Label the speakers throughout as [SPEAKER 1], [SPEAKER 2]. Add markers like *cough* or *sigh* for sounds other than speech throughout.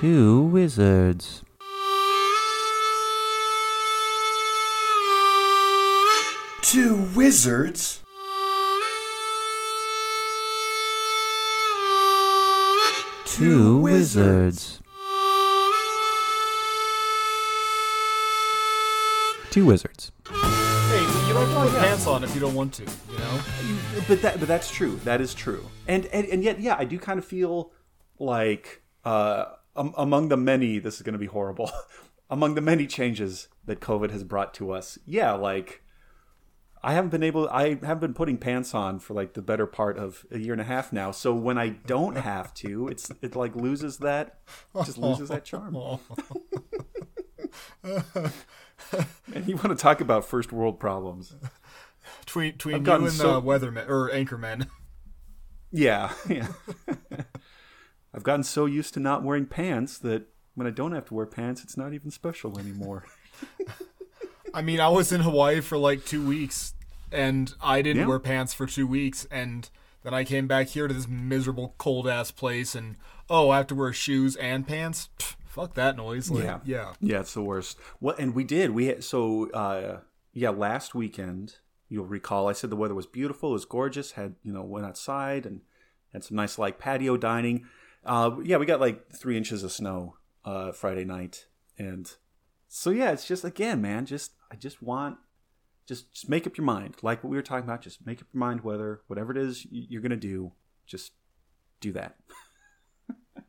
[SPEAKER 1] Two wizards.
[SPEAKER 2] Two wizards?
[SPEAKER 1] Two wizards. Two wizards.
[SPEAKER 3] Hey, you don't have to put pants on if you don't want to, you know?
[SPEAKER 2] But that but that's true. That is true. And and, and yet yeah, I do kind of feel like uh um, among the many this is going to be horrible. *laughs* among the many changes that COVID has brought to us. Yeah, like I haven't been able I have been putting pants on for like the better part of a year and a half now. So when I don't have to, it's it like loses that just loses that charm. *laughs* and you want to talk about first world problems.
[SPEAKER 3] Between, between
[SPEAKER 2] I've
[SPEAKER 3] you and
[SPEAKER 2] so-
[SPEAKER 3] uh, weatherman or anchorman.
[SPEAKER 2] Yeah, *laughs* yeah. I've gotten so used to not wearing pants that when I don't have to wear pants, it's not even special anymore. *laughs*
[SPEAKER 3] I mean, I was in Hawaii for like two weeks, and I didn't
[SPEAKER 2] Yeah.
[SPEAKER 3] wear pants for two weeks, and then I came back here to this miserable cold ass place, and oh, I have to wear shoes and pants. Fuck that noise. Like,
[SPEAKER 2] Yeah.
[SPEAKER 3] yeah.
[SPEAKER 2] Yeah, it's the worst. Well, and we did. We had, so uh, yeah, last weekend you'll recall I said the weather was beautiful, it was gorgeous. Had you know went outside and had some nice like patio dining. Uh, yeah, we got like three inches of snow uh, Friday night, and so yeah, it's just again, man, just I just want. Just, just make up your mind, like what we were talking about. Just make up your mind whether whatever it is you're gonna do, just do that. *laughs*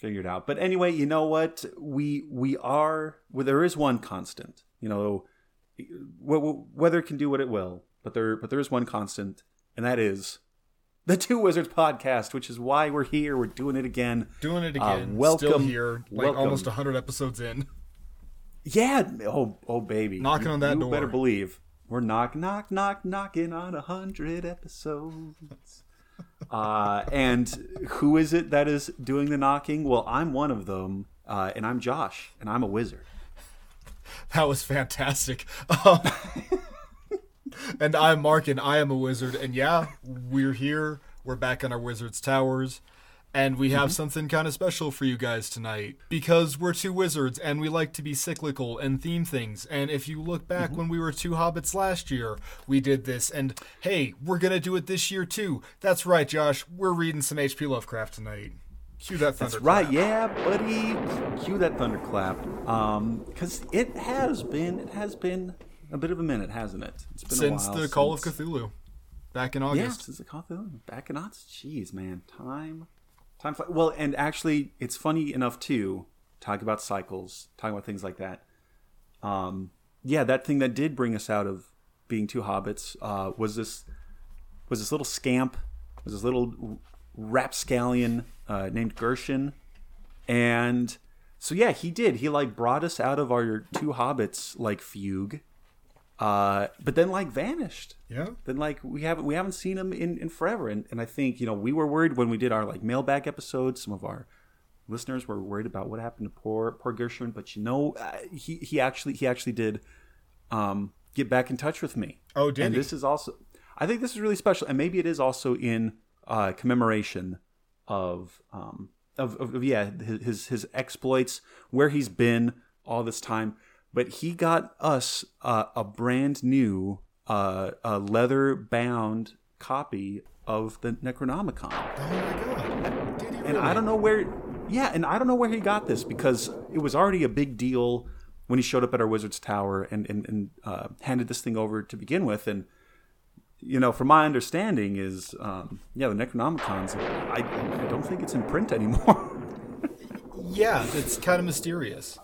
[SPEAKER 2] figured out. But anyway, you know what? We we are well, there is one constant. You know, weather can do what it will, but there but there is one constant, and that is the Two Wizards podcast, which is why we're here. We're doing it again.
[SPEAKER 3] Doing it again.
[SPEAKER 2] Uh,
[SPEAKER 3] again. Still
[SPEAKER 2] welcome-
[SPEAKER 3] here, like
[SPEAKER 2] welcome.
[SPEAKER 3] almost 100 episodes in.
[SPEAKER 2] Yeah. Oh oh baby.
[SPEAKER 3] Knocking
[SPEAKER 2] You-
[SPEAKER 3] on that door.
[SPEAKER 2] you
[SPEAKER 3] door.
[SPEAKER 2] better believe we're knock knock knock knocking on a hundred episodes. *laughs* uh, and who is it that is doing the knocking? Well, I'm one of them, uh, and I'm Josh, and I'm a wizard.
[SPEAKER 3] That was fantastic. *laughs* Um, and I'm Mark, and I am a wizard. And yeah, we're here. We're back in our wizard's towers. And we have something kind of special for you guys tonight because we're two wizards and we like to be cyclical and theme things. And if you look back when we were two hobbits last year, we did this. And hey, we're going to do it this year too. That's right, Josh. We're reading some H.P. Lovecraft tonight. Cue that thunder.
[SPEAKER 2] That's right, yeah, buddy. Cue that thunderclap. Um, because it has been, it has been a bit of a minute, hasn't it? It's been
[SPEAKER 3] Since
[SPEAKER 2] a while
[SPEAKER 3] the Call of Cthulhu back in
[SPEAKER 2] Yeah,
[SPEAKER 3] August.
[SPEAKER 2] since the Call of Cthulhu. Back in August. Jeez, man, time, time. Fly- well, and actually, it's funny enough too. Talk about cycles, talking about things like that. Um, yeah, that thing that did bring us out of being two hobbits uh, was this was this little scamp, was this little rapscallion uh, named Gershon, and so yeah, he did. He like brought us out of our two hobbits like fugue, uh, but then like vanished.
[SPEAKER 3] Yeah.
[SPEAKER 2] Then like we haven't we haven't seen him in, in forever, and and I think you know we were worried when we did our like mailbag episodes. Some of our listeners were worried about what happened to poor poor Gershon, but you know uh, he he actually he actually did um, get back in touch with me.
[SPEAKER 3] Oh, did
[SPEAKER 2] and
[SPEAKER 3] he?
[SPEAKER 2] this is also I think this is really special, and maybe it is also in uh, commemoration of um of, of, of yeah his his exploits, where he's been all this time. But he got us uh, a brand new uh, a leather bound copy of the Necronomicon
[SPEAKER 3] Oh my god. Did he
[SPEAKER 2] and
[SPEAKER 3] really?
[SPEAKER 2] I don't know where. Yeah, and I don't know where he got this because it was already a big deal when he showed up at our Wizard's Tower and and, and uh, handed this thing over to begin with. And you know, from my understanding, is um, yeah, the Necronomicons. I, I don't think it's in print anymore. *laughs*
[SPEAKER 3] Yeah, it's kind of mysterious.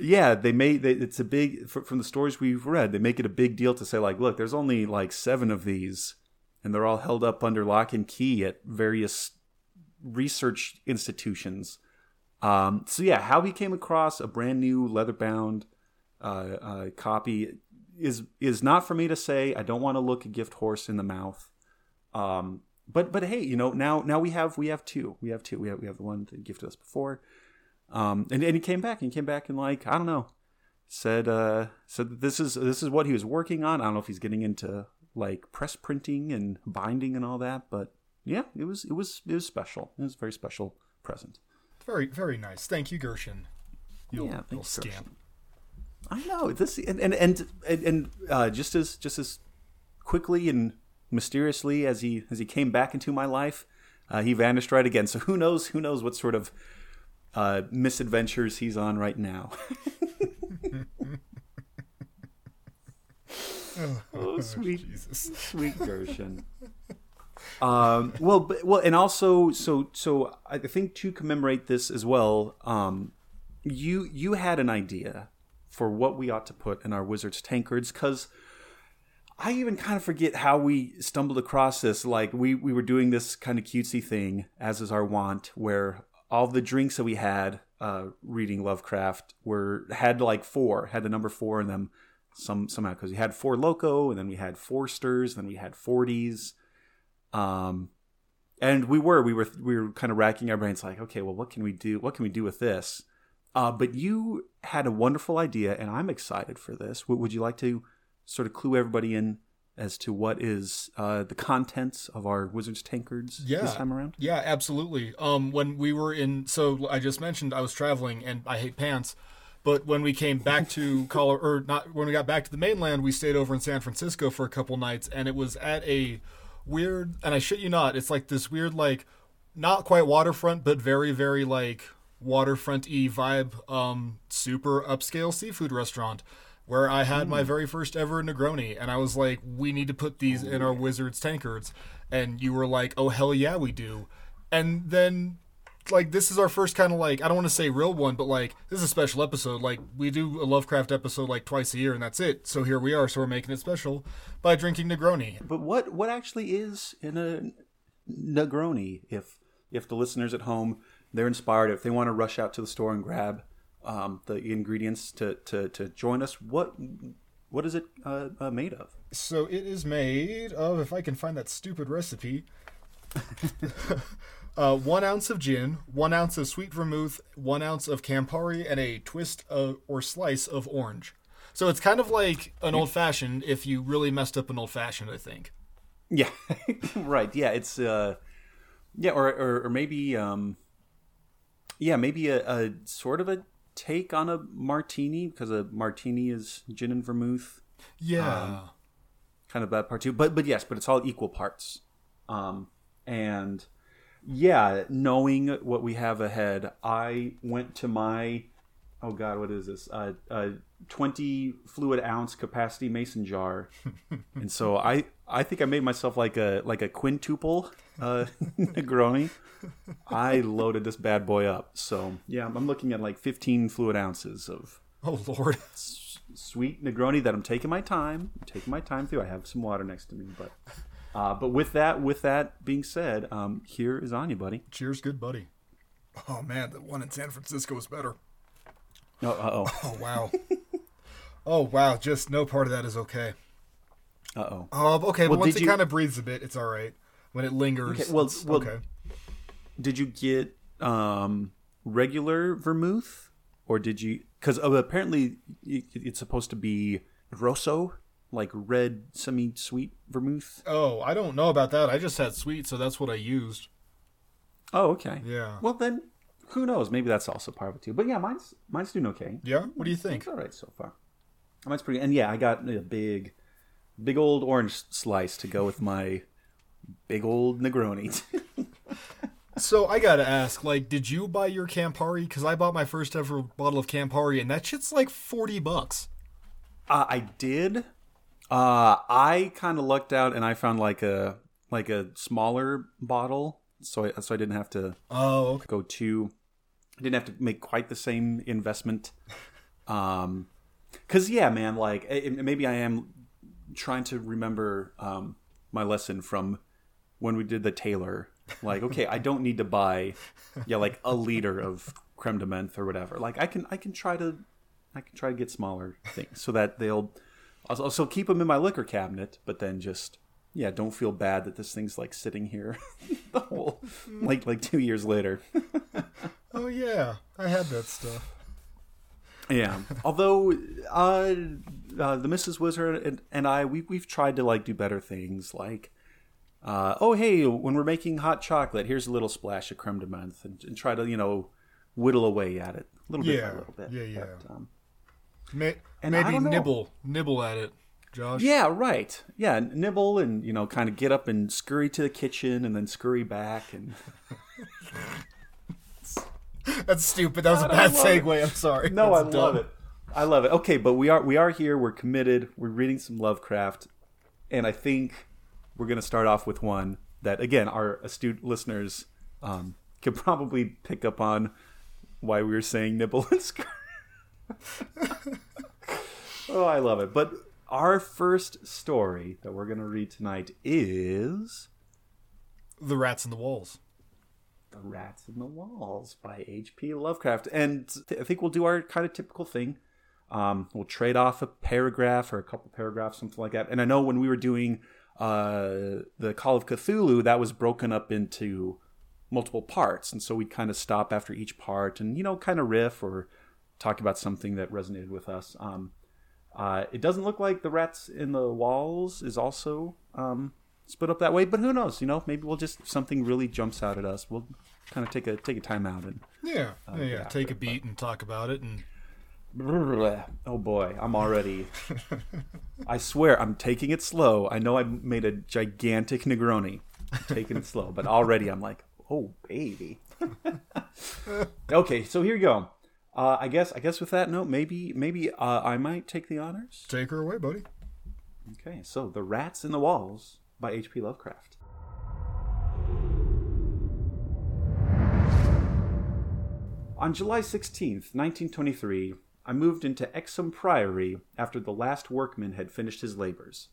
[SPEAKER 2] Yeah, they made they, it's a big fr- from the stories we've read. They make it a big deal to say like, look, there's only like seven of these, and they're all held up under lock and key at various research institutions. Um, so yeah, how he came across a brand new leather bound uh, uh, copy is is not for me to say. I don't want to look a gift horse in the mouth. Um, but but hey, you know now now we have we have two. We have two. We have we have the one that gifted us before. Um, and, and he came back and he came back and like I don't know, said uh, said that this is this is what he was working on. I don't know if he's getting into like press printing and binding and all that, but yeah, it was it was it was special. It was a very special present.
[SPEAKER 3] Very, very nice. Thank you, Gershon. You
[SPEAKER 2] Yeah, thanks, Gershon. I know this, and and and and, and uh, just as just as quickly and mysteriously as he as he came back into my life, uh, he vanished right again. So who knows? Who knows what sort of uh, misadventures he's on right now? *laughs* oh, sweet,
[SPEAKER 3] Jesus.
[SPEAKER 2] sweet Gershon. *laughs* Um, well, but, well, and also, so so I think to commemorate this as well, um, you you had an idea for what we ought to put in our wizards tankards because I even kind of forget how we stumbled across this. Like we we were doing this kind of cutesy thing, as is our wont, where all the drinks that we had uh, reading Lovecraft were had like four, had the number four in them. Some somehow because we had Four Loko, and then we had Fosters, then we had forties. Um, and we were we were we were kind of racking our brains, like, okay, well, what can we do? What can we do with this? Uh, but you had a wonderful idea, and I'm excited for this. W- would you like to sort of clue everybody in as to what is uh, the contents of our Wizards tankards
[SPEAKER 3] Yeah.
[SPEAKER 2] this time around?
[SPEAKER 3] Yeah, absolutely. Um, when we were in, so I just mentioned I was traveling and I hate pants. But when we came back to *laughs* Colorado, or not, when we got back to the mainland, we stayed over in San Francisco for a couple nights, and it was at a weird, and I shit you not, it's like this weird, like, not quite waterfront, but very, very like waterfront-y vibe, um, super upscale seafood restaurant where I had my hmm. very first ever Negroni, and I was like, "We need to put these in our Wizards tankards," and you were like, "Oh hell yeah, we do," and then like this is our first kind of like I don't want to say real one, but like this is a special episode. Like we do a Lovecraft episode like twice a year, and that's it. So here we are. So we're making it special by drinking Negroni.
[SPEAKER 2] But what what actually is in a Negroni? If if the listeners at home they're inspired, if they want to rush out to the store and grab um, the ingredients to, to, to join us, what what is it uh, uh, made of?
[SPEAKER 3] So it is made of, if I can find that stupid recipe, *laughs* uh, one ounce of gin, one ounce of sweet vermouth, one ounce of Campari, and a twist of, or slice of orange. So it's kind of like an old fashioned if you really messed up an old fashioned, I think.
[SPEAKER 2] Yeah, *laughs* right. Yeah, it's uh, yeah, or or, or maybe um, yeah, maybe a, a sort of a take on a martini because a martini is gin and vermouth,
[SPEAKER 3] Yeah.
[SPEAKER 2] kind of that part too. But but yes, but it's all equal parts. Um, and yeah, knowing what we have ahead, I went to my oh god, what is this? Uh, uh, twenty fluid ounce capacity mason jar, *laughs* and so I I think I made myself like a like a quintuple uh, *laughs* Negroni. I loaded this bad boy up. So yeah, I'm looking at like 15 fluid ounces of
[SPEAKER 3] oh Lord.
[SPEAKER 2] s- sweet Negroni that I'm taking my time. I'm taking my time through. I have some water next to me, but uh, but with that with that being said, um, here is on you, buddy.
[SPEAKER 3] Cheers, good buddy. Oh man, the one in San Francisco is better.
[SPEAKER 2] Uh oh, *laughs*
[SPEAKER 3] Oh wow. Oh wow, just no part of that is okay.
[SPEAKER 2] uh oh.
[SPEAKER 3] Oh, okay, but once it
[SPEAKER 2] you-
[SPEAKER 3] kind of breathes a bit, it's all right. When it lingers,
[SPEAKER 2] Okay, well- well-
[SPEAKER 3] okay.
[SPEAKER 2] Did you get um, regular vermouth, or did you? Because uh, apparently it's supposed to be rosso, like red semi-sweet vermouth.
[SPEAKER 3] Oh, I don't know about that. I just had sweet, so that's what I used.
[SPEAKER 2] Oh, okay.
[SPEAKER 3] Yeah.
[SPEAKER 2] Well, then who knows? Maybe that's also part of it too. But yeah, mine's mine's doing okay.
[SPEAKER 3] Yeah. What do you think?
[SPEAKER 2] It's all right so far. Mine's pretty. And yeah, I got a big, big old orange slice to go with my big old Negroni. *laughs*
[SPEAKER 3] So I gotta ask, like, did you buy your Campari? Because I bought my first ever bottle of Campari, and that shit's like forty bucks.
[SPEAKER 2] uh, I did. Uh, I kind of lucked out, and I found like a like a smaller bottle, so I, so I didn't have to
[SPEAKER 3] Oh, okay.
[SPEAKER 2] go to. I didn't have to make quite the same investment. *laughs* Um, cause yeah, man, like it, maybe I am trying to remember um my lesson from when we did the Taylor. Like, okay, I don't need to buy, yeah, like a liter of creme de menthe or whatever. Like, I can I can try to I can try to get smaller things so that they'll also keep them in my liquor cabinet, but then just yeah, don't feel bad that this thing's like sitting here *laughs* the whole like like two years later. *laughs*
[SPEAKER 3] Oh yeah, I had that stuff.
[SPEAKER 2] Yeah. *laughs* Although uh, uh, the Mrs. Wizard and, and I, we we've tried to like do better things, like, uh, oh hey, when we're making hot chocolate, here's a little splash of creme de menthe, and, and try to you know whittle away at it a little bit
[SPEAKER 3] Yeah,
[SPEAKER 2] by little bit.
[SPEAKER 3] yeah, yeah.
[SPEAKER 2] But, um,
[SPEAKER 3] May,
[SPEAKER 2] And
[SPEAKER 3] maybe nibble, nibble at it, Josh.
[SPEAKER 2] yeah, right. Yeah, nibble and you know, kind of get up and scurry to the kitchen and then scurry back and *laughs* *laughs*
[SPEAKER 3] That's stupid. That was a
[SPEAKER 2] God, I
[SPEAKER 3] bad
[SPEAKER 2] love it.
[SPEAKER 3] segue. I'm sorry.
[SPEAKER 2] No, I
[SPEAKER 3] That's
[SPEAKER 2] love it. I love it. Okay, but we are we are here. We're committed. We're reading some Lovecraft, and I think we're going to start off with one that again our astute listeners um, can probably pick up on why we were saying nibble and skirt. *laughs* oh, I love it. But our first story that we're going to read tonight is
[SPEAKER 3] The rats in the walls.
[SPEAKER 2] The Rats in the Walls by H.P. Lovecraft. And th- I think we'll do our kind of typical thing. Um, we'll trade off a paragraph or a couple paragraphs, something like that. And I know when we were doing uh, the Call of Cthulhu, that was broken up into multiple parts. And so we'd kind of stop after each part and, you know, kind of riff or talk about something that resonated with us. Um, uh, it doesn't look like the Rats in the Walls is also um, split up that way, but who knows? You know, maybe we'll just something really jumps out at us. We'll kind of take a take a time out and
[SPEAKER 3] Yeah, yeah, yeah.
[SPEAKER 2] yeah,
[SPEAKER 3] Take a beat and talk about it, and *laughs*
[SPEAKER 2] oh boy, I'm already. I swear, I'm taking it slow. I know I made a gigantic Negroni, I'm taking it slow, but already I'm like, oh baby. *laughs* okay, so here you go. Uh, I guess I guess with that note, maybe maybe uh, I might take the honors.
[SPEAKER 3] take her away, buddy.
[SPEAKER 2] Okay, so The Rats in the Walls by H.P. Lovecraft. On July 16th, 1923, I moved into Exham Priory after the last workman had finished his labors.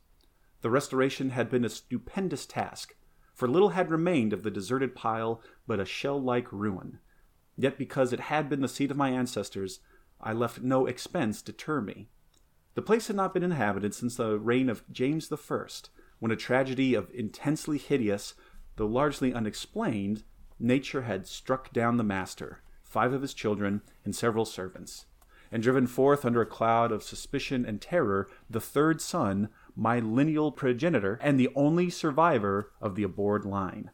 [SPEAKER 2] The restoration had been a stupendous task, for little had remained of the deserted pile but a shell like ruin. Yet because it had been the seat of my ancestors, I left no expense deter me. The place had not been inhabited since the reign of James the First, when a tragedy of intensely hideous, though largely unexplained, nature had struck down the master, five of his children, and several servants, and driven forth under a cloud of suspicion and terror the third son, my lineal progenitor, and the only survivor of the abhorred line.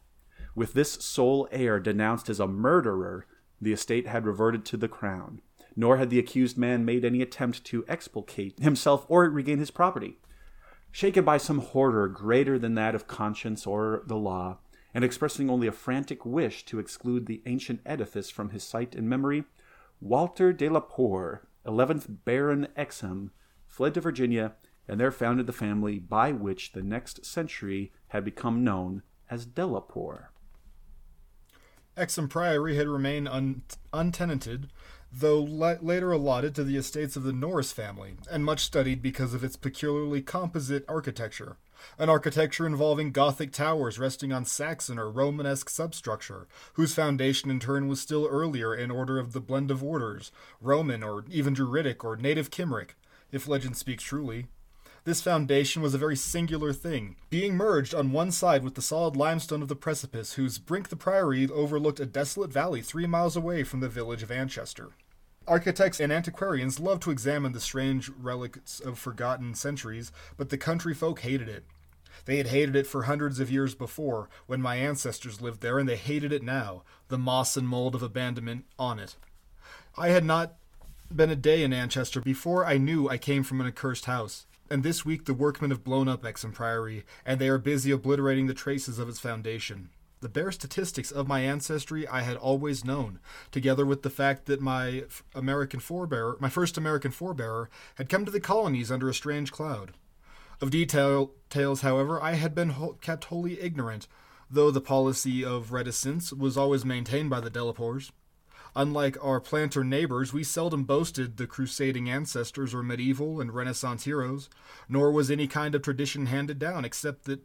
[SPEAKER 2] With this sole heir denounced as a murderer, the estate had reverted to the crown, nor had the accused man made any attempt to expulcate himself or regain his property. Shaken by some horror greater than that of conscience or the law, and expressing only a frantic wish to exclude the ancient edifice from his sight and memory, Walter de la Poer, eleventh Baron Exham, fled to Virginia, and there founded the family by which the next century had become known as Delapore.
[SPEAKER 3] Exham Priory had remained un- untenanted, though la- later allotted to the estates of the Norris family, and much studied because of its peculiarly composite architecture. An architecture involving Gothic towers resting on Saxon or Romanesque substructure, whose foundation in turn was still earlier in order of the blend of orders, Roman or even Druidic or native Cymric, if legend speaks truly. This foundation was a very singular thing, being merged on one side with the solid limestone of the precipice, whose brink the priory overlooked a desolate valley three miles away from the village of Anchester. Architects and antiquarians loved to examine the strange relics of forgotten centuries, but the country folk hated it. They had hated it for hundreds of years before, when my ancestors lived there, and they hated it now, the moss and mold of abandonment on it. I had not been a day in Anchester before I knew I came from an accursed house. And this week the workmen have blown up Exham Priory, and they are busy obliterating the traces of its foundation. The bare statistics of my ancestry I had always known, together with the fact that my American forebearer, my first American forebearer, had come to the colonies under a strange cloud. Of detail, tales, however, I had been ho- kept wholly ignorant, though the policy of reticence was always maintained by the Delapores. Unlike our planter neighbors, we seldom boasted the crusading ancestors or medieval and Renaissance heroes, nor was any kind of tradition handed down except that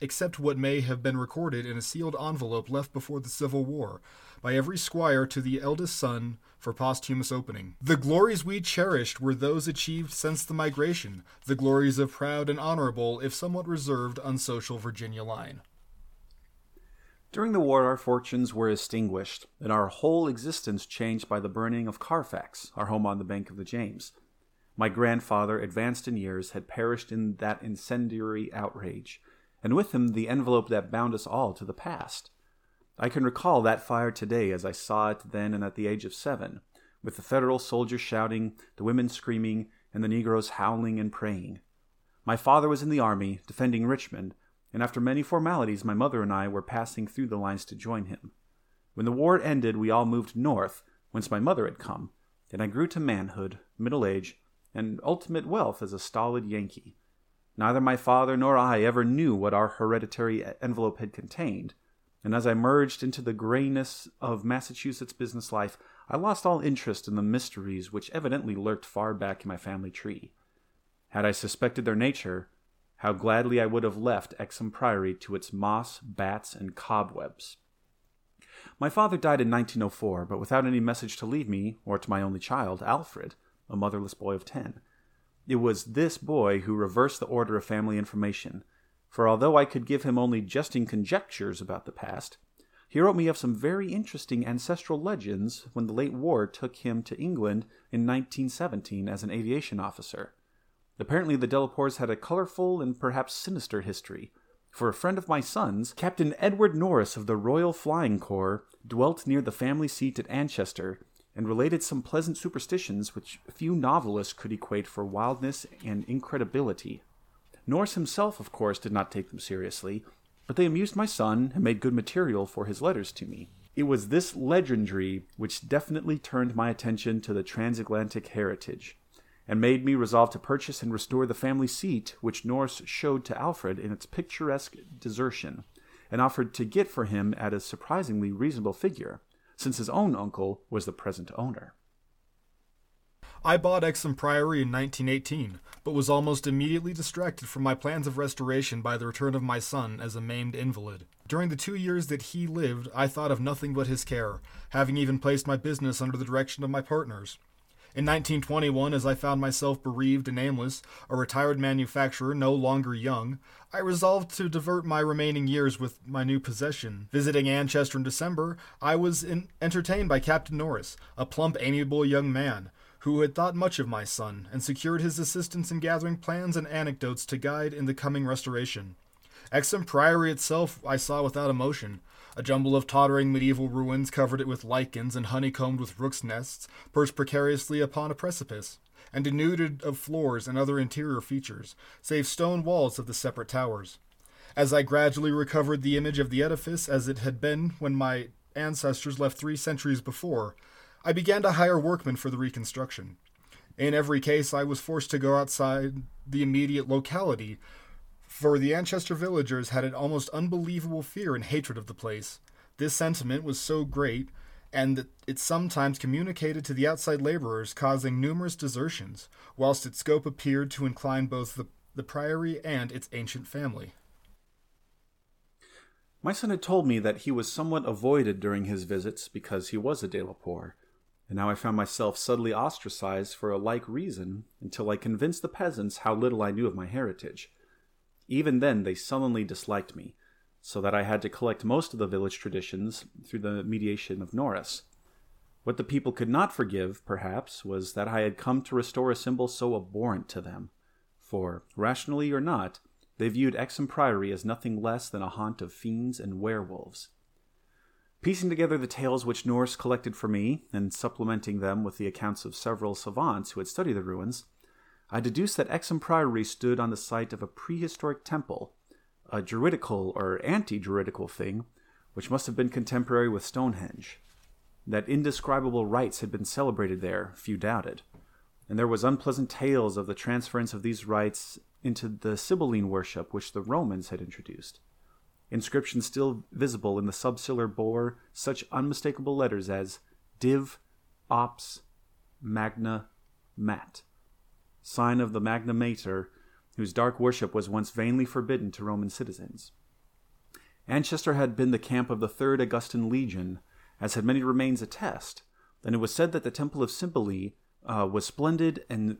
[SPEAKER 3] except what may have been recorded in a sealed envelope left before the Civil War by every squire to the eldest son for posthumous opening. The glories we cherished were those achieved since the migration, the glories of proud and honorable, if somewhat reserved, unsocial Virginia line.
[SPEAKER 2] During the war, our fortunes were extinguished, and our whole existence changed by the burning of Carfax, our home on the bank of the James. My grandfather, advanced in years, had perished in that incendiary outrage, and with him the envelope that bound us all to the past. I can recall that fire today as I saw it then and at the age of seven, with the Federal soldiers shouting, the women screaming, and the Negroes howling and praying. My father was in the army, defending Richmond, and after many formalities, my mother and I were passing through the lines to join him. When the war ended, we all moved north, whence my mother had come, and I grew to manhood, middle age, and ultimate wealth as a stolid Yankee. Neither my father nor I ever knew what our hereditary envelope had contained, and as I merged into the grayness of Massachusetts business life, I lost all interest in the mysteries which evidently lurked far back in my family tree. Had I suspected their nature, how gladly I would have left Exham Priory to its moss, bats, and cobwebs. My father died in 1904, but without any message to leave me or to my only child, Alfred, a motherless boy of ten. It was this boy who reversed the order of family information, for although I could give him only jesting conjectures about the past, he wrote me of some very interesting ancestral legends when the late war took him to England in 1917 as an aviation officer. Apparently, the Delapores had a colorful and perhaps sinister history, for a friend of my son's, Captain Edward Norris of the Royal Flying Corps, dwelt near the family seat at Anchester and related some pleasant superstitions which few novelists could equate for wildness and incredibility. Norris himself, of course, did not take them seriously, but they amused my son and made good material for his letters to me. It was this legendry which definitely turned my attention to the transatlantic heritage, and made me resolve to purchase and restore the family seat which Norris showed to Alfred in its picturesque desertion, and offered to get for him at a surprisingly reasonable figure, since his own uncle was the present owner.
[SPEAKER 3] I bought Exham Priory in 1918, but was almost immediately distracted from my plans of restoration by the return of my son as a maimed invalid. During the two years that he lived, I thought of nothing but his care, having even placed my business under the direction of my partners. In 1921, as I found myself bereaved and aimless, a retired manufacturer no longer young, I resolved to divert my remaining years with my new possession. Visiting Anchester in December, I was in- entertained by Captain Norris, a plump, amiable young man, who had thought much of my son, and secured his assistance in gathering plans and anecdotes to guide in the coming restoration. Exham Priory itself I saw without emotion. A jumble of tottering medieval ruins covered it with lichens and honeycombed with rooks' nests, perched precariously upon a precipice, and denuded of floors and other interior features, save stone walls of the separate towers. As I gradually recovered the image of the edifice as it had been when my ancestors left three centuries before, I began to hire workmen for the reconstruction. In every case, I was forced to go outside the immediate locality for the Anchester villagers had an almost unbelievable fear and hatred of the place. This sentiment was so great, and it sometimes communicated to the outside laborers, causing numerous desertions, whilst its scope appeared to incline both the, the priory and its ancient family.
[SPEAKER 2] My son had told me that he was somewhat avoided during his visits because he was a Delapore, and now I found myself subtly ostracized for a like reason until I convinced the peasants how little I knew of my heritage. Even then, they sullenly disliked me, so that I had to collect most of the village traditions through the mediation of Norris. What the people could not forgive, perhaps, was that I had come to restore a symbol so abhorrent to them. For, rationally or not, they viewed Exham Priory as nothing less than a haunt of fiends and werewolves. Piecing together the tales which Norris collected for me, and supplementing them with the accounts of several savants who had studied the ruins, I deduced that Exham Priory stood on the site of a prehistoric temple, a druidical or anti druidical thing, which must have been contemporary with Stonehenge. That indescribable rites had been celebrated there, few doubted, and there was unpleasant tales of the transference of these rites into the Sibylline worship which the Romans had introduced. Inscriptions still visible in the subcellar bore such unmistakable letters as Div, Ops, Magna, Mat sign of the Magna Mater, whose dark worship was once vainly forbidden to Roman citizens. Anchester had been the camp of the Third Augustan Legion, as had many remains attest, and it was said that the Temple of Cybele uh, was splendid and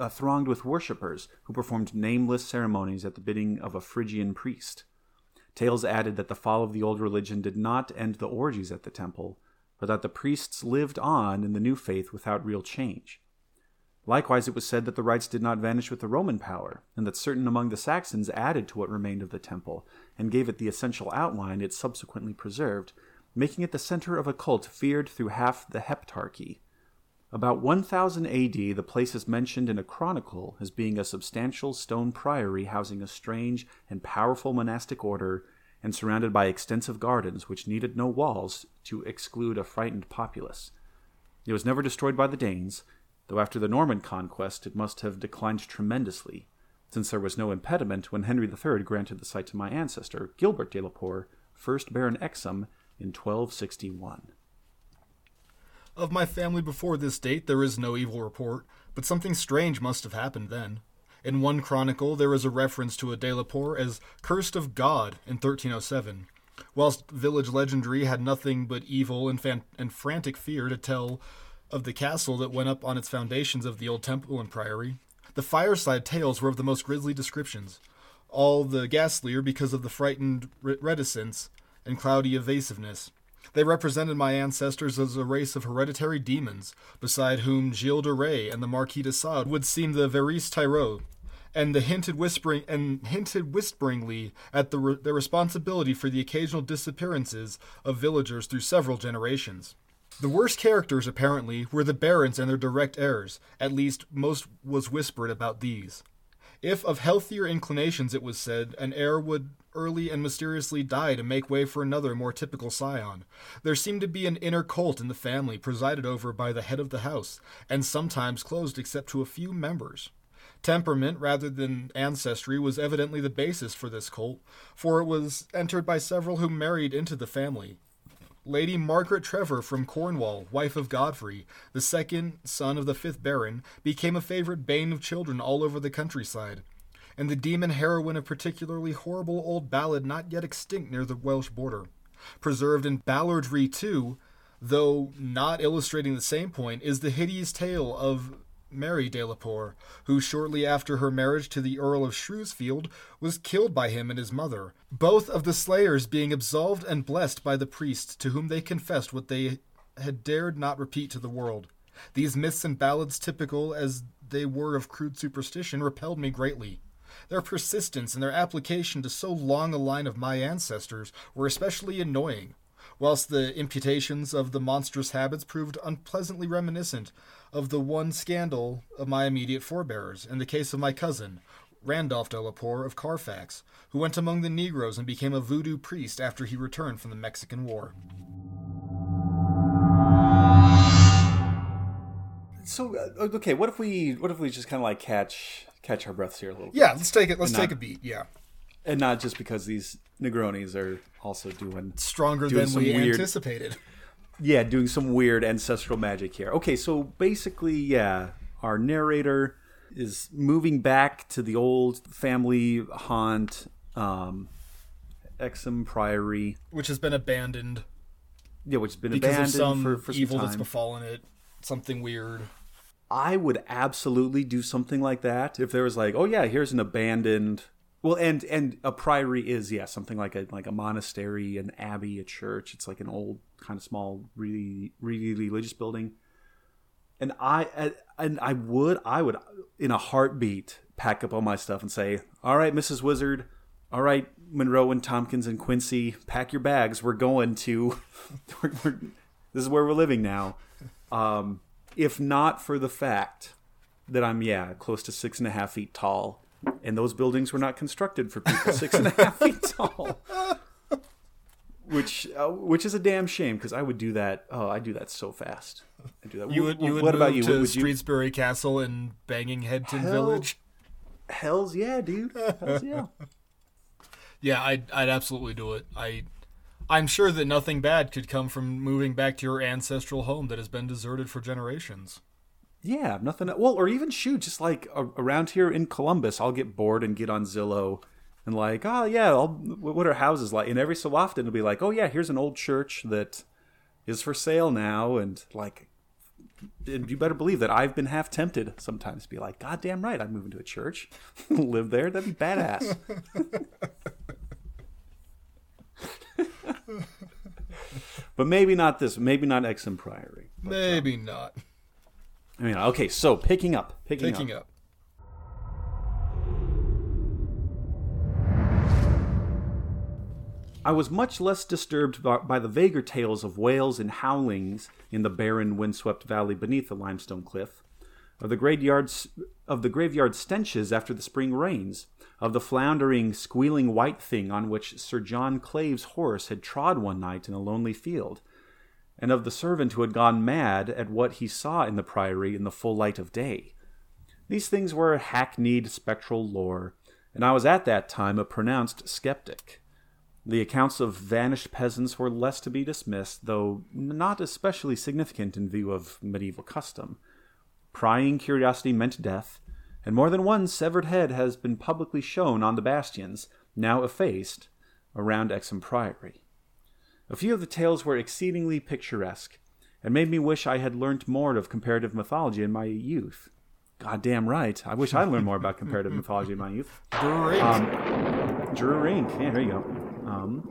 [SPEAKER 2] uh, thronged with worshippers who performed nameless ceremonies at the bidding of a Phrygian priest. Tales added that the fall of the old religion did not end the orgies at the temple, but that the priests lived on in the new faith without real change. Likewise, it was said that the rites did not vanish with the Roman power, and that certain among the Saxons added to what remained of the temple, and gave it the essential outline it subsequently preserved, making it the center of a cult feared through half the Heptarchy. About 1000 AD, the place is mentioned in a chronicle as being a substantial stone priory housing a strange and powerful monastic order and surrounded by extensive gardens which needed no walls to exclude a frightened populace. It was never destroyed by the Danes, though after the Norman conquest it must have declined tremendously, since there was no impediment when Henry III granted the site to my ancestor, Gilbert de la Poer, first Baron Exham, in 1261.
[SPEAKER 3] Of my family before this date, there is no evil report, but something strange must have happened then. In one chronicle, there is a reference to a de la Poer as cursed of God in 1307, whilst village legendary had nothing but evil and, fan- and frantic fear to tell of the castle that went up on its foundations of the old temple and priory. The fireside tales were of the most grisly descriptions, all the ghastlier because of the frightened reticence and cloudy evasiveness. They represented my ancestors as a race of hereditary demons, beside whom Gilles de Rais and the Marquis de Sade would seem the Veris Tyro, and the hinted whispering and hinted whisperingly at the re- their responsibility for the occasional disappearances of villagers through several generations. The worst characters, apparently, were the barons and their direct heirs. At least, most was whispered about these. If of healthier inclinations, it was said, an heir would early and mysteriously die to make way for another more typical scion. There seemed to be an inner cult in the family, presided over by the head of the house, and sometimes closed except to a few members. Temperament, rather than ancestry, was evidently the basis for this cult, for it was entered by several who married into the family. Lady Margaret Trevor from Cornwall, wife of Godfrey, the second son of the fifth Baron, became a favorite bane of children all over the countryside. And the demon heroine, of particularly horrible old ballad not yet extinct near the Welsh border. Preserved in Ballardry, too, though not illustrating the same point, is the hideous tale of Mary de la Poer, who shortly after her marriage to the Earl of Shrewsfield was killed by him and his mother, both of the slayers being absolved and blessed by the priest to whom they confessed what they had dared not repeat to the world. These myths and ballads, typical as they were of crude superstition, repelled me greatly. Their persistence and their application to so long a line of my ancestors were especially annoying, whilst the imputations of the monstrous habits proved unpleasantly reminiscent of the one scandal of my immediate forebears, in the case of my cousin, Randolph de of Carfax, who went among the Negroes and became a voodoo priest after he returned from the Mexican War.
[SPEAKER 2] So uh, okay, what if we what if we just kind of like catch catch our breaths here a little bit,
[SPEAKER 3] Yeah, let's take it. Let's
[SPEAKER 2] And
[SPEAKER 3] take
[SPEAKER 2] not-
[SPEAKER 3] a beat. Yeah,
[SPEAKER 2] and not just because these Negronis are also doing
[SPEAKER 3] stronger
[SPEAKER 2] Doing
[SPEAKER 3] than we
[SPEAKER 2] weird-
[SPEAKER 3] anticipated.
[SPEAKER 2] Yeah doing some weird ancestral magic here. Okay, so basically, yeah, our narrator is moving back to the old family haunt, um, Exham Priory,
[SPEAKER 3] Which has been abandoned
[SPEAKER 2] yeah, which has been
[SPEAKER 3] because of
[SPEAKER 2] abandoned
[SPEAKER 3] some
[SPEAKER 2] for, for some
[SPEAKER 3] evil that's befallen it. Something weird.
[SPEAKER 2] I would absolutely do something like that if there was like, oh yeah, here's an abandoned well, and and a priory is yeah something like a like a monastery, an abbey, a church. It's like an old kind of small, really really religious building. And I and I would I would in a heartbeat pack up all my stuff and say, all right, Mrs. Wizard, all right, Monroe and Tompkins and Quincy, pack your bags. We're going to. *laughs* we're, we're, this is where we're living now. Um, if not for the fact that I'm yeah close to six and a half feet tall, and those buildings were not constructed for people *laughs* six and a half feet tall, which uh, which is a damn shame because I would do that. Oh, I do that so fast. I do that.
[SPEAKER 3] You would. You would
[SPEAKER 2] what about you?
[SPEAKER 3] to
[SPEAKER 2] Would you?
[SPEAKER 3] Streetsbury Castle in Banging Headton
[SPEAKER 2] Hell-
[SPEAKER 3] Village.
[SPEAKER 2] Hell's yeah, dude. Hell's yeah. *laughs*
[SPEAKER 3] Yeah, I'd, I'd absolutely do it. I, I'm sure that nothing bad could come from moving back to your ancestral home that has been deserted for generations.
[SPEAKER 2] Yeah, nothing. Well, or even shoot, just like around here in Columbus, I'll get bored and get on Zillow and like, oh yeah, I'll, what are houses like? And every so often it'll be like, oh yeah, here's an old church that is for sale now, and like, and you better believe that I've been half tempted sometimes to be like, God damn right, I'm moving to a church, *laughs* live there. That'd be badass. *laughs* but maybe not this. Maybe not Exham Priory.
[SPEAKER 3] Maybe not.
[SPEAKER 2] I mean, okay, so picking up, picking,
[SPEAKER 3] Picking
[SPEAKER 2] up.
[SPEAKER 3] up.
[SPEAKER 2] I was much less disturbed by, by the vaguer tales of wails and howlings in the barren, windswept valley beneath the limestone cliff, of the graveyards of the graveyard stenches after the spring rains, of the floundering, squealing white thing on which Sir John Clave's horse had trod one night in a lonely field, and of the servant who had gone mad at what he saw in the priory in the full light of day. These things were hackneyed spectral lore, and I was at that time a pronounced skeptic. The accounts of vanished peasants were less to be dismissed, though not especially significant in view of medieval custom. Prying curiosity meant death, and more than one severed head has been publicly shown on the bastions, now effaced, around Exham Priory. A few of the tales were exceedingly picturesque, and made me wish I had learnt more of comparative mythology in my youth. God damn right. I wish I'd learned more about comparative mythology in my youth.
[SPEAKER 3] Great.
[SPEAKER 2] Um, Drew Rink. Yeah, there you go. Um,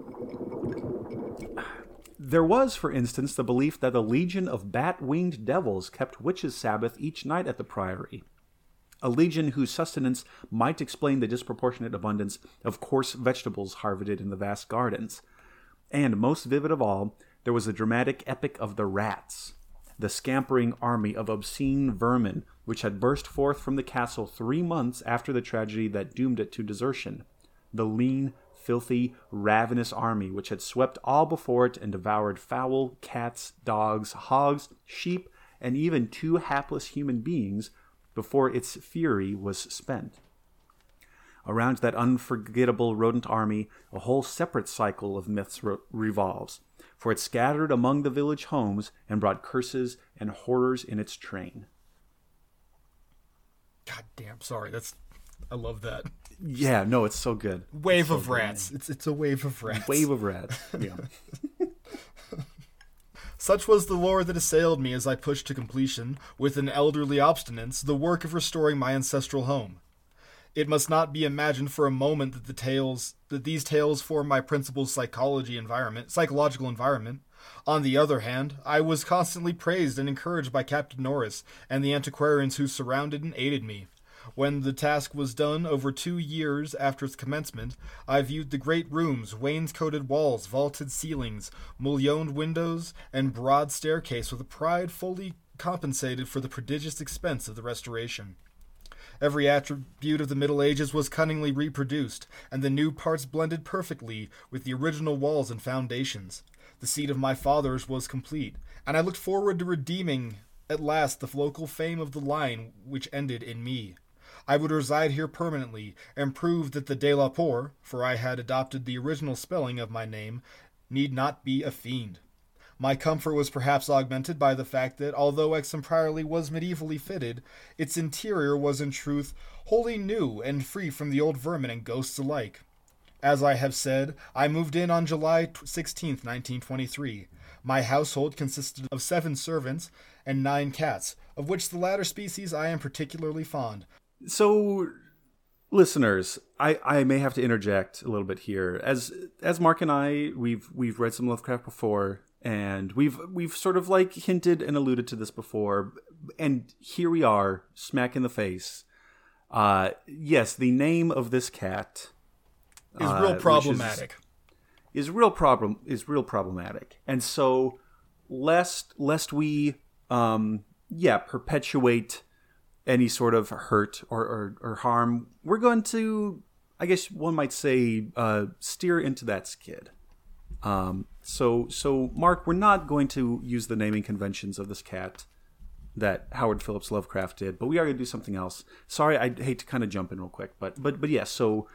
[SPEAKER 2] there was, for instance, the belief that a legion of bat winged devils kept witches' Sabbath each night at the priory. A legion whose sustenance might explain the disproportionate abundance of coarse vegetables harvested in the vast gardens. And most vivid of all, there was the dramatic epic of the rats, the scampering army of obscene vermin which had burst forth from the castle three months after the tragedy that doomed it to desertion. The lean, filthy, ravenous army which had swept all before it and devoured fowl, cats, dogs, hogs, sheep, and even two hapless human beings before its fury was spent. Around that unforgettable rodent army, a whole separate cycle of myths re- revolves, for it scattered among the village homes and brought curses and horrors in its train.
[SPEAKER 3] God damn, sorry. That's I love that.
[SPEAKER 2] Yeah, no, it's so good.
[SPEAKER 3] Wave of rats. It's it's a wave of rats.
[SPEAKER 2] Wave of rats. Yeah. *laughs*
[SPEAKER 3] Such was the lore that assailed me as I pushed to completion, with an elderly obstinance, the work of restoring my ancestral home. It must not be imagined for a moment that the tales that these tales form my principal psychology environment, psychological environment. On the other hand, I was constantly praised and encouraged by Captain Norris and the antiquarians who surrounded and aided me. When the task was done over two years after its commencement, I viewed the great rooms, wainscoted walls, vaulted ceilings, mullioned windows, and broad staircase with a pride fully compensated for the prodigious expense of the restoration. Every attribute of the Middle Ages was cunningly reproduced, and the new parts blended perfectly with the original walls and foundations. The seat of my fathers was complete, and I looked forward to redeeming at last the local fame of the line which ended in me. I would reside here permanently, and prove that the De La Poer, for I had adopted the original spelling of my name, need not be a fiend. My comfort was perhaps augmented by the fact that, although Exham was medievally fitted, its interior was in truth wholly new and free from the old vermin and ghosts alike. As I have said, I moved in on July 16, 1923. My household consisted of seven servants and nine cats, of which the latter species I am particularly fond,
[SPEAKER 2] So, listeners, I, I may have to interject a little bit here. As as Mark and I, we've we've read some Lovecraft before, and we've we've sort of like hinted and alluded to this before, and here we are, smack in the face. Uh, yes, the name of this cat
[SPEAKER 3] is
[SPEAKER 2] uh,
[SPEAKER 3] real
[SPEAKER 2] which is-
[SPEAKER 3] problematic.
[SPEAKER 2] is real problem is real problematic and so lest lest we um yeah perpetuate any sort of hurt or, or, or harm we're going to i guess one might say uh steer into that skid um so so mark we're not going to use the naming conventions of this cat that howard phillips lovecraft did but we are going to do something else sorry i hate to kind of jump in real quick but but but yeah so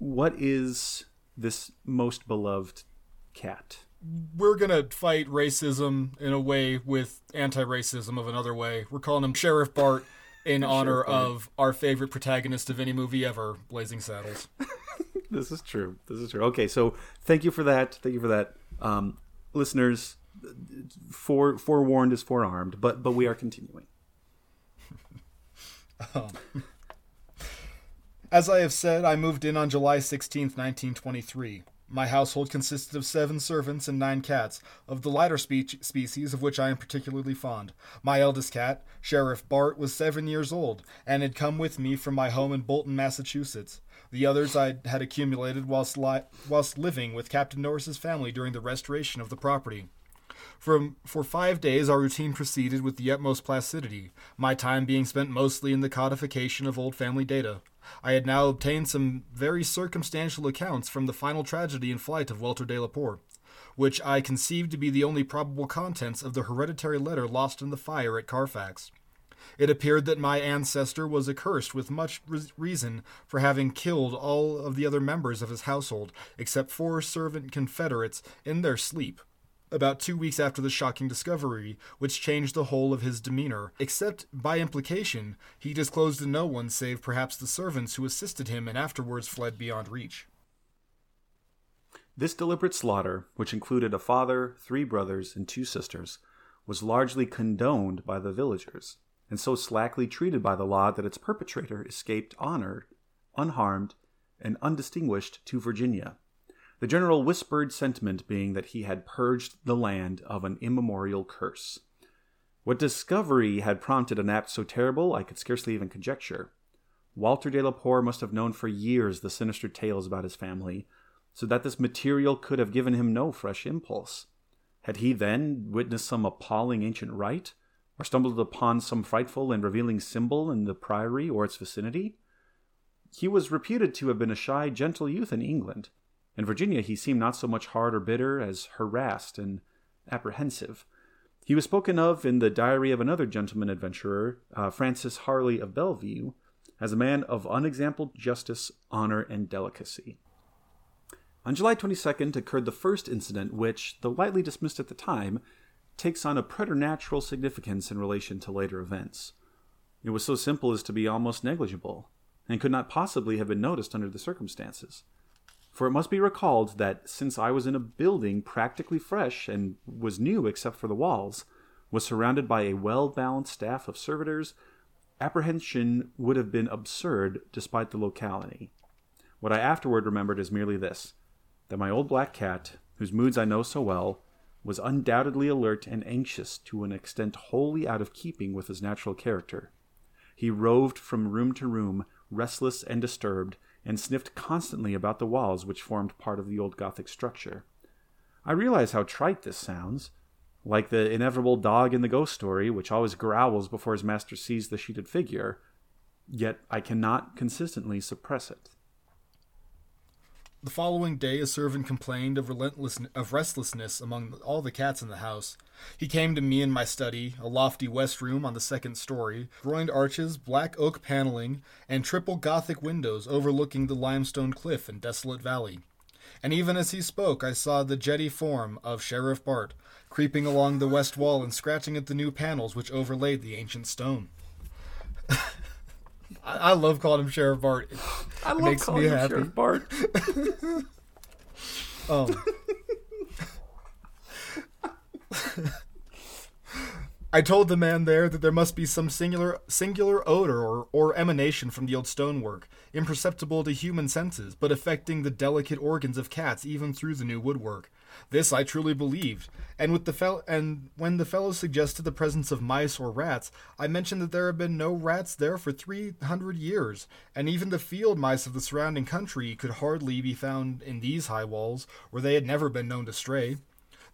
[SPEAKER 2] what is this most beloved cat?
[SPEAKER 3] We're gonna fight racism in a way with anti-racism of another way. We're calling him Sheriff Bart in *laughs* honor of our favorite protagonist of any movie ever, Blazing Saddles. *laughs*
[SPEAKER 2] This is true. This is true. Okay, so thank you for that. Thank you for that, um, listeners. Fore, forewarned is forearmed, but but we are continuing. *laughs*
[SPEAKER 3] As I have said, I moved in on July 16th, 1923. My household consisted of seven servants and nine cats, of the lighter spe- species of which I am particularly fond. My eldest cat, Sheriff Bart, was seven years old, and had come with me from my home in Bolton, Massachusetts. The others I had accumulated whilst, li- whilst living with Captain Norris's family during the restoration of the property. For, for five days, our routine proceeded with the utmost placidity, my time being spent mostly in the codification of old family data. I had now obtained some very circumstantial accounts from the final tragedy and flight of Walter de la Poer, which I conceived to be the only probable contents of the hereditary letter lost in the fire at Carfax. It appeared that my ancestor was accursed with much re- reason for having killed all of the other members of his household, except four servant confederates, in their sleep about two weeks after the shocking discovery, which changed the whole of his demeanor, except by implication, he disclosed to no one save perhaps the servants who assisted him and afterwards fled beyond reach.
[SPEAKER 2] This deliberate slaughter, which included a father, three brothers, and two sisters, was largely condoned by the villagers, and so slackly treated by the law that its perpetrator escaped honored, unharmed, and undistinguished to Virginia, the general whispered sentiment being that he had purged the land of an immemorial curse. What discovery had prompted an act so terrible, I could scarcely even conjecture. Walter de la Poer must have known for years the sinister tales about his family, so that this material could have given him no fresh impulse. Had he then witnessed some appalling ancient rite, or stumbled upon some frightful and revealing symbol in the priory or its vicinity? He was reputed to have been a shy, gentle youth in England, in Virginia, he seemed not so much hard or bitter as harassed and apprehensive. He was spoken of in the diary of another gentleman adventurer, uh, Francis Harley of Bellevue, as a man of unexampled justice, honor, and delicacy. On July 22nd occurred the first incident which, though lightly dismissed at the time, takes on a preternatural significance in relation to later events. It was so simple as to be almost negligible, and could not possibly have been noticed under the circumstances. For it must be recalled that since I was in a building practically fresh and was new except for the walls, was surrounded by a well balanced staff of servitors, apprehension would have been absurd despite the locality. What I afterward remembered is merely this that my old black cat, whose moods I know so well, was undoubtedly alert and anxious to an extent wholly out of keeping with his natural character. He roved from room to room, restless and disturbed, and sniffed constantly about the walls which formed part of the old Gothic structure. I realize how trite this sounds, like the inevitable dog in the ghost story, which always growls before his master sees the sheeted figure, yet I cannot consistently suppress it.
[SPEAKER 3] The following day, a servant complained of relentless of restlessness among all the cats in the house. He came to me in my study, a lofty west room on the second story, groined arches, black oak paneling, and triple Gothic windows overlooking the limestone cliff and desolate valley. And even as he spoke, I saw the jetty form of Sheriff Bart creeping along the west wall and scratching at the new panels which overlaid the ancient stone. *laughs* I, I love calling him Sheriff Bart.
[SPEAKER 2] I love
[SPEAKER 3] makes
[SPEAKER 2] calling
[SPEAKER 3] me
[SPEAKER 2] him
[SPEAKER 3] happy.
[SPEAKER 2] Sheriff Bart. *laughs*
[SPEAKER 3] Um, *laughs* I told the man there that there must be some singular singular odor or, or emanation from the old stonework, imperceptible to human senses, but affecting the delicate organs of cats even through the new woodwork. This I truly believed, and with the fel- and when the fellow suggested the presence of mice or rats, I mentioned that there had been no rats there for three hundred years, and even the field mice of the surrounding country could hardly be found in these high walls, where they had never been known to stray.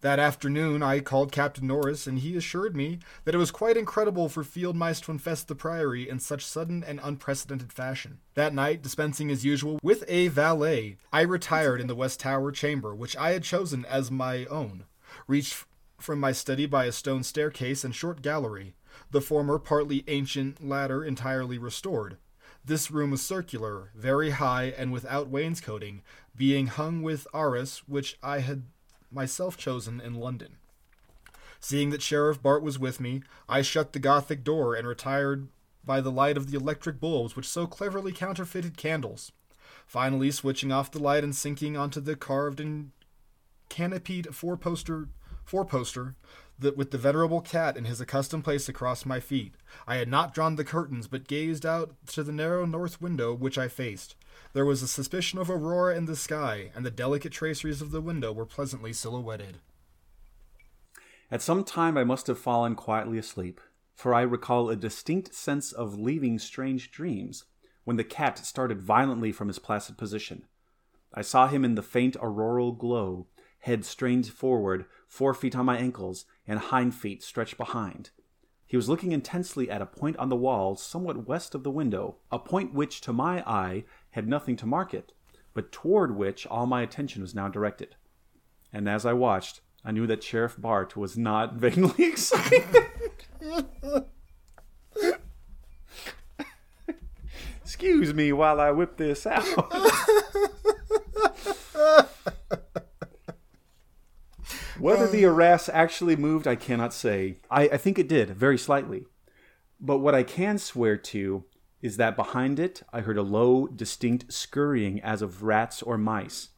[SPEAKER 3] That afternoon I called Captain Norris, and he assured me that it was quite incredible for field mice to infest the priory in such sudden and unprecedented fashion. That night, dispensing as usual with a valet, I retired in the West Tower chamber, which I had chosen as my own, reached from my study by a stone staircase and short gallery, the former partly ancient, latter entirely restored. This room was circular, very high, and without wainscoting, being hung with arras which I had myself chosen in London. Seeing that Sheriff Bart was with me, I shut the Gothic door and retired by the light of the electric bulbs which so cleverly counterfeited candles. Finally, switching off the light and sinking onto the carved and canopied four-poster, four-poster, the, with the venerable cat in his accustomed place across my feet. I had not drawn the curtains, but gazed out to the narrow north window which I faced. There was a suspicion of aurora in the sky, and the delicate traceries of the window were pleasantly silhouetted.
[SPEAKER 2] At some time I must have fallen quietly asleep, for I recall a distinct sense of leaving strange dreams when the cat started violently from his placid position. I saw him in the faint auroral glow, head strained forward, four feet on my ankles, and hind feet stretched behind. He was looking intensely at a point on the wall somewhat west of the window, a point which, to my eye, had nothing to mark it, but toward which all my attention was now directed. And as I watched, I knew that Sheriff Bart was not *laughs* vaguely excited. Excuse me while I whip this out. Whether the arras actually moved, I cannot say. I, I think it did, very slightly. But what I can swear to is that behind it, I heard a low, distinct scurrying as of rats or mice.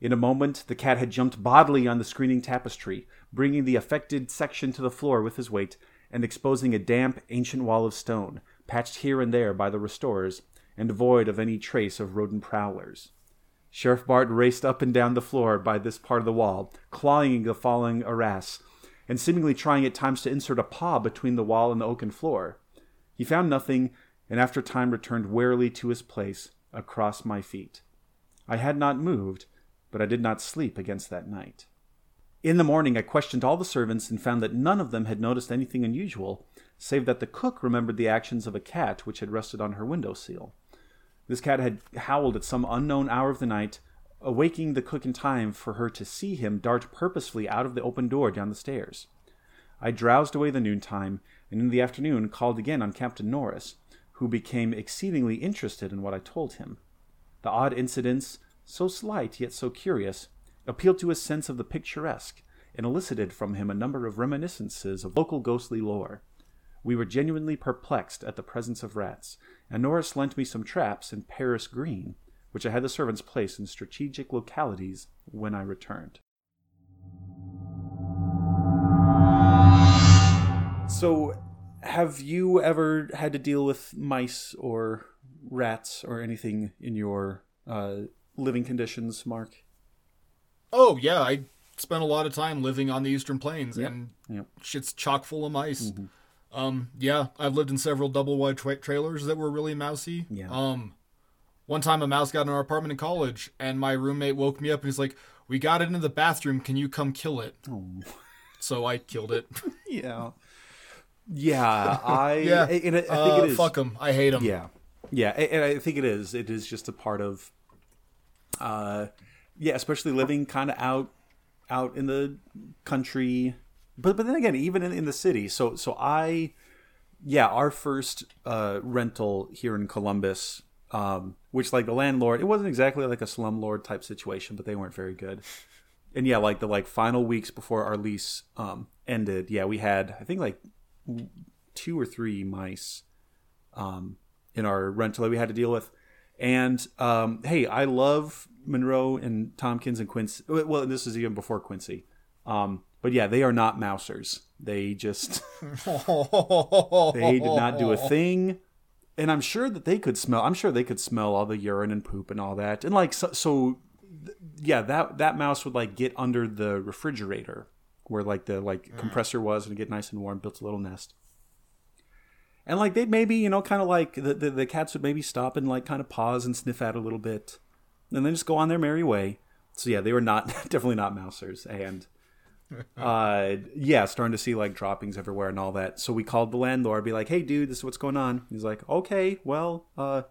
[SPEAKER 2] In a moment, the cat had jumped bodily on the screening tapestry, bringing the affected section to the floor with his weight, and exposing a damp, ancient wall of stone, patched here and there by the restorers, and devoid of any trace of rodent prowlers. Sheriff Bart raced up and down the floor by this part of the wall, clawing the falling arras, and seemingly trying at times to insert a paw between the wall and the oaken floor. He found nothing, and after time returned warily to his place across my feet. I had not moved, but I did not sleep against that night. In the morning, I questioned all the servants and found that none of them had noticed anything unusual, save that the cook remembered the actions of a cat which had rested on her window sill. This cat had howled at some unknown hour of the night, awaking the cook in time for her to see him dart purposefully out of the open door down the stairs. I drowsed away the noontime, and in the afternoon called again on Captain Norris, who became exceedingly interested in what I told him. The odd incidents, so slight yet so curious, appealed to his sense of the picturesque, and elicited from him a number of reminiscences of local ghostly lore. We were genuinely perplexed at the presence of rats, and Norris lent me some traps in Paris green, which I had the servants place in strategic localities when I returned. So, have you ever had to deal with mice or rats or anything in your uh, living conditions, Mark?
[SPEAKER 3] Oh yeah, I spent a lot of time living on the Eastern Plains,
[SPEAKER 2] Yep,
[SPEAKER 3] and
[SPEAKER 2] yep.
[SPEAKER 3] shit's chock full of mice. Um, yeah, I've lived in several double wide tra- trailers that were really mousy.
[SPEAKER 2] Yeah.
[SPEAKER 3] Um, one time a mouse got in our apartment in college, and my roommate woke me up and he's like, "We got it in the bathroom. Can you come kill it?"
[SPEAKER 2] Oh. *laughs*
[SPEAKER 3] So I killed it. *laughs*
[SPEAKER 2] Yeah. Yeah, *laughs* I
[SPEAKER 3] yeah,
[SPEAKER 2] and I, I think
[SPEAKER 3] uh,
[SPEAKER 2] it is.
[SPEAKER 3] Fuck them. I hate them.
[SPEAKER 2] Yeah, yeah, and I think it is. It is just a part of, uh, yeah, especially living kind of out, out in the country, but but then again, even in, in the city. So so I, yeah, our first uh, rental here in Columbus, um, which like the landlord, it wasn't exactly like a slumlord type situation, but they weren't very good. And yeah, like the like final weeks before our lease um, ended, yeah, we had I think like two or three mice um, in our rental that we had to deal with. And um, hey, I love Monroe and Tompkins and Quincy. Well, this is even before Quincy. Um, but yeah, they are not mousers. They just *laughs* they did not do a thing. And I'm sure that they could smell. I'm sure they could smell all the urine and poop and all that. And like so, so yeah, that that mouse would like get under the refrigerator where like the like compressor was and get nice and warm. Built a little nest. And like they'd maybe you know kind of like the, the the cats would maybe stop and like kind of pause and sniff at a little bit, and then just go on their merry way. So yeah, they were not *laughs* definitely not mousers, and *laughs* uh yeah, starting to see like droppings everywhere and all that. So we called the landlord, be like, "Hey, dude, this is what's going on." He's like, "Okay, well, uh,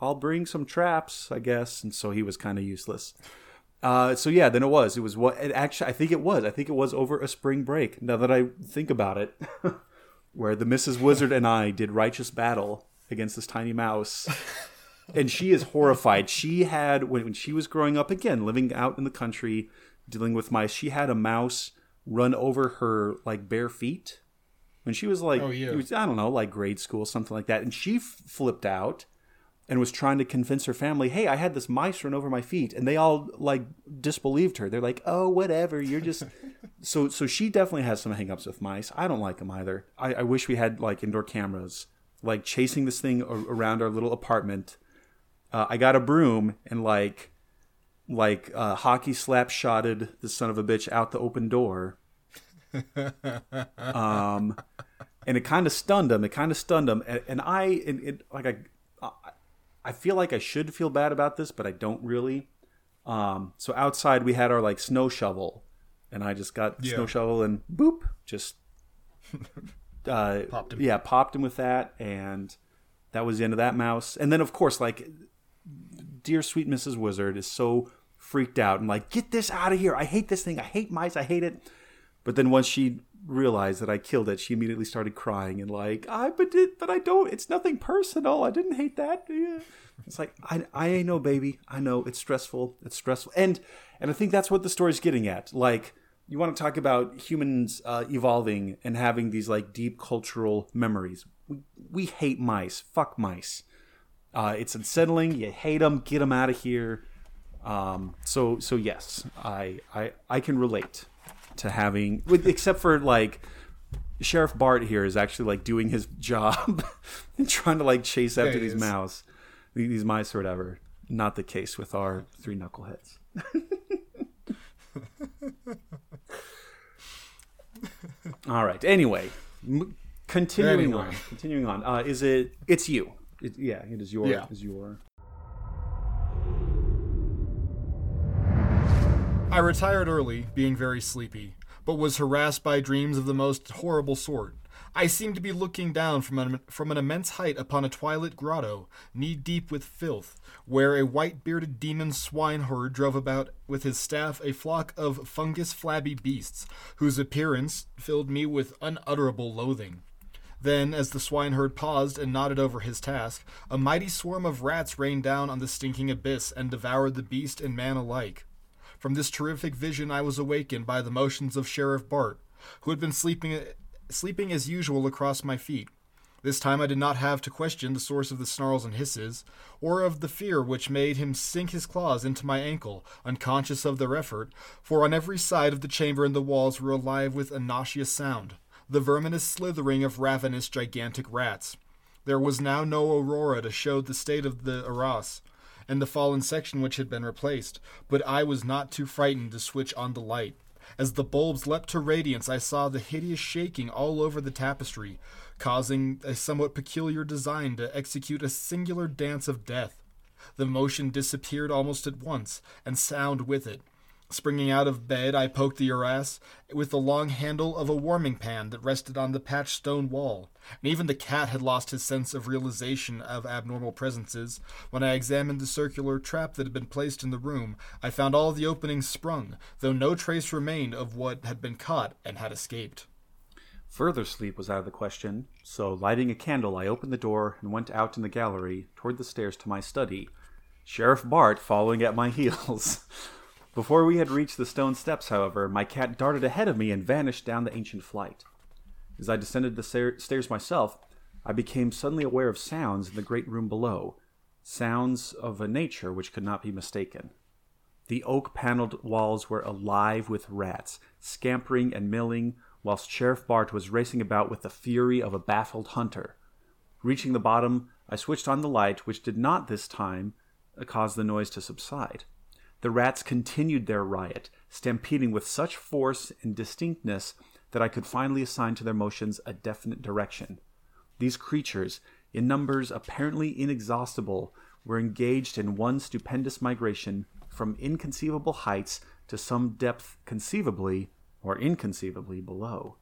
[SPEAKER 2] I'll bring some traps, I guess." And so he was kind of useless. Uh, so yeah, then it was. It was what it actually. I think it was. I think it was over a spring break. Now that I think about it, *laughs* where the Mrs. Wizard and I did righteous battle against this tiny mouse. And she is horrified. She had when, when she was growing up again, living out in the country, dealing with mice. She had a mouse run over her like bare feet when she was like,
[SPEAKER 3] Oh, yeah.
[SPEAKER 2] was, I don't know, like grade school, something like that. And she f- flipped out and was trying to convince her family, "Hey, I had this mice run over my feet," and they all like disbelieved her. They're like, "Oh, whatever, you're just." *laughs* so, so she definitely has some hangups with mice. I don't like them either. I, I wish we had like indoor cameras, like chasing this thing a- around our little apartment. Uh, I got a broom and like, like uh, hockey slap shotted the son of a bitch out the open door. *laughs* um, and it kind of stunned him. It kind of stunned him, and, and I, and it like I, I, feel like I should feel bad about this, but I don't really. Um, so outside we had our like snow shovel, and I just got
[SPEAKER 3] Yeah.
[SPEAKER 2] snow shovel and boop, just *laughs* uh,
[SPEAKER 3] Popped him.
[SPEAKER 2] Yeah, popped him with that, and that was the end of that mouse. And then of course, like, dear sweet Mrs. Wizard is so freaked out and like, get this out of here! I hate this thing! I hate mice! I hate it! But then once she realized that I killed it, she immediately started crying and like, I but it, but I don't. It's nothing personal. I didn't hate that. *laughs* It's like I I know, baby. I know it's stressful. It's stressful, and and I think that's what the story's getting at. Like you want to talk about humans uh, evolving and having these like deep cultural memories. We we hate mice. Fuck mice. Uh, it's unsettling. You hate them. Get them out of here. Um, so so yes, I I I can relate to having, with, except for like Sheriff Bart here is actually like doing his job *laughs* and trying to like chase after
[SPEAKER 3] he
[SPEAKER 2] these
[SPEAKER 3] is.
[SPEAKER 2] mouse, these mice or whatever. Not the case with our three knuckleheads. *laughs* All right. Anyway, m- continuing on. Continuing on. Uh, is it? It's you. It, yeah, it is your.
[SPEAKER 3] Yeah.
[SPEAKER 2] Is your.
[SPEAKER 3] I retired early, being very sleepy, but was harassed by dreams of the most horrible sort. I seemed to be looking down from an, from an immense height upon a twilit grotto, knee deep with filth, where a white bearded demon swineherd drove about with his staff a flock of fungus flabby beasts, whose appearance filled me with unutterable loathing. Then, as the swineherd paused and nodded over his task, a mighty swarm of rats rained down on the stinking abyss and devoured the beast and man alike. From this terrific vision, I was awakened by the motions of Sheriff Bart, who had been sleeping, sleeping as usual across my feet. This time I did not have to question the source of the snarls and hisses, or of the fear which made him sink his claws into my ankle, unconscious of their effort, for on every side of the chamber and the walls were alive with a nauseous sound, the verminous slithering of ravenous gigantic rats. There was now no aurora to show the state of the arras, and the fallen section which had been replaced, but I was not too frightened to switch on the light. As the bulbs leapt to radiance, I saw the hideous shaking all over the tapestry, causing a somewhat peculiar design to execute a singular dance of death. The motion disappeared almost at once, and sound with it. Springing out of bed, I poked the arras with the long handle of a warming pan that rested on the patched stone wall. And even the cat had lost his sense of realization of abnormal presences. When I examined the circular trap that had been placed in the room, I found all the openings sprung, though no trace remained of what had been caught and had escaped.
[SPEAKER 2] Further sleep was out of the question, so lighting a candle, I opened the door and went out in the gallery toward the stairs to my study, Sheriff Bart following at my *laughs* heels. Before we had reached the stone steps, however, my cat darted ahead of me and vanished down the ancient flight. As I descended the stairs myself, I became suddenly aware of sounds in the great room below, sounds of a nature which could not be mistaken. The oak paneled walls were alive with rats, scampering and milling, whilst Sheriff Bart was racing about with the fury of a baffled hunter. Reaching the bottom, I switched on the light, which did not this time cause the noise to subside. The rats continued their riot, stampeding with such force and distinctness that I could finally assign to their motions a definite direction. These creatures, in numbers apparently inexhaustible, were engaged in one stupendous migration from inconceivable heights to some depth conceivably or inconceivably below.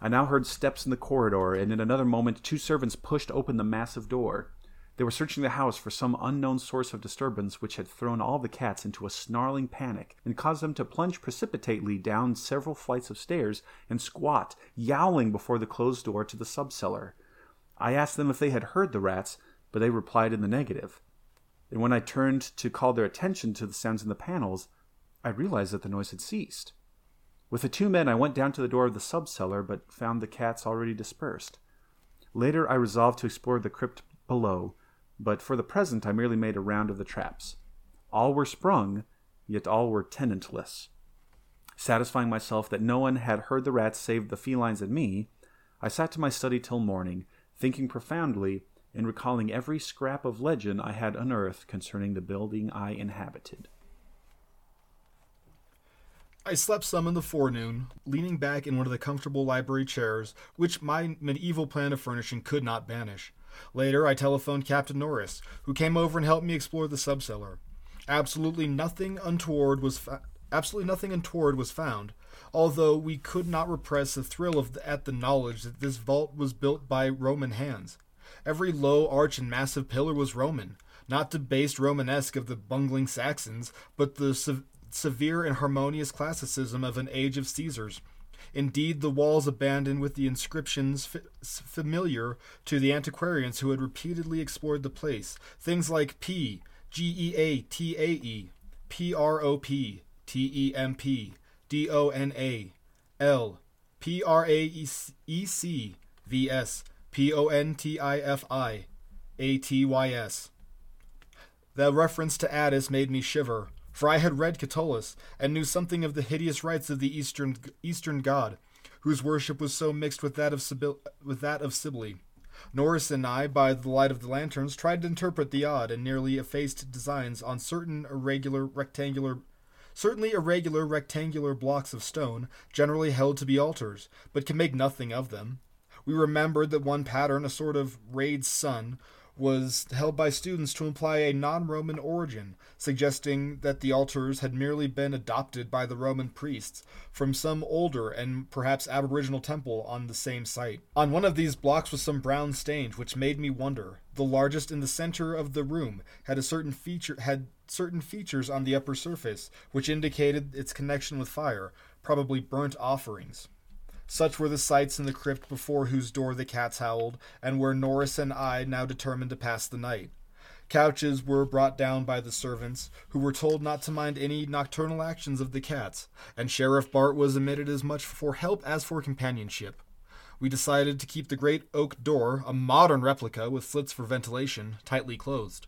[SPEAKER 2] I now heard steps in the corridor, and in another moment two servants pushed open the massive door. They were searching the house for some unknown source of disturbance which had thrown all the cats into a snarling panic and caused them to plunge precipitately down several flights of stairs and squat, yowling before the closed door to the subcellar. I asked them if they had heard the rats, but they replied in the negative. And when I turned to call their attention to the sounds in the panels, I realized that the noise had ceased. With the two men, I went down to the door of the subcellar, but found the cats already dispersed. Later, I resolved to explore the crypt below, but for the present I merely made a round of the traps. All were sprung, yet all were tenantless. Satisfying myself that no one had heard the rats save the felines and me, I sat to my study till morning, thinking profoundly and recalling every scrap of legend I had unearthed concerning the building I inhabited.
[SPEAKER 3] I slept some in the forenoon, leaning back in one of the comfortable library chairs, which my medieval plan of furnishing could not banish. Later, I telephoned Captain Norris, who came over and helped me explore the subcellar. Absolutely nothing untoward was fa- absolutely nothing untoward was found, although we could not repress the thrill of the, at the knowledge that this vault was built by Roman hands. Every low arch and massive pillar was Roman, not the based Romanesque of the bungling Saxons, but the se- severe and harmonious classicism of an age of Caesars. Indeed, the walls abandoned with the inscriptions f- familiar to the antiquarians who had repeatedly explored the place. Things like P, G E A T A E, P R O P, T E M P, D O N A, L, P R A E C, V S, P O N T I F I, A T Y S. The reference to Atys made me shiver, for I had read Catullus and knew something of the hideous rites of the Eastern Eastern god, whose worship was so mixed with that of Sibyl, with that of Cybele. Norris and I, by the light of the lanterns, tried to interpret the odd and nearly effaced designs on certain irregular rectangular certainly irregular rectangular blocks of stone, generally held to be altars, but can make nothing of them. We remembered that one pattern, a sort of rayed sun, was held by students to imply a non Roman origin, suggesting that the altars had merely been adopted by the Roman priests from some older and perhaps aboriginal temple on the same site. On one of these blocks was some brown stain, which made me wonder. The largest in the center of the room had a certain feature had certain features on the upper surface which indicated its connection with fire, probably burnt offerings. Such were the sights in the crypt before whose door the cats howled, and where Norris and I now determined to pass the night. Couches were brought down by the servants, who were told not to mind any nocturnal actions of the cats, and Sheriff Bart was admitted as much for help as for companionship. We decided to keep the great oak door, a modern replica with slits for ventilation, tightly closed.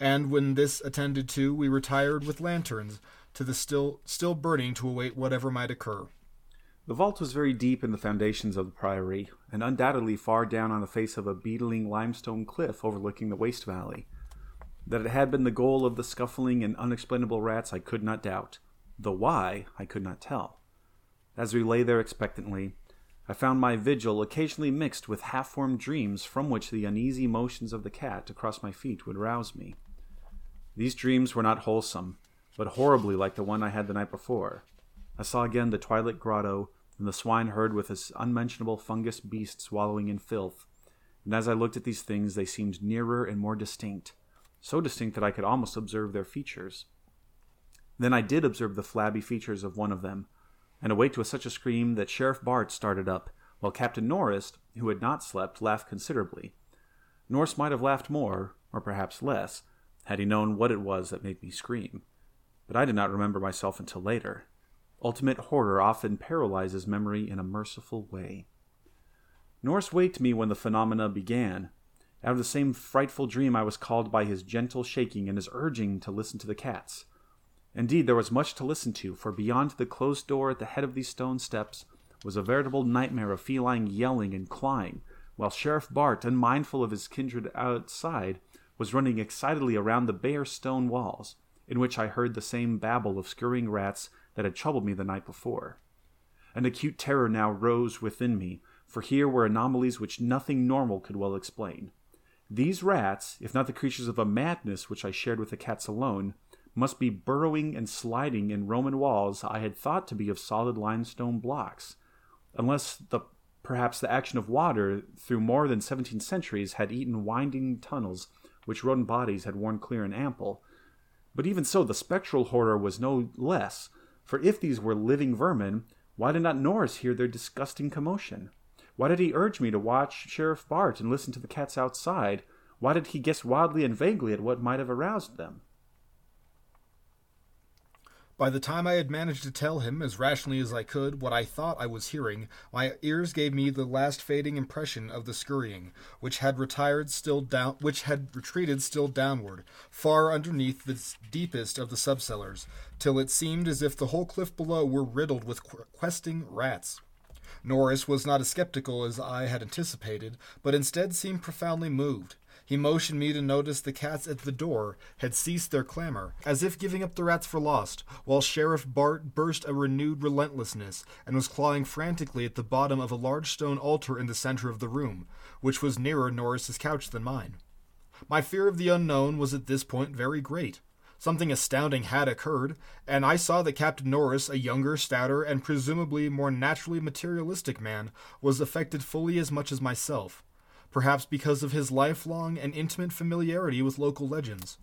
[SPEAKER 3] And when this attended to, we retired with lanterns to the still still burning to await whatever might occur.
[SPEAKER 2] The vault was very deep in the foundations of the priory, and undoubtedly far down on the face of a beetling limestone cliff overlooking the waste valley. That it had been the goal of the scuffling and unexplainable rats I could not doubt, though why I could not tell. As we lay there expectantly, I found my vigil occasionally mixed with half formed dreams from which the uneasy motions of the cat across my feet would rouse me. These dreams were not wholesome, but horribly like the one I had the night before. I saw again the twilight grotto, and the swineherd with his unmentionable fungus beast swallowing in filth. And as I looked at these things, they seemed nearer and more distinct, so distinct that I could almost observe their features. Then I did observe the flabby features of one of them, and awaked with such a scream that Sheriff Bart started up, while Captain Norris, who had not slept, laughed considerably. Norris might have laughed more, or perhaps less, had he known what it was that made me scream. But I did not remember myself until later. Ultimate horror often paralyzes memory in a merciful way. Norris waked me when the phenomena began. Out of the same frightful dream, I was called by his gentle shaking and his urging to listen to the cats. Indeed, there was much to listen to, for beyond the closed door at the head of these stone steps was a veritable nightmare of feline yelling and clawing, while Sheriff Bart, unmindful of his kindred outside, was running excitedly around the bare stone walls, in which I heard the same babble of scurrying rats that had troubled me the night before. An acute terror now rose within me, for here were anomalies which nothing normal could well explain. These rats, if not the creatures of a madness which I shared with the cats alone, must be burrowing and sliding in Roman walls I had thought to be of solid limestone blocks, unless the perhaps the action of water through more than seventeen centuries had eaten winding tunnels which rodent bodies had worn clear and ample. But even so, the spectral horror was no less, for if these were living vermin, why did not Norris hear their disgusting commotion? Why did he urge me to watch Sheriff Bart and listen to the cats outside? Why did he guess wildly and vaguely at what might have aroused them?
[SPEAKER 3] By the time I had managed to tell him, as rationally as I could, what I thought I was hearing, my ears gave me the last fading impression of the scurrying, which had retired still down, which had retreated still downward, far underneath the deepest of the subcellars, till it seemed as if the whole cliff below were riddled with questing rats. Norris was not as skeptical as I had anticipated, but instead seemed profoundly moved. He motioned me to notice the cats at the door had ceased their clamor, as if giving up the rats for lost, while Sheriff Bart burst a renewed relentlessness and was clawing frantically at the bottom of a large stone altar in the center of the room, which was nearer Norris's couch than mine. My fear of the unknown was at this point very great. Something astounding had occurred, and I saw that Captain Norris, a younger, stouter, and presumably more naturally materialistic man, was affected fully as much as myself perhaps because of his lifelong and intimate familiarity with local legends.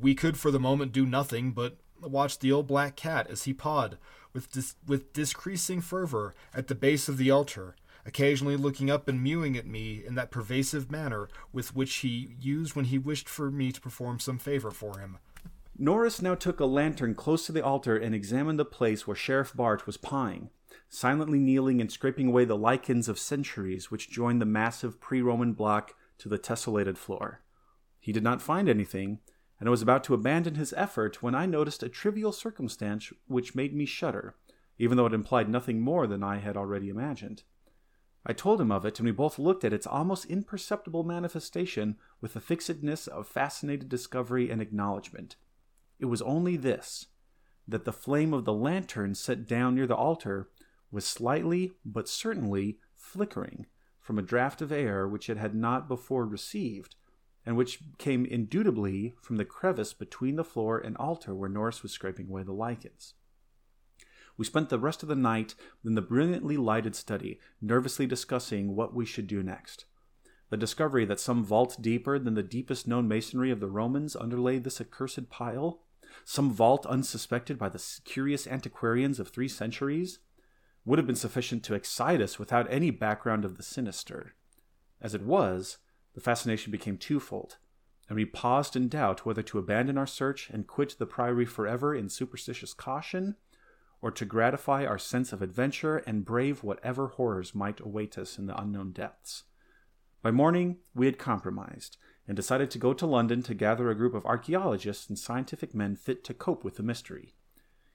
[SPEAKER 3] We could for the moment do nothing but watch the old black cat as he pawed, with, dis- with decreasing fervor, at the base of the altar, occasionally looking up and mewing at me in that pervasive manner with which he used when he wished for me to perform some favor for him.
[SPEAKER 2] Norris now took a lantern close to the altar and examined the place where Sheriff Bart was pawing silently kneeling and scraping away the lichens of centuries which joined the massive pre Roman block to the tessellated floor. He did not find anything, and was about to abandon his effort when I noticed a trivial circumstance which made me shudder, even though it implied nothing more than I had already imagined. I told him of it, and we both looked at its almost imperceptible manifestation with the fixedness of fascinated discovery and acknowledgement. It was only this that the flame of the lantern set down near the altar was slightly but certainly flickering from a draught of air which it had not before received, and which came indubitably from the crevice between the floor and altar where Norris was scraping away the lichens. We spent the rest of the night in the brilliantly lighted study, nervously discussing what we should do next. The discovery that some vault deeper than the deepest known masonry of the Romans underlay this accursed pile, some vault unsuspected by the curious antiquarians of three centuries, would have been sufficient to excite us without any background of the sinister. As it was, the fascination became twofold, and we paused in doubt whether to abandon our search and quit the priory forever in superstitious caution, or to gratify our sense of adventure and brave whatever horrors might await us in the unknown depths. By morning, we had compromised, and decided to go to London to gather a group of archaeologists and scientific men fit to cope with the mystery.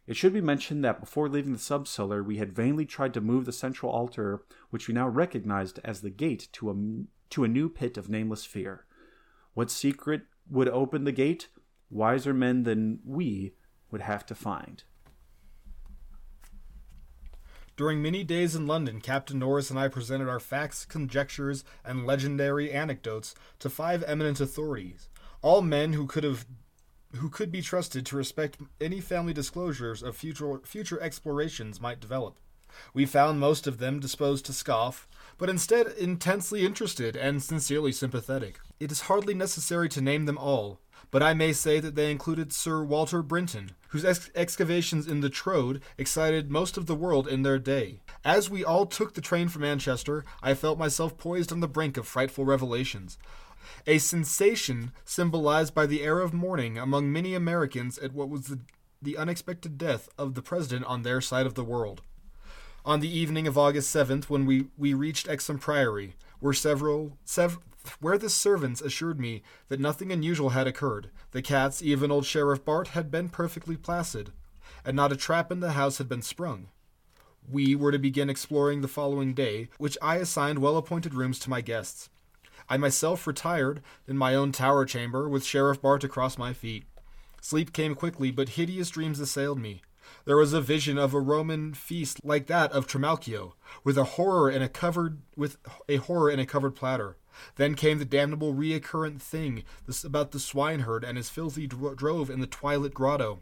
[SPEAKER 2] It should be mentioned that before leaving the subcellar, we had vainly tried to move the central altar, which we now recognized as the gate to a, to a new pit of nameless fear. What secret would open the gate? Wiser men than we would have to find.
[SPEAKER 3] During many days in London, Captain Norris and I presented our facts, conjectures, and legendary anecdotes to five eminent authorities, all men who could have who could be trusted to respect any family disclosures of future future explorations might develop. We found most of them disposed to scoff, but instead intensely interested and sincerely sympathetic. It is hardly necessary to name them all, but I may say that they included Sir Walter Brinton, whose ex- excavations in the Troad excited most of the world in their day. As we all took the train for Anchester, I felt myself poised on the brink of frightful revelations a sensation symbolized by the air of mourning among many Americans at what was the, the unexpected death of the president on their side of the world. On the evening of August 7th, when we, we reached Exham Priory, where several sev- where the servants assured me that nothing unusual had occurred. The cats, even old Sheriff Bart, had been perfectly placid, and not a trap in the house had been sprung. We were to begin exploring the following day, which I assigned well appointed rooms to my guests. I myself retired in my own tower chamber with Sheriff Bart across my feet. Sleep came quickly, but hideous dreams assailed me. There was a vision of a Roman feast like that of Trimalchio, with a horror in a covered with a horror in a covered platter. Then came the damnable recurrent thing this, about the swineherd and his filthy dro- drove in the twilit grotto.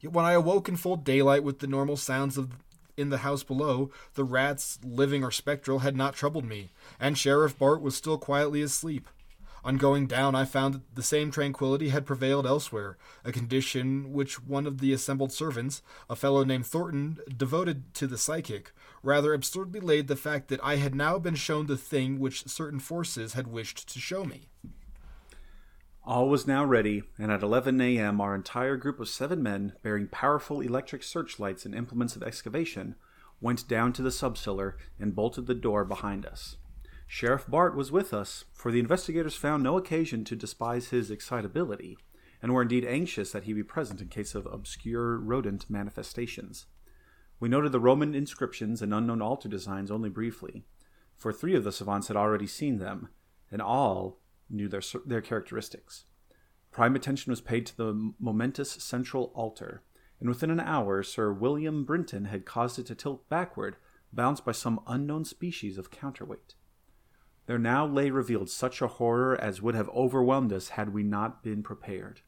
[SPEAKER 3] Yet when I awoke in full daylight with the normal sounds of in the house below, the rats, living or spectral, had not troubled me, and Sheriff Bart was still quietly asleep. On going down, I found that the same tranquillity had prevailed elsewhere, a condition which one of the assembled servants, a fellow named Thornton, devoted to the psychic, rather absurdly laid the fact that I had now been shown the thing which certain forces had wished to show me.
[SPEAKER 2] All was now ready, and at 11 a.m., our entire group of seven men, bearing powerful electric searchlights and implements of excavation, went down to the subcellar and bolted the door behind us. Sheriff Bart was with us, for the investigators found no occasion to despise his excitability, and were indeed anxious that he be present in case of obscure rodent manifestations. We noted the Roman inscriptions and unknown altar designs only briefly, for three of the savants had already seen them, and all knew their, their characteristics. Prime attention was paid to the momentous central altar, and within an hour Sir William Brinton had caused it to tilt backward, balanced by some unknown species of counterweight. There now lay revealed such a horror as would have overwhelmed us had we not been prepared.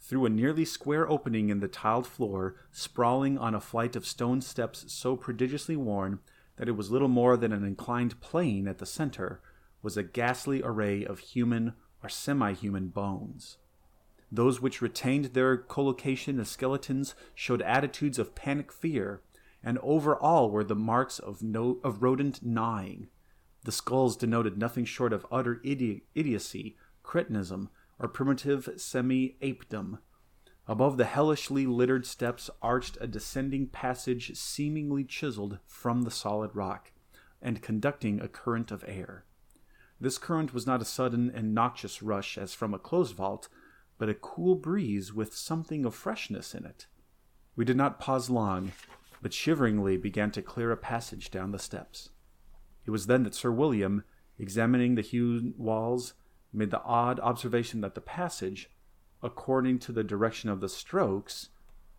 [SPEAKER 2] Through a nearly square opening in the tiled floor, sprawling on a flight of stone steps so prodigiously worn that it was little more than an inclined plane at the center, was a ghastly array of human or semi human bones. Those which retained their collocation as skeletons showed attitudes of panic fear, and over all were the marks of, no, of rodent gnawing. The skulls denoted nothing short of utter idi- idiocy, cretinism, or primitive semi apedom. Above the hellishly littered steps arched a descending passage seemingly chiseled from the solid rock, and conducting a current of air. This current was not a sudden and noxious rush as from a closed vault, but a cool breeze with something of freshness in it. We did not pause long, but shiveringly began to clear a passage down the steps. It was then that Sir William, examining the hewn walls, made the odd observation that the passage, according to the direction of the strokes,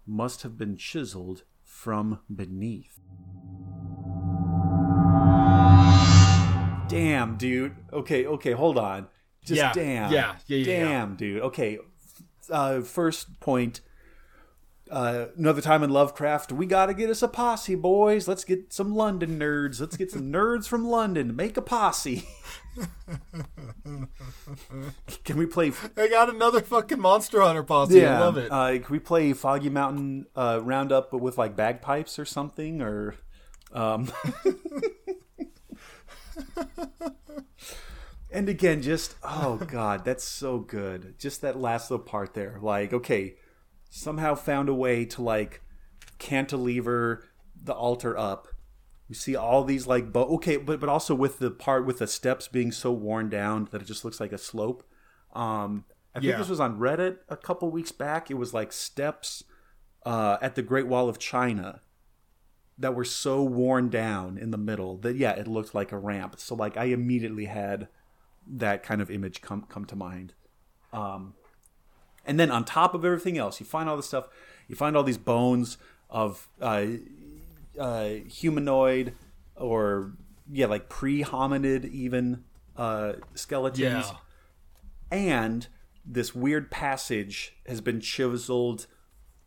[SPEAKER 2] must have been chiseled from beneath. Damn, dude. Okay, okay, hold on. Just
[SPEAKER 3] Yeah,
[SPEAKER 2] damn.
[SPEAKER 3] yeah, yeah, yeah,
[SPEAKER 2] Damn, dude. Okay. Uh, first point. Uh, another time in Lovecraft, we gotta get us a posse, boys. Let's get some London nerds. Let's get some nerds from London. Make a posse. *laughs* Can we play?
[SPEAKER 3] I got another fucking Monster Hunter posse. I love it.
[SPEAKER 2] Uh, can we play Foggy Mountain uh, Roundup, but with like bagpipes or something? Or, um... *laughs* *laughs* and again, just oh god, that's so good. Just that last little part there, like okay, somehow found a way to like cantilever the altar up. We see all these like bo- okay, but but also with the part with the steps being so worn down that it just looks like a slope. Um, I think
[SPEAKER 3] Yeah.
[SPEAKER 2] this was on Reddit a couple weeks back. It was like steps uh, at the Great Wall of China that were so worn down in the middle that yeah, it looked like a ramp. So like I immediately had that kind of image come come to mind. Um, and then on top of everything else, you find all this stuff. You find all these bones of uh, uh, humanoid or yeah, like pre-hominid even uh, skeletons
[SPEAKER 3] yeah.
[SPEAKER 2] and this weird passage has been chiseled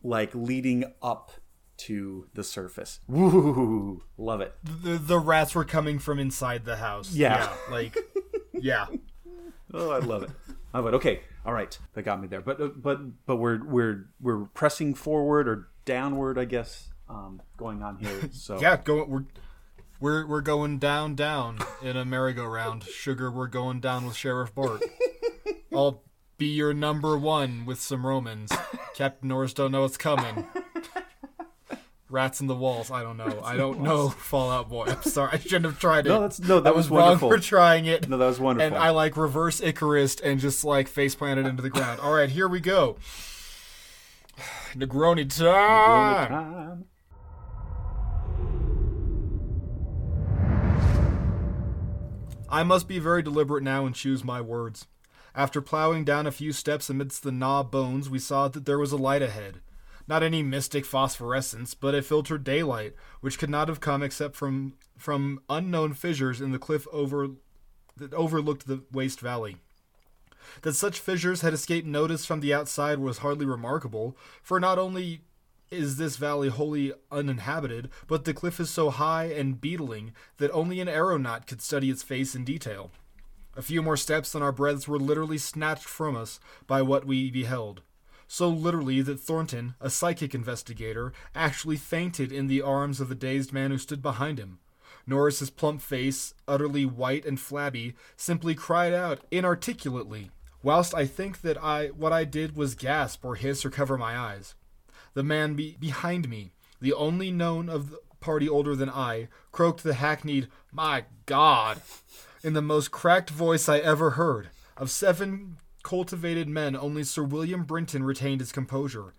[SPEAKER 2] like leading up to the surface. Woo! Love it.
[SPEAKER 3] The, the rats were coming from inside the house.
[SPEAKER 2] Yeah.
[SPEAKER 3] like, yeah. *laughs*
[SPEAKER 2] Oh, I love it. I love it. Okay, all right, that got me there. But uh, but but we're we're we're pressing forward or downward, I guess, um, going on here. *laughs* So
[SPEAKER 3] Yeah, go, we're, we're, we're going down, down in a merry-go-round. Sugar, we're going down with Sheriff Bart. *laughs* I'll be your number one with some Romans. Captain Norris don't know it's coming. Rats in the walls. I don't know. I don't know Fall Out Boy. I'm sorry. I shouldn't have tried it.
[SPEAKER 2] No, that's- no, that
[SPEAKER 3] I
[SPEAKER 2] was
[SPEAKER 3] was, wrong
[SPEAKER 2] wonderful.
[SPEAKER 3] for trying it.
[SPEAKER 2] no, that was wonderful.
[SPEAKER 3] and I like reverse Icarus and just like face planted into the ground. All right, here we go. *sighs* Negroni time.
[SPEAKER 2] Time.
[SPEAKER 3] I must be very deliberate now and choose my words. After plowing down a few steps amidst the gnaw bones, we saw that there was a light ahead. Not any mystic phosphorescence, but a filtered daylight, which could not have come except from from unknown fissures in the cliff over that overlooked the waste valley. That such fissures had escaped notice from the outside was hardly remarkable, for not only is this valley wholly uninhabited, but the cliff is so high and beetling that only an aeronaut could study its face in detail. A few more steps and our breaths were literally snatched from us by what we beheld. So literally that Thornton, a psychic investigator, actually fainted in the arms of the dazed man who stood behind him. Norris's plump face, utterly white and flabby, simply cried out inarticulately, whilst I think that I what I did was gasp or hiss or cover my eyes. The man be- behind me, the only known of the party older than I, croaked the hackneyed "My God!" in the most cracked voice I ever heard. Of seven cultivated men, only Sir William Brinton retained his composure.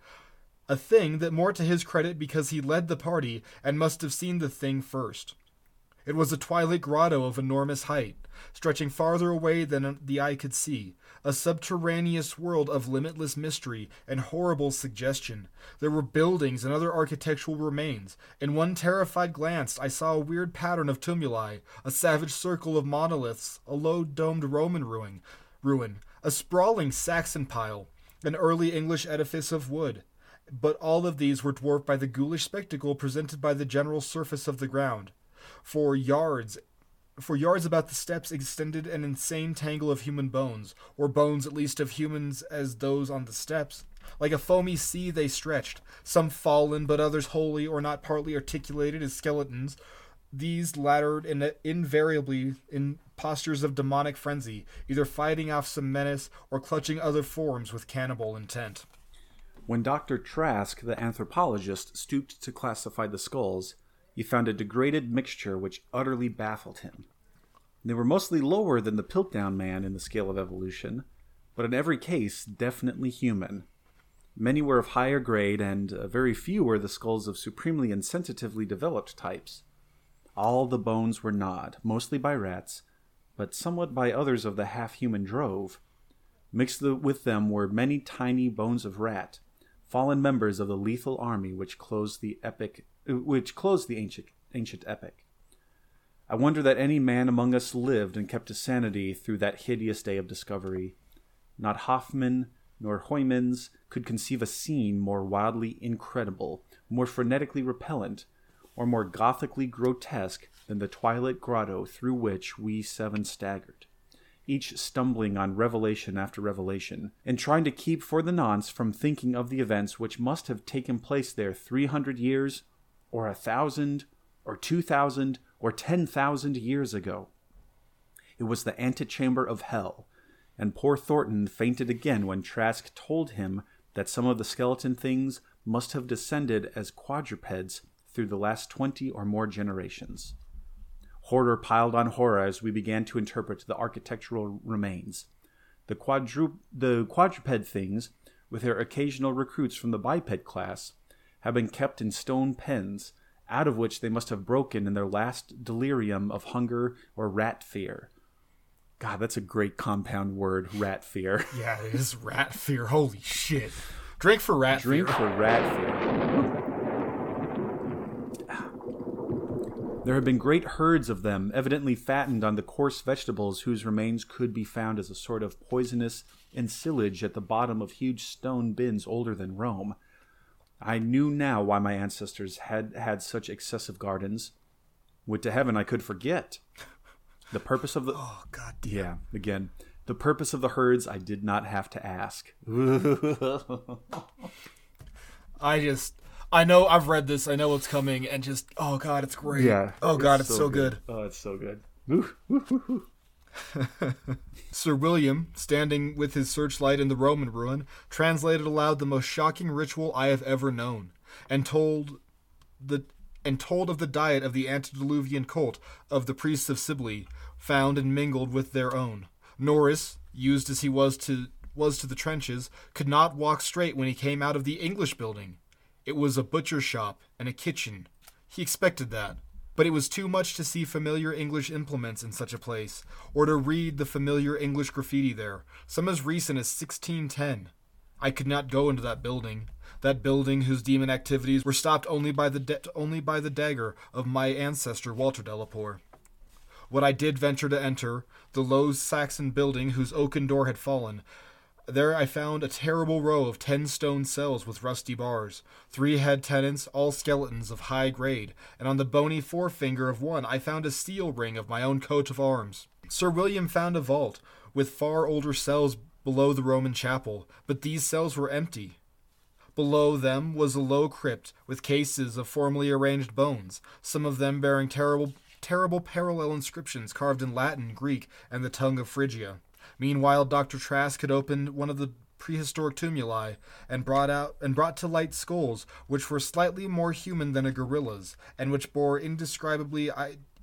[SPEAKER 3] A thing that more to his credit because he led the party and must have seen the thing first. It was a twilight grotto of enormous height, stretching farther away than the eye could see, a subterraneous world of limitless mystery and horrible suggestion. There were buildings and other architectural remains. In one terrified glance, I saw a weird pattern of tumuli, a savage circle of monoliths, a low domed Roman ruin, ruin, a sprawling Saxon pile, an early English edifice of wood. But all of these were dwarfed by the ghoulish spectacle presented by the general surface of the ground. For yards for yards about the steps extended an insane tangle of human bones, or bones at least of humans as those on the steps. Like a foamy sea they stretched, some fallen, but others wholly or not partly articulated as skeletons. These latter in, invariably in postures of demonic frenzy, either fighting off some menace or clutching other forms with cannibal intent.
[SPEAKER 2] When Dr. Trask, the anthropologist, stooped to classify the skulls, he found a degraded mixture which utterly baffled him. They were mostly lower than the Piltdown man in the scale of evolution, but in every case definitely human. Many were of higher grade, and uh, very few were the skulls of supremely and sensitively developed types. All the bones were gnawed, mostly by rats, but somewhat by others of the half human drove. Mixed with them were many tiny bones of rat, fallen members of the lethal army which closed the epic which closed the ancient ancient epic. I wonder that any man among us lived and kept his sanity through that hideous day of discovery. Not Hoffmann nor Huysmans could conceive a scene more wildly incredible, more frenetically repellent, or more gothically grotesque than the twilight grotto through which we seven staggered, each stumbling on revelation after revelation, and trying to keep for the nonce from thinking of the events which must have taken place there three hundred years, or a thousand, or two thousand, or ten thousand years ago. It was the antechamber of hell, and poor Thornton fainted again when Trask told him that some of the skeleton things must have descended as quadrupeds through the last twenty or more generations. Horror piled on horror as we began to interpret the architectural remains. The, quadru- the quadruped things, with their occasional recruits from the biped class, have been kept in stone pens, out of which they must have broken in their last delirium of hunger or rat fear. God, that's a great compound word, rat fear.
[SPEAKER 3] Yeah, it is rat fear. Holy shit. Drink for rat
[SPEAKER 2] Drink
[SPEAKER 3] fear.
[SPEAKER 2] Drink for rat fear. There had been great herds of them, evidently fattened on the coarse vegetables whose remains could be found as a sort of poisonous ensilage at the bottom of huge stone bins older than Rome. I knew now why my ancestors had had such excessive gardens. Would to heaven I could forget. The purpose of the *laughs*
[SPEAKER 3] Oh god damn.
[SPEAKER 2] yeah again the purpose of the herds I did not have to ask. *laughs*
[SPEAKER 3] I just I know I've read this, I know what's coming, and just oh god, it's great.
[SPEAKER 2] Yeah.
[SPEAKER 3] Oh god, it's, so, good.
[SPEAKER 2] Oh, it's so good. *laughs*
[SPEAKER 3] Sir William, standing with his searchlight in the Roman ruin, translated aloud the most shocking ritual I have ever known, and told the and told of the diet of the antediluvian cult of the priests of Cybele, found and mingled with their own. Norris, used as he was to was to the trenches, could not walk straight when he came out of the English building. It was a butcher's shop and a kitchen. He expected that. But it was too much to see familiar English implements in such a place, or to read the familiar English graffiti there, some as recent as 1610. I could not go into that building, that building whose demon activities were stopped only by the da- only by the dagger of my ancestor Walter De La Poer. What I did venture to enter, the low Saxon building whose oaken door had fallen, there I found a terrible row of ten stone cells with rusty bars. Three had tenants, all skeletons of high grade, and on the bony forefinger of one I found a steel ring of my own coat of arms. Sir William found a vault, with far older cells below the Roman chapel, but these cells were empty. Below them was a low crypt with cases of formally arranged bones, some of them bearing terrible terrible parallel inscriptions carved in Latin, Greek, and the tongue of Phrygia. Meanwhile, Dr. Trask had opened one of the prehistoric tumuli and brought out and brought to light skulls which were slightly more human than a gorilla's and which bore indescribably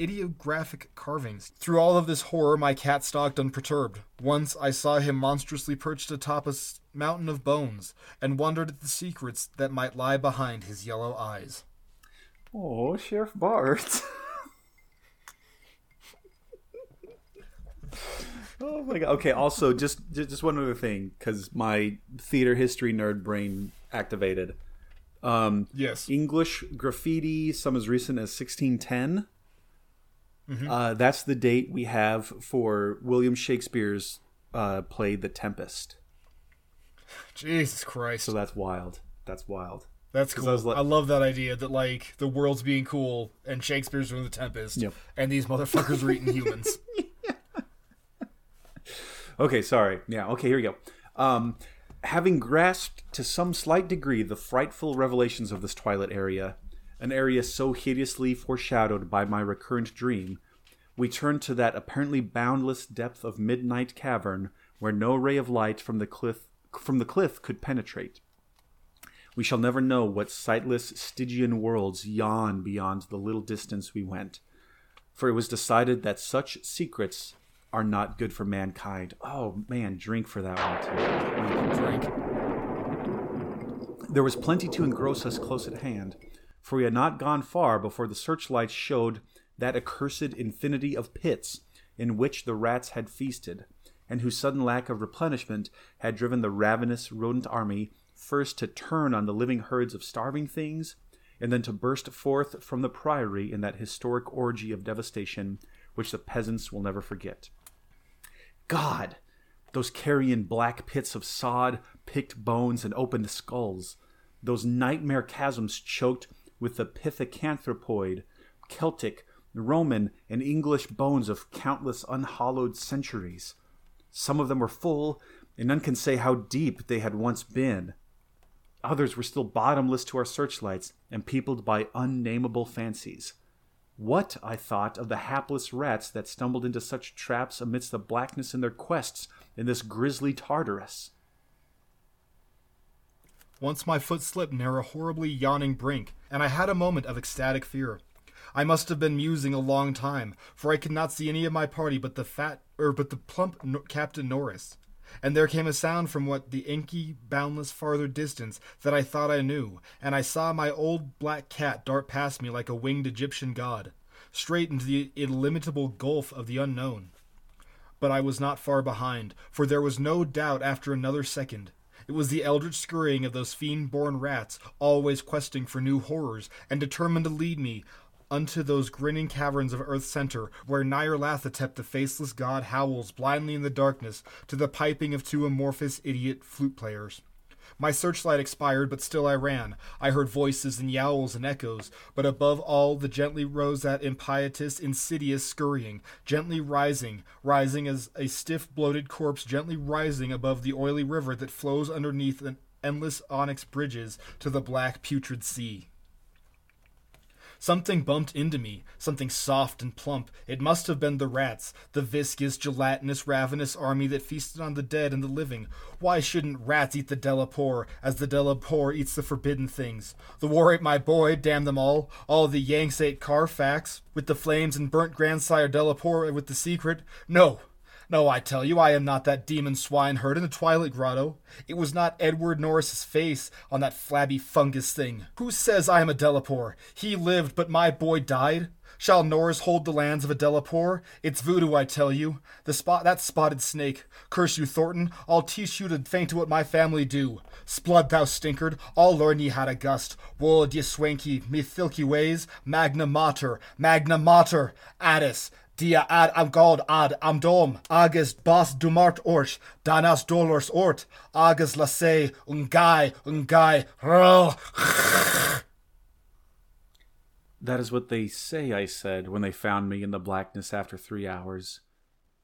[SPEAKER 3] ideographic carvings. Through all of this horror, my cat stalked unperturbed. Once I saw him monstrously perched atop a mountain of bones and wondered at the secrets that might lie behind his yellow eyes.
[SPEAKER 2] Oh, Sheriff Bart. *laughs* oh my god. Okay. Also, just just one other thing, because my theater history nerd brain activated. Um,
[SPEAKER 3] Yes.
[SPEAKER 2] English graffiti, some as recent as 1610.
[SPEAKER 3] Mm-hmm.
[SPEAKER 2] Uh, that's the date we have for William Shakespeare's uh, play The Tempest.
[SPEAKER 3] Jesus Christ.
[SPEAKER 2] So that's wild. That's wild.
[SPEAKER 3] That's cool.
[SPEAKER 2] I
[SPEAKER 3] I,
[SPEAKER 2] was like-
[SPEAKER 3] love that idea that like the world's being cool and Shakespeare's doing the Tempest,
[SPEAKER 2] Yep.
[SPEAKER 3] and these motherfuckers are eating *laughs* humans.
[SPEAKER 2] Okay, sorry. Yeah, okay, here we go. Um, having grasped to some slight degree the frightful revelations of this twilight area, an area so hideously foreshadowed by my recurrent dream, we turn to that apparently boundless depth of midnight cavern where no ray of light from the cliff from the cliff could penetrate. We shall never know what sightless Stygian worlds yawn beyond the little distance we went, for it was decided that such secrets are not good for mankind. Oh man, drink for that one too.
[SPEAKER 3] Drink.
[SPEAKER 2] There was plenty to engross us close at hand, for we had not gone far before the searchlights showed that accursed infinity of pits in which the rats had feasted, and whose sudden lack of replenishment had driven the ravenous rodent army first to turn on the living herds of starving things, and then to burst forth from the priory in that historic orgy of devastation which the peasants will never forget. God! Those carrion black pits of sod, picked bones, and opened skulls. Those nightmare chasms choked with the pithecanthropoid, Celtic, Roman, and English bones of countless unhollowed centuries. Some of them were full, and none can say how deep they had once been. Others were still bottomless to our searchlights and peopled by unnameable fancies. What, I thought, of the hapless rats that stumbled into such traps amidst the blackness in their quests in this grisly Tartarus?
[SPEAKER 3] Once my foot slipped near a horribly yawning brink, and I had a moment of ecstatic fear. I must have been musing a long time, for I could not see any of my party but the fat, or but the plump no- Captain Norris. And there came a sound from what the inky, boundless farther distance that I thought I knew, and I saw my old black cat dart past me like a winged Egyptian god, straight into the illimitable gulf of the unknown. But I was not far behind, for there was no doubt after another second. It was the eldritch scurrying of those fiend born rats, always questing for new horrors, and determined to lead me unto those grinning caverns of Earth's center, where Nyarlathotep the faceless god howls blindly in the darkness to the piping of two amorphous idiot flute players. My searchlight expired, but still I ran. I heard voices and yowls and echoes, but above all the gently rose that impietous, insidious scurrying, gently rising, rising as a stiff, bloated corpse gently rising above the oily river that flows underneath an endless onyx bridges to the black, putrid sea. Something bumped into me, something soft and plump. It must have been the rats, the viscous, gelatinous, ravenous army that feasted on the dead and the living. Why shouldn't rats eat the Delapore as the Delapore eats the forbidden things? The war ate my boy, damn them all. All the Yanks ate Carfax, with the flames and burnt grandsire Delapore with the secret. No, no, I tell you, I am not that demon swineherd in the Twilight Grotto. It was not Edward Norris's face on that flabby fungus thing. Who says I am a Delapore? He lived, but my boy died. Shall Norris hold the lands of a Delapore? It's voodoo, I tell you. The spot that spotted snake. Curse you, Thornton. I'll teach you to faint to what my family do. Splud, thou stinkard. I'll learn ye how to gust. Wold ye swanky, me filky ways. Magna mater, magna mater. Atys. Dia ad am god ad am dom, agus bas dumart ort, danas dolors ort, agus lase, ungai, ungai, rrrl.
[SPEAKER 2] That is what they say, I said, when they found me in the blackness after three hours.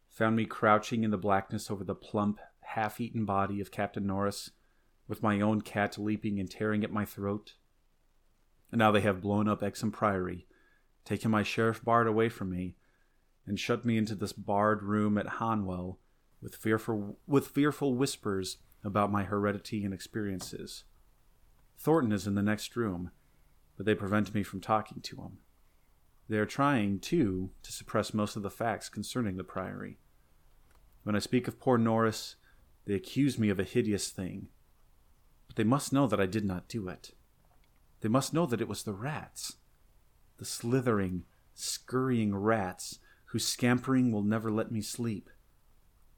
[SPEAKER 2] Found me crouching in the blackness over the plump, half eaten body of Captain Norris, with my own cat leaping and tearing at my throat. And now they have blown up Exham Priory, taken my Sheriff Bart away from me, and shut me into this barred room at Hanwell, with fearful with fearful whispers about my heredity and experiences. Thornton is in the next room, but they prevent me from talking to him. They are trying, too, to suppress most of the facts concerning the Priory. When I speak of poor Norris, they accuse me of a hideous thing. But they must know that I did not do it. They must know that it was the rats. The slithering, scurrying rats whose scampering will never let me sleep.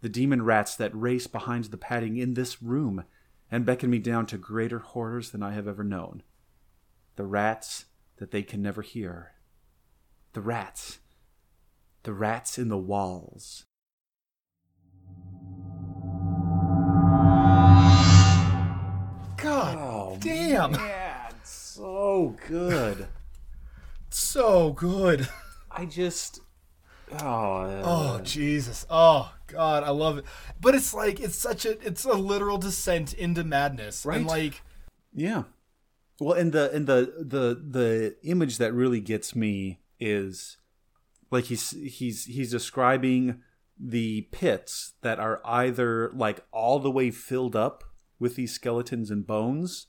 [SPEAKER 2] The demon rats that race behind the padding in this room and beckon me down to greater horrors than I have ever known. The rats that they can never hear. The rats. The rats in the walls.
[SPEAKER 3] God
[SPEAKER 2] Oh,
[SPEAKER 3] damn.
[SPEAKER 2] man, so good.
[SPEAKER 3] so good.
[SPEAKER 2] I just, oh,
[SPEAKER 3] Oh Jesus. Oh God, I love it. But it's like it's such a it's a literal descent into madness.
[SPEAKER 2] Right.
[SPEAKER 3] And like
[SPEAKER 2] yeah. Well, and the and the the the image that really gets me is like he's he's he's describing the pits that are either like all the way filled up with these skeletons and bones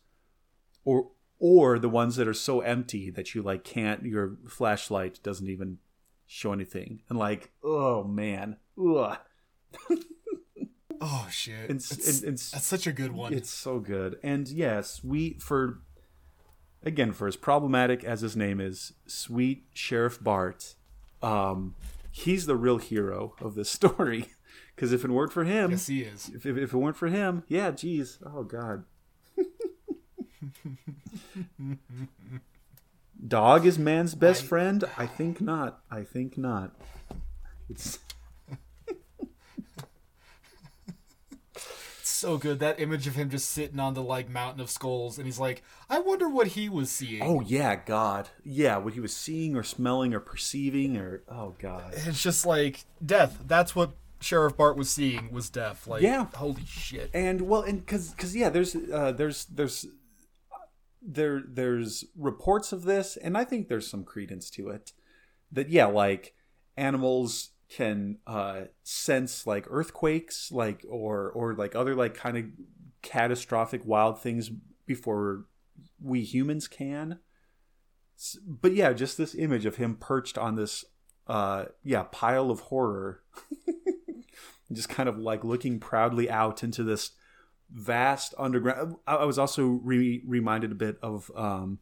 [SPEAKER 2] or or the ones that are so empty that you like can't your flashlight doesn't even show anything and like oh man Ugh. *laughs*
[SPEAKER 3] oh shit.
[SPEAKER 2] It's-
[SPEAKER 3] It's-
[SPEAKER 2] and- it's-
[SPEAKER 3] that's such a good one.
[SPEAKER 2] It's so good. And yes, we for again for as problematic as his name is, sweet Sheriff Bart, um, he's the real hero of this *laughs* story. Because if it weren't for him,
[SPEAKER 3] yes, he is.
[SPEAKER 2] if, if, if it weren't for him, yeah, geez, oh god. *laughs* Dog is man's best
[SPEAKER 3] I-
[SPEAKER 2] friend? I think not. I think not. It's
[SPEAKER 3] It's so good. That image of him just sitting on the like mountain of skulls and he's like, I wonder what he was seeing.
[SPEAKER 2] oh yeah, God, yeah, what he was seeing or smelling or perceiving or oh god.
[SPEAKER 3] It's just like death. That's what Sheriff Bart was seeing was death. Like
[SPEAKER 2] Yeah.
[SPEAKER 3] holy shit.
[SPEAKER 2] and well and because because yeah there's uh there's there's there there's reports of this and i think there's some credence to it that yeah like animals can uh sense like earthquakes like or or like other like kind of catastrophic wild things before we humans can. But yeah just this image of him perched on this uh yeah pile of horror *laughs* just kind of like looking proudly out into this vast underground. I I was also re- reminded a bit of um,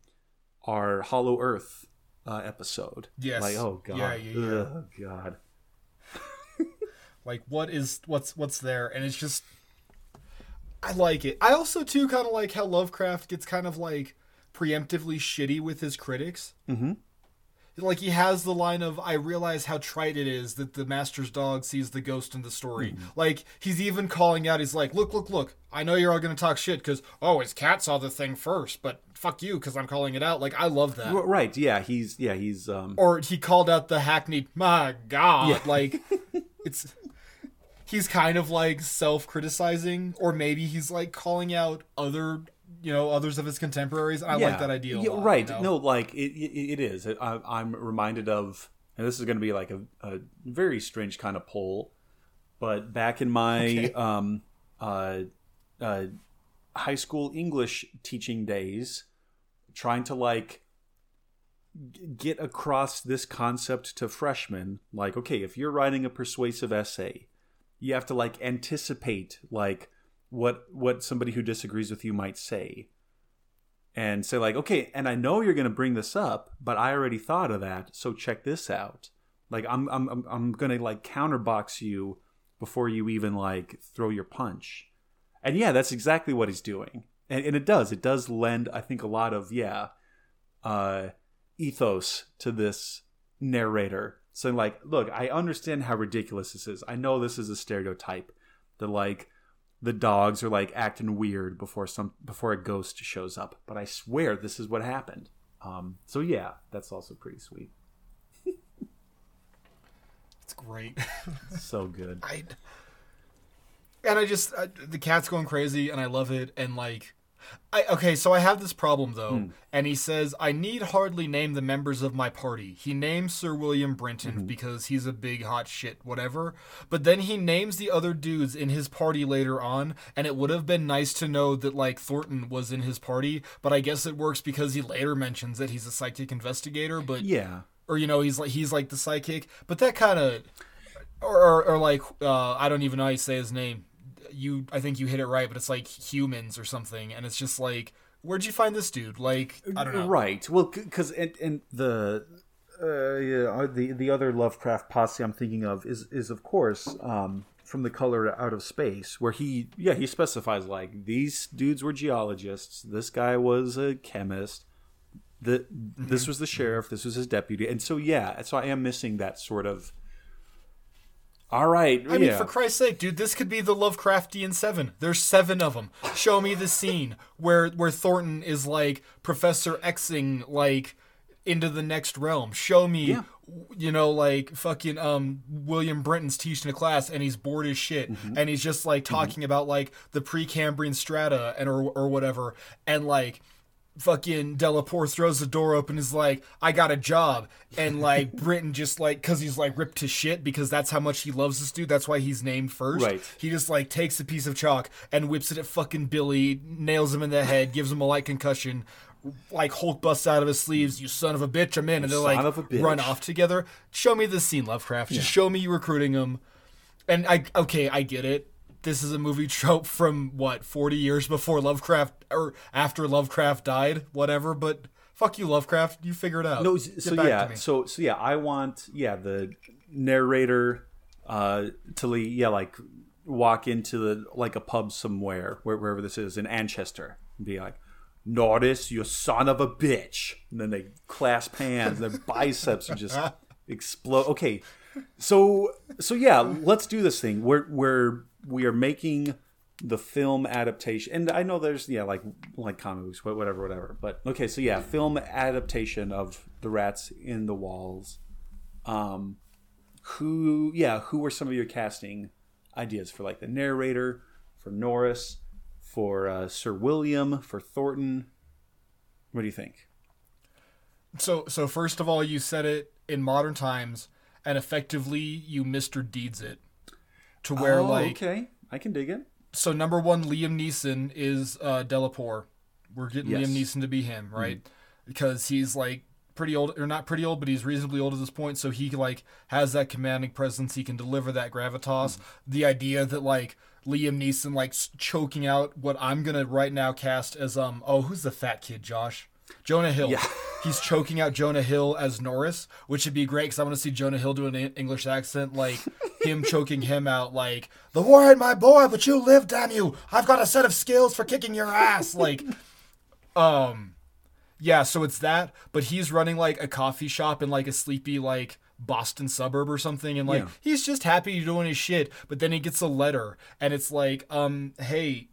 [SPEAKER 2] our Hollow Earth uh, episode.
[SPEAKER 3] Yes.
[SPEAKER 2] Like, oh god,
[SPEAKER 3] Yeah, yeah, yeah.
[SPEAKER 2] Ugh, god. *laughs*
[SPEAKER 3] like what is what's what's there and it's just i like it i also too kind of like how lovecraft gets kind of like preemptively shitty with his critics
[SPEAKER 2] Mm-hmm.
[SPEAKER 3] Like he has the line of i realize how trite it is that the master's dog sees the ghost in the story
[SPEAKER 2] Mm-hmm.
[SPEAKER 3] like he's even calling out he's like look look look i know you're all gonna talk shit because oh his cat saw the thing first but fuck you because i'm calling it out like i love that
[SPEAKER 2] Right? Yeah, he's yeah he's um.
[SPEAKER 3] or he called out the hackneyed my god like *laughs* it's he's kind of like self-criticizing or maybe he's like calling out other you know others of his contemporaries i
[SPEAKER 2] yeah.
[SPEAKER 3] like that idea a
[SPEAKER 2] Yeah,
[SPEAKER 3] lot,
[SPEAKER 2] right?
[SPEAKER 3] you know?
[SPEAKER 2] No, like it, it, it is. I, I'm reminded of, and this is going to be like a, a very strange kind of poll, but back in my *laughs*
[SPEAKER 3] Okay.
[SPEAKER 2] um uh uh high school English teaching days, trying to like get across this concept to freshmen like okay if you're writing a persuasive essay you have to like anticipate like what what somebody who disagrees with you might say. And say like okay and i know you're going to bring this up but i already thought of that so check this out. Like i'm i'm i'm, going to like counterbox you before you even like throw your punch. And yeah that's exactly what he's doing. And, and it does. It does lend i think a lot of yeah uh ethos to this narrator. Saying like look i understand how ridiculous this is. I know this is a stereotype that like the dogs are like acting weird before some before a ghost shows up. But i swear this is what happened. Um so yeah that's also pretty sweet.
[SPEAKER 3] It's great. *laughs*
[SPEAKER 2] So good.
[SPEAKER 3] I, and I just I, the cat's going crazy, and I love it. And like, I, okay, so I have this problem though,
[SPEAKER 2] Hmm.
[SPEAKER 3] and he says I need hardly name the members of my party. He names Sir William Brinton
[SPEAKER 2] Mm-hmm.
[SPEAKER 3] because he's a big hot shit, whatever. But then he names the other dudes in his party later on, and it would have been nice to know that like Thornton was in his party. But I guess it works because he later mentions that he's a psychic investigator. But
[SPEAKER 2] Yeah.
[SPEAKER 3] or you know he's like he's like the psychic. But that kind of, or, or or like uh, I don't even know how you say his name. You I think you hit it right, but it's like humans or something, and it's just like where'd you find this dude? Like I don't know.
[SPEAKER 2] Right. Well, because and, and the uh, yeah, uh, the the other Lovecraft posse I'm thinking of is is of course um, from the color out of space, where he yeah he specifies like these dudes were geologists, this guy was a chemist, the
[SPEAKER 3] Mm-hmm.
[SPEAKER 2] this was the sheriff, this was his deputy, and so yeah, so I am missing that sort of. All right,
[SPEAKER 3] I mean, for Christ's sake, dude, this could be the Lovecraftian seven. There's seven of them. Show me the scene where where Thornton is like Professor Xing like into the next realm. Show me,
[SPEAKER 2] Yeah.
[SPEAKER 3] you know, like fucking um William Brinton's teaching a class and he's bored as shit
[SPEAKER 2] Mm-hmm.
[SPEAKER 3] and he's just like talking about like the Precambrian strata and or or whatever and like fucking Delapore throws the door open is like I got a job. And like *laughs* Britton just like cuz he's like ripped to shit because that's how much he loves this dude that's why he's named first.
[SPEAKER 2] Right.
[SPEAKER 3] he just like takes a piece of chalk and whips it at fucking Billy nails him in the head gives him a light concussion like Hulk busts out of his sleeves you son of a bitch I'm in. And they're like
[SPEAKER 2] of a bitch.
[SPEAKER 3] run off together. Show me this scene Lovecraft. Just show me you recruiting him. And I okay, I get it. This is a movie trope from what forty years before Lovecraft or after Lovecraft died, whatever. But fuck you, Lovecraft. You figure it out.
[SPEAKER 2] No,
[SPEAKER 3] Get
[SPEAKER 2] so yeah, so so yeah, I want yeah the narrator uh to yeah like walk into the like a pub somewhere where, wherever this is in Anchester and be like, "Notice you son of a bitch," and then they clasp hands, their *laughs* biceps are just explode. Okay, so so yeah, let's do this thing. We're we're we are making the film adaptation and i know there's yeah like like comic books whatever whatever but okay so yeah film adaptation of the rats in the walls. Um who yeah who were some of your casting ideas for like the narrator for norris for uh, sir william for thornton? What do you think?
[SPEAKER 3] So so first of all, you said it in modern times, and effectively you Mr. Deeds it to where
[SPEAKER 2] oh,
[SPEAKER 3] like
[SPEAKER 2] okay i can dig it
[SPEAKER 3] so number one, Liam Neeson is uh, Delapore. We're getting
[SPEAKER 2] Yes.
[SPEAKER 3] Liam Neeson to be him, right? Because he's like pretty old, or not pretty old, but he's reasonably old at this point. So he like has that commanding presence. He can deliver that gravitas. The idea that like Liam Neeson like choking out what I'm gonna right now cast as um oh who's the fat kid Josh Jonah Hill.
[SPEAKER 2] Yeah.
[SPEAKER 3] He's choking out Jonah Hill as Norris, which would be great because I want to see Jonah Hill do an English accent, like him *laughs* choking him out, like "The war ain't my boy, but you live, damn you! I've got a set of skills for kicking your ass." Like, *laughs* um, yeah. So it's that, but he's running like a coffee shop in like a sleepy like Boston suburb or something, and like
[SPEAKER 2] Yeah.
[SPEAKER 3] he's just happy doing his shit. But then he gets a letter, and it's like, um, hey,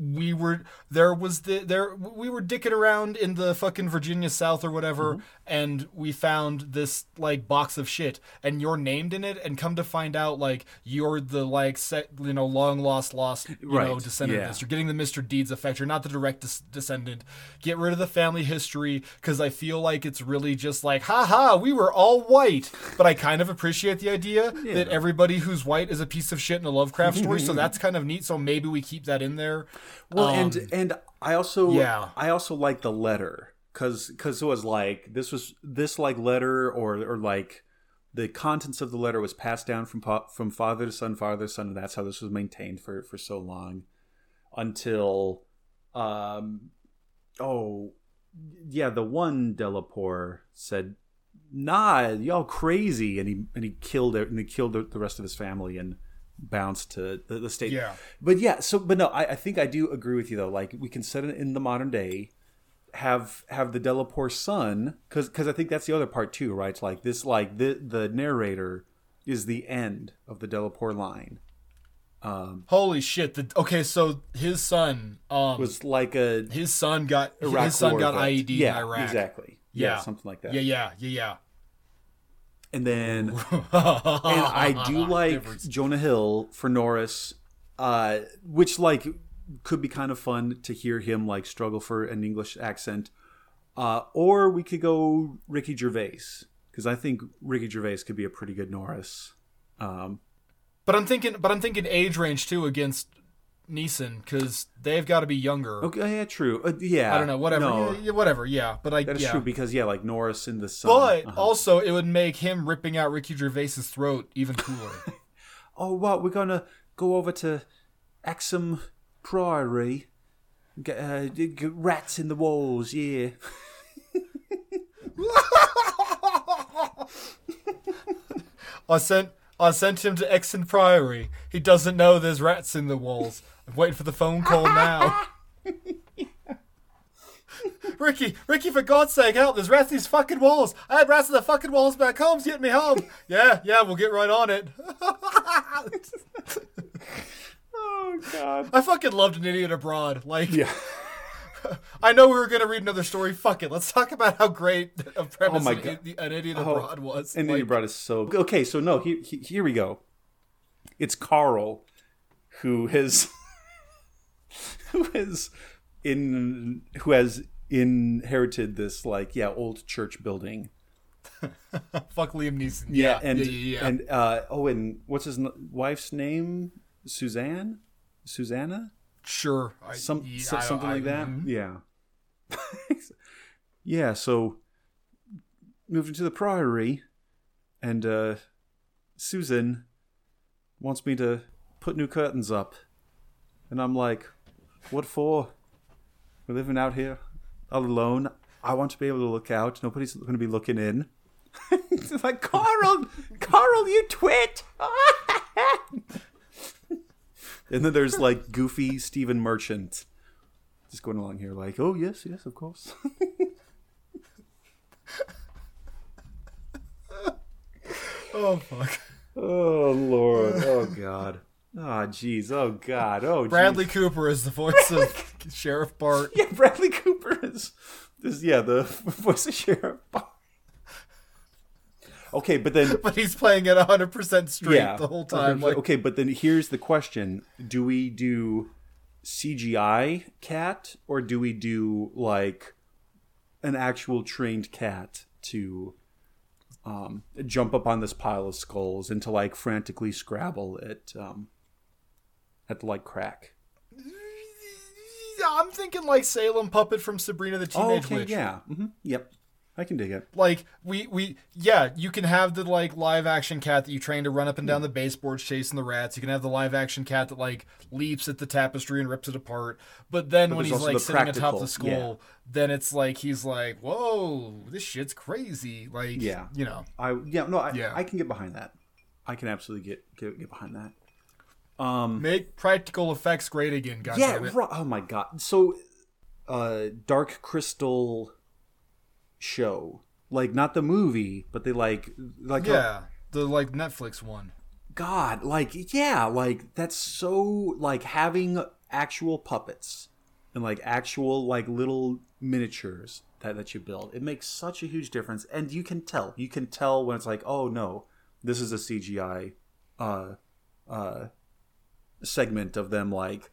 [SPEAKER 3] we were there was the there we were dicking around in the fucking Virginia South or whatever
[SPEAKER 2] Mm-hmm.
[SPEAKER 3] And we found this like box of shit and you're named in it and come to find out like you're the like set you know long lost lost you know
[SPEAKER 2] Right,
[SPEAKER 3] descendant of
[SPEAKER 2] yeah.
[SPEAKER 3] this you're getting the Mr. Deeds effect you're not the direct des- descendant get rid of the family history cuz I feel like it's really just like haha we were all white but I kind of appreciate the idea that everybody who's white is a piece of shit in a Lovecraft story so *laughs* that's kind of neat so maybe we keep that in there
[SPEAKER 2] Well,
[SPEAKER 3] Um,
[SPEAKER 2] and and I also
[SPEAKER 3] yeah.
[SPEAKER 2] I also like the letter because because it was like this was this like letter or or like the contents of the letter was passed down from from father to son, father to son, and that's how this was maintained for for so long until um oh yeah the one Delapore said nah y'all crazy and he and he killed it and he killed the, the rest of his family and bounced to the, the state
[SPEAKER 3] Yeah.
[SPEAKER 2] but yeah so but no I, I think i do agree with you though like we can set it in the modern day have have the Delapore son because because i think that's the other part too right it's like this like the the narrator is the end of the Delapore line Um,
[SPEAKER 3] Holy shit! The, okay, so his son, um,
[SPEAKER 2] was like a
[SPEAKER 3] his son got
[SPEAKER 2] Iraq
[SPEAKER 3] his son got
[SPEAKER 2] vet.
[SPEAKER 3] IED
[SPEAKER 2] yeah
[SPEAKER 3] in Iraq.
[SPEAKER 2] exactly yeah.
[SPEAKER 3] Yeah.
[SPEAKER 2] something like that
[SPEAKER 3] Yeah, yeah, yeah, yeah
[SPEAKER 2] and then *laughs* and I do like
[SPEAKER 3] Difference.
[SPEAKER 2] Jonah Hill for Norris, uh, which like could be kind of fun to hear him like struggle for an English accent. Uh, or we could go Ricky Gervais because I think Ricky Gervais could be a pretty good Norris. Um,
[SPEAKER 3] But I'm thinking, but I'm thinking age range too against Neeson because they've got to be younger.
[SPEAKER 2] okay, yeah, true. Uh, yeah,
[SPEAKER 3] I don't know, whatever,
[SPEAKER 2] No,
[SPEAKER 3] yeah, whatever. Yeah, but I
[SPEAKER 2] that is
[SPEAKER 3] yeah.
[SPEAKER 2] true because yeah, like Norris in the sun.
[SPEAKER 3] But
[SPEAKER 2] uh-huh.
[SPEAKER 3] also, it would make him ripping out Ricky Gervais's throat even cooler. *laughs*
[SPEAKER 2] oh, what we're gonna go over to Exham Priory, get, uh, get rats in the walls. Yeah. *laughs*
[SPEAKER 3] I sent I sent him to Exham Priory. He doesn't know there's rats in the walls. I'm waiting for the phone call now. *laughs* Ricky, Ricky, for God's sake, help! There's rats in these fucking walls. I had rats in the fucking walls back home. Get me home. *laughs* Yeah, yeah, we'll get right on it.
[SPEAKER 2] Oh God.
[SPEAKER 3] I fucking loved an idiot abroad. Like,
[SPEAKER 2] Yeah. *laughs*
[SPEAKER 3] I know we were gonna read another story. Fuck it. Let's talk about how great *laughs* a premise
[SPEAKER 2] Oh my
[SPEAKER 3] an,
[SPEAKER 2] God.
[SPEAKER 3] i- an idiot
[SPEAKER 2] Oh,
[SPEAKER 3] abroad was.
[SPEAKER 2] And
[SPEAKER 3] Like,
[SPEAKER 2] you brought us so okay. So no, he, he, here we go. It's Karl, who has *laughs* who has in who has inherited this like yeah old church building.
[SPEAKER 3] fuck Liam Neeson. Yeah,
[SPEAKER 2] and
[SPEAKER 3] yeah, yeah, yeah.
[SPEAKER 2] and uh, oh, and what's his n- wife's name? Suzanne, Susanna,
[SPEAKER 3] sure. I,
[SPEAKER 2] some *laughs*
[SPEAKER 3] yeah,
[SPEAKER 2] so- something
[SPEAKER 3] I-
[SPEAKER 2] like that.
[SPEAKER 3] mhm.
[SPEAKER 2] Yeah, yeah. So moved into the priory, and uh, Susan wants me to put new curtains up, and I'm like, "What for? We're living out here all alone. I want to be able to look out. Nobody's going to be looking in." it's *laughs* like Karl, Karl, you twit. *laughs* and then there's like goofy Stephen Merchant just going along here, like, oh yes, yes, of course.
[SPEAKER 3] Oh fuck.
[SPEAKER 2] oh lord, oh god, oh jeez, oh god, oh jeez.
[SPEAKER 3] Bradley Cooper is the voice of Sheriff Bart. *laughs*
[SPEAKER 2] Yeah, Bradley Cooper is, is yeah the *laughs* voice of Sheriff. Bart. Okay, but then *laughs*
[SPEAKER 3] But he's playing it 100% straight
[SPEAKER 2] yeah,
[SPEAKER 3] the whole time. Like,
[SPEAKER 2] okay, but then here's the question: Do we do CGI cat or do we do like an actual trained cat to um, jump up on this pile of skulls and to like frantically scrabble at um, at the like crack?
[SPEAKER 3] I'm thinking like Salem Puppet from Sabrina the
[SPEAKER 2] Oh,
[SPEAKER 3] Teenage
[SPEAKER 2] okay,
[SPEAKER 3] Witch.
[SPEAKER 2] yeah, hmm yep, I can dig it.
[SPEAKER 3] Like we we yeah, you can have the like live action cat that you train to run up and down the baseboards chasing the rats. You can have the live action cat that like leaps at the tapestry and rips it apart. But then when he's like sitting atop the
[SPEAKER 2] practical,
[SPEAKER 3] skull, then it's like he's like, "Whoa, this shit's crazy!" Like,
[SPEAKER 2] Yeah.
[SPEAKER 3] you know,
[SPEAKER 2] I yeah no I,
[SPEAKER 3] Yeah.
[SPEAKER 2] I can get behind that. I can absolutely get get, get behind that. Um,
[SPEAKER 3] make practical effects great again. God
[SPEAKER 2] yeah, oh my god. So, uh, Dark Crystal show, like not the movie, but they like like
[SPEAKER 3] yeah, the like Netflix one.
[SPEAKER 2] God, like yeah, like that's so like having actual puppets and like actual like little miniatures that that you build. It makes such a huge difference, and you can tell. You can tell when it's like, oh no, this is a CGI uh uh segment of them like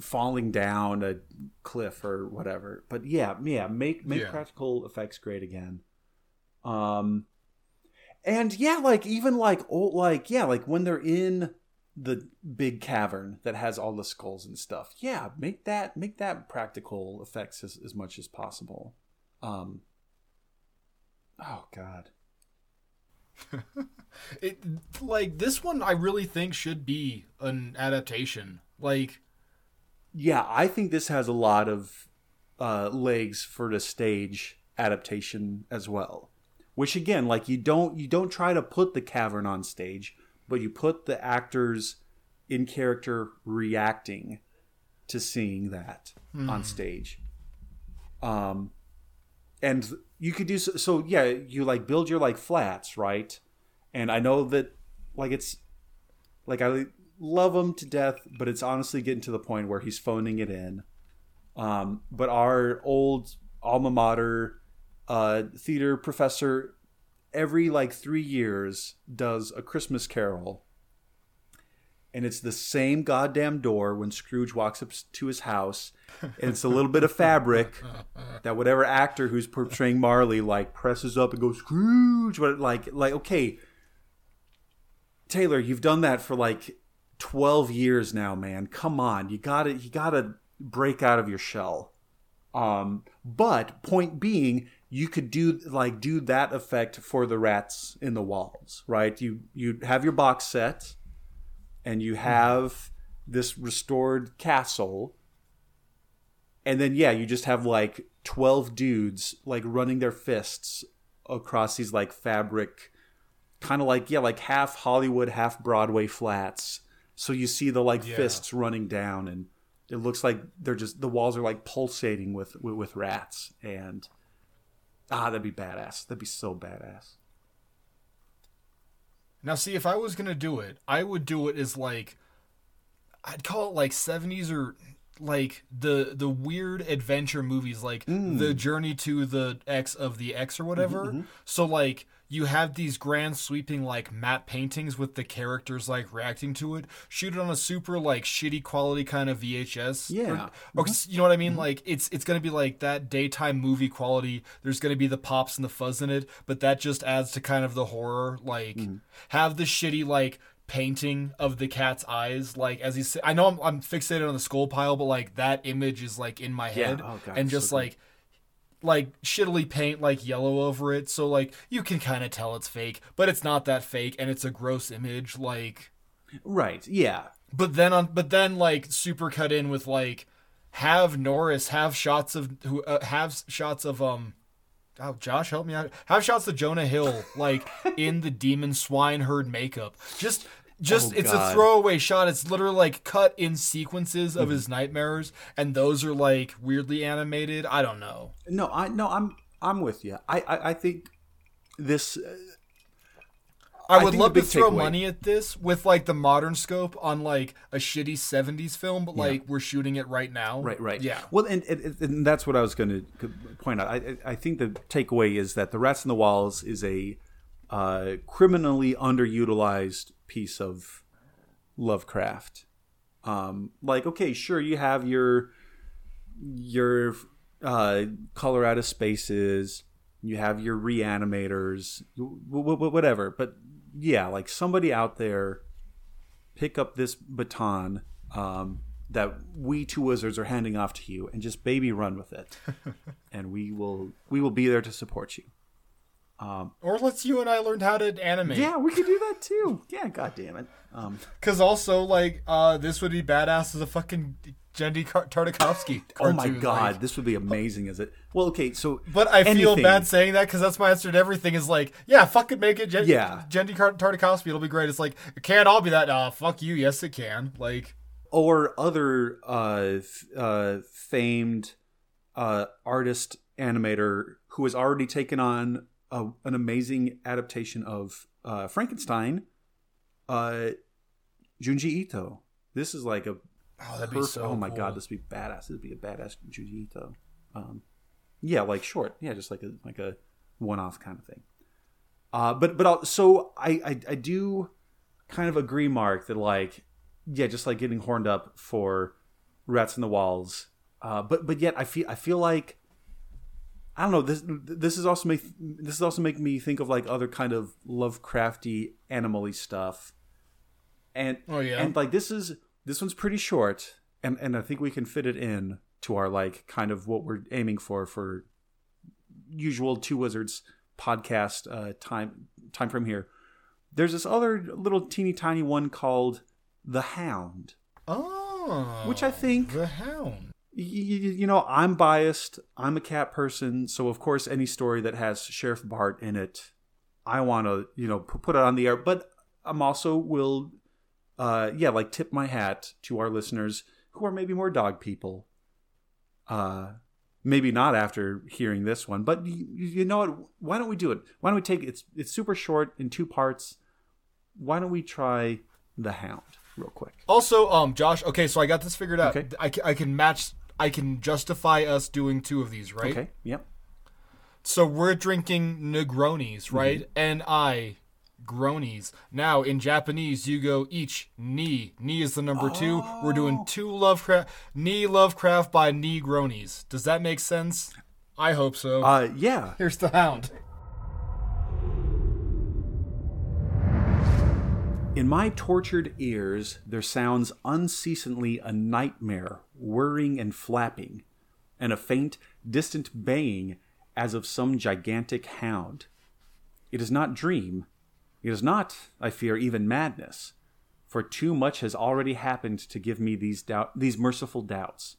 [SPEAKER 2] falling down a cliff or whatever. But yeah, yeah, make make
[SPEAKER 3] Yeah.
[SPEAKER 2] practical effects great again. Um and yeah, like even like old like yeah, like when they're in the big cavern that has all the skulls and stuff. Yeah, make that make that practical effects as, as much as possible. Um Oh god. *laughs*
[SPEAKER 3] It like this one I really think should be an adaptation. Like
[SPEAKER 2] Yeah, I think this has a lot of uh, legs for the stage adaptation as well. Which again, like you don't you don't try to put the cavern on stage, but you put the actors in character reacting to seeing that on stage. Um, and you could do so, so. Yeah, you like build your like flats, right? And I know that like it's like I love him to death, but it's honestly getting to the point where he's phoning it in. Um, but our old alma mater uh, theater professor, every like three years, does a Christmas Carol, and it's the same goddamn door when Scrooge walks up to his house, and it's a little bit of fabric that whatever actor who's portraying Marley like presses up and goes Scrooge, but like like okay, Taylor, you've done that for like twelve years now, man. Come on, you gotta you gotta break out of your shell. Um, but point being, you could do like do that effect for the rats in the walls, right? You you have your box set, and you have this restored castle, and then yeah, you just have like twelve dudes like running their fists across these like fabric, kind of like yeah, like half Hollywood, half Broadway flats. So you see the like
[SPEAKER 3] Yeah.
[SPEAKER 2] fists running down and it looks like they're just the walls are like pulsating with with, with rats and ah that'd be badass that'd be so badass
[SPEAKER 3] Now, see, if I was gonna do it, I would do it as like, I'd call it like '70s or like the the weird adventure movies, like mm. the Journey to the X of the X or whatever. Mm-hmm, mm-hmm. So like you have these grand sweeping like matte paintings with the characters like reacting to it. Shoot it on a super like shitty quality kind of VHS.
[SPEAKER 2] Yeah.
[SPEAKER 3] Or, or you know what I mean? Mm-hmm. Like it's it's gonna be like that daytime movie quality. There's gonna be the pops and the fuzz in it, but that just adds to kind of the horror. Like mm-hmm. have the shitty like painting of the cat's eyes. Like as he's, I know I'm, I'm fixated on the skull pile, but like that image is like in my
[SPEAKER 2] Yeah.
[SPEAKER 3] head,
[SPEAKER 2] Oh, God,
[SPEAKER 3] and
[SPEAKER 2] so
[SPEAKER 3] just
[SPEAKER 2] good.
[SPEAKER 3] like like shittily paint like yellow over it so like you can kind of tell it's fake but it's not that fake and it's a gross image like
[SPEAKER 2] right yeah.
[SPEAKER 3] But then on but then like super cut in with like have Norris have shots of who uh, have shots of um oh Josh help me out have shots of Jonah Hill like in the demon swineherd makeup. Just just
[SPEAKER 2] Oh,
[SPEAKER 3] it's
[SPEAKER 2] God.
[SPEAKER 3] a throwaway shot. It's literally like cut in sequences of his nightmares and those are like weirdly animated. I don't know.
[SPEAKER 2] No i no i'm i'm with you i i, I think this uh,
[SPEAKER 3] I
[SPEAKER 2] I
[SPEAKER 3] would
[SPEAKER 2] think
[SPEAKER 3] love to throw
[SPEAKER 2] takeaway-
[SPEAKER 3] money at this with like the modern scope on like a shitty 70s film but like we're shooting it right now.
[SPEAKER 2] Right, right.
[SPEAKER 3] yeah.
[SPEAKER 2] Well, and, and, and that's what I was going to point out. I, I I think the takeaway is that the Rats in the Walls is a uh, criminally underutilized piece of Lovecraft. Um, like, okay, sure, you have your your uh, Color Out of Spaces, you have your reanimators, w- w- whatever. But yeah, like somebody out there pick up this baton um, that we two wizards are handing off to you and just baby run with it *laughs* and we will we will be there to support you
[SPEAKER 3] Or let's you and I learn how to animate.
[SPEAKER 2] yeah we could do that too yeah god damn it um,
[SPEAKER 3] Because also, like, uh, this would be badass as a fucking Genndy Tartakovsky
[SPEAKER 2] oh my god
[SPEAKER 3] like-
[SPEAKER 2] this would be amazing is it well okay so
[SPEAKER 3] but I feel bad saying that because that's my answer to everything. Is like, yeah, fucking make it Jen-
[SPEAKER 2] Yeah.
[SPEAKER 3] Genndy Tartakovsky. It'll be great. It's like, it can't all be that. Uh, fuck you. Yes, it can. Like,
[SPEAKER 2] or other uh, f- uh, famed uh, artist animator who has already taken on a, an amazing adaptation of uh, Frankenstein, uh, Junji Ito. This is like a
[SPEAKER 3] oh, that'd be so.
[SPEAKER 2] oh my
[SPEAKER 3] cool.
[SPEAKER 2] god, this would be badass. This would be a badass Junji Ito. Um, yeah, like short, yeah, just like a like a one off kind of thing. Uh, but but I'll, so I, I I do kind of agree, Mark, that like yeah, just like getting horned up for rats in the walls. Uh, but but yet I feel I feel like I don't know this this is also make this is also making me think of like other kind of Lovecrafty animally stuff. And
[SPEAKER 3] Oh, yeah?
[SPEAKER 2] and like this is this one's pretty short and and I think we can fit it in to our like kind of what we're aiming for for usual two wizards podcast uh time time frame here. There's this other little teeny tiny one called The Hound.
[SPEAKER 3] Oh,
[SPEAKER 2] Which I think-
[SPEAKER 3] the Hound.
[SPEAKER 2] Y- y- you know, I'm biased. I'm a cat person, so of course, any story that has Sheriff Bart in it, I want to, you know, put it on the air. But I'm also will, uh, yeah, like tip my hat to our listeners who are maybe more dog people. Uh, maybe not after hearing this one, but you, you know what? Why don't we do it? Why don't we take it's it's super short in two parts. Why don't we try the Hound real quick?
[SPEAKER 3] Also, um, Josh. Okay, so I got this figured out.
[SPEAKER 2] Okay.
[SPEAKER 3] I, I can match. I can justify us doing two of these, right?
[SPEAKER 2] Okay. Yep.
[SPEAKER 3] So we're drinking Negronis, right?
[SPEAKER 2] Mm-hmm.
[SPEAKER 3] And I Gronies. Now, in Japanese, you go each knee. Knee is the number two. We're doing two Lovecraft, knee Lovecraft by knee Gronies. Does that make sense? I hope so.
[SPEAKER 2] Uh, yeah.
[SPEAKER 3] Here's the hound.
[SPEAKER 2] In my tortured ears, there sounds unceasingly a nightmare, whirring and flapping, and a faint, distant baying as of some gigantic hound. It is not dream. It is not, I fear, even madness, for too much has already happened to give me these doubt, these merciful doubts.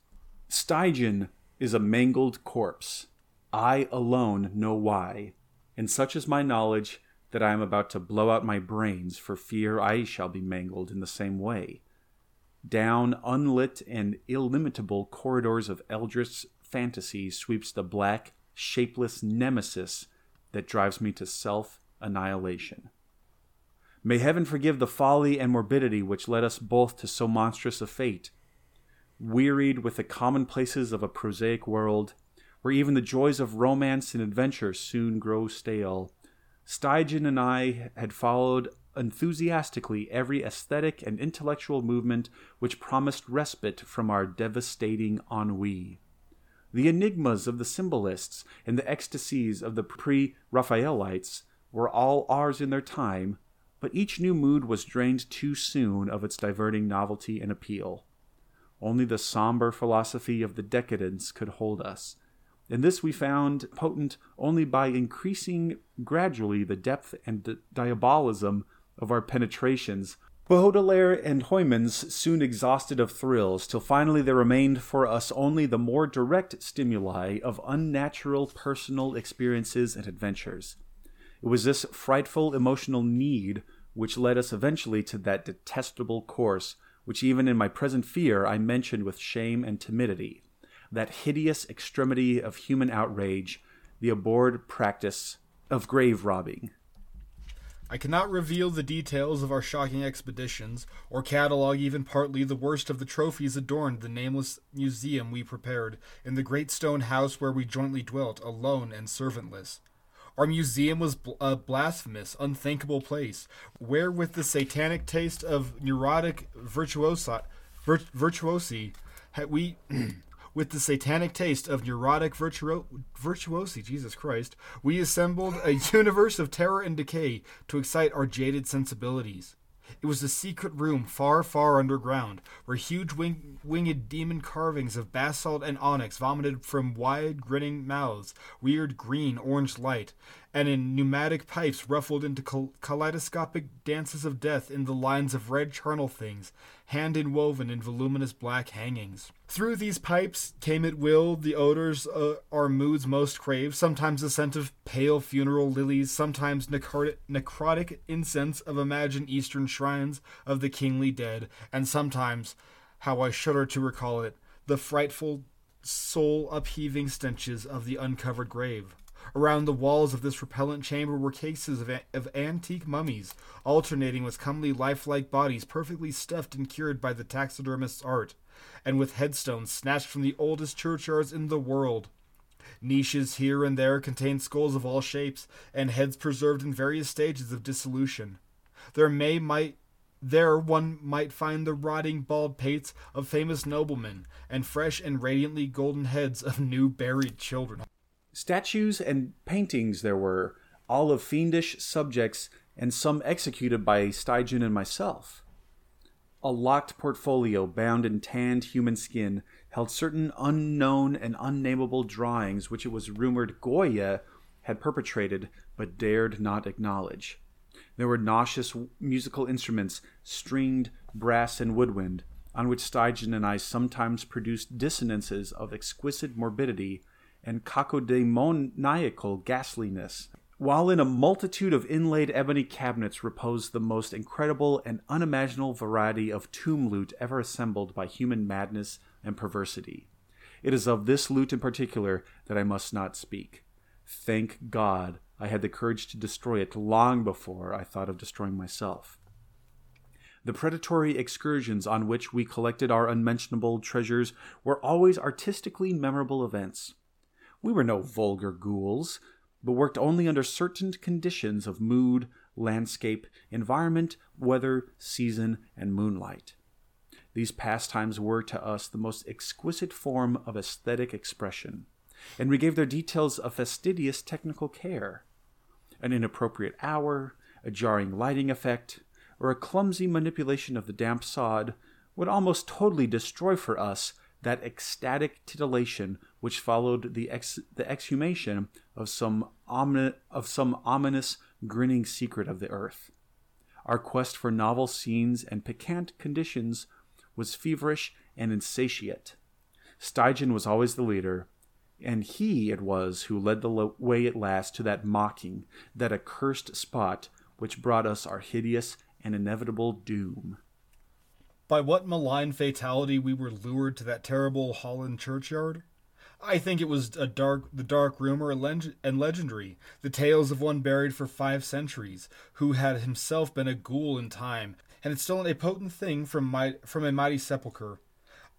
[SPEAKER 2] St. John is a mangled corpse. I alone know why, and such is my knowledge that I am about to blow out my brains for fear I shall be mangled in the same way. Down unlit and illimitable corridors of eldritch fantasy sweeps the black, shapeless nemesis that drives me to self annihilation. May heaven forgive the folly and morbidity which led us both to so monstrous a fate. Wearied with the commonplaces of a prosaic world, where even the joys of romance and adventure soon grow stale, St. John and I had followed enthusiastically every aesthetic and intellectual movement which promised respite from our devastating ennui. The enigmas of the symbolists and the ecstasies of the pre Raphaelites were all ours in their time, but each new mood was drained too soon of its diverting novelty and appeal. Only the somber philosophy of the decadents could hold us, and this we found potent only by increasing gradually the depth and di- diabolism of our penetrations. Baudelaire and Huysmans soon exhausted of thrills, till finally there remained for us only the more direct stimuli of unnatural personal experiences and adventures. It was this frightful emotional need which led us eventually to that detestable course which even in my present fear I mentioned with shame and timidity that hideous extremity of human outrage, the abhorred practice of grave robbing.
[SPEAKER 3] I cannot reveal the details of our shocking expeditions, or catalogue even partly the worst of the trophies adorned the nameless museum we prepared in the great stone house where we jointly dwelt, alone and servantless. Our museum was a blasphemous, unthinkable place, where, with the satanic taste of neurotic virtuosi, virtuosi had we *clears throat* with the satanic taste of neurotic virtuo- virtuosi, Jesus Christ, we assembled a *laughs* universe of terror and decay to excite our jaded sensibilities. It was a secret room far, far underground, where huge wing- winged demon carvings of basalt and onyx vomited from wide, grinning mouths, weird green orange light, and in pneumatic pipes ruffled into kaleidoscopic dances of death in the lines of red charnel things, hand inwoven in voluminous black hangings. Through these pipes came at will the odors uh, our moods most crave, sometimes the scent of pale funeral lilies, sometimes necrotic, necrotic incense of imagined eastern shrines of the kingly dead, and sometimes, how I shudder to recall it, the frightful soul upheaving stenches of the uncovered grave. Around the walls of this repellent chamber were cases of, a- of antique mummies, alternating with comely lifelike bodies perfectly stuffed and cured by the taxidermist's art, and with headstones snatched from the oldest churchyards in the world. Niches here and there contained skulls of all shapes, and heads preserved in various stages of dissolution. There may might there one might find the rotting bald pates of famous noblemen, and fresh and radiantly golden heads of new buried children.
[SPEAKER 2] Statues and paintings there were, all of fiendish subjects, and some executed by St. John and myself. A locked portfolio bound in tanned human skin held certain unknown and unnameable drawings which it was rumored Goya had perpetrated but dared not acknowledge. There were nauseous musical instruments, stringed, brass, and woodwind, on which St. John and I sometimes produced dissonances of exquisite morbidity and cacodemoniacal ghastliness, while in a multitude of inlaid ebony cabinets reposed the most incredible and unimaginable variety of tomb loot ever assembled by human madness and perversity. It is of this loot in particular that I must not speak. Thank God I had the courage to destroy it long before I thought of destroying myself. The predatory excursions on which we collected our unmentionable treasures were always artistically memorable events. We were no vulgar ghouls, but worked only under certain conditions of mood, landscape, environment, weather, season, and moonlight. These pastimes were to us the most exquisite form of aesthetic expression, and we gave their details a fastidious technical care. An inappropriate hour, a jarring lighting effect, or a clumsy manipulation of the damp sod would almost totally destroy for us that ecstatic titillation which followed the, ex- the exhumation of some, omni- of some ominous, grinning secret of the earth. Our quest for novel scenes and piquant conditions was feverish and insatiate. St. John was always the leader, and he it was who led the lo- way at last to that mocking, that accursed spot which brought us our hideous and inevitable doom.
[SPEAKER 3] By what malign fatality we were lured to that terrible Holland churchyard? I think it was a dark, the dark rumor and leg- and legendary, the tales of one buried for five centuries, who had himself been a ghoul in time, and had stolen a potent thing from my, from a mighty sepulchre.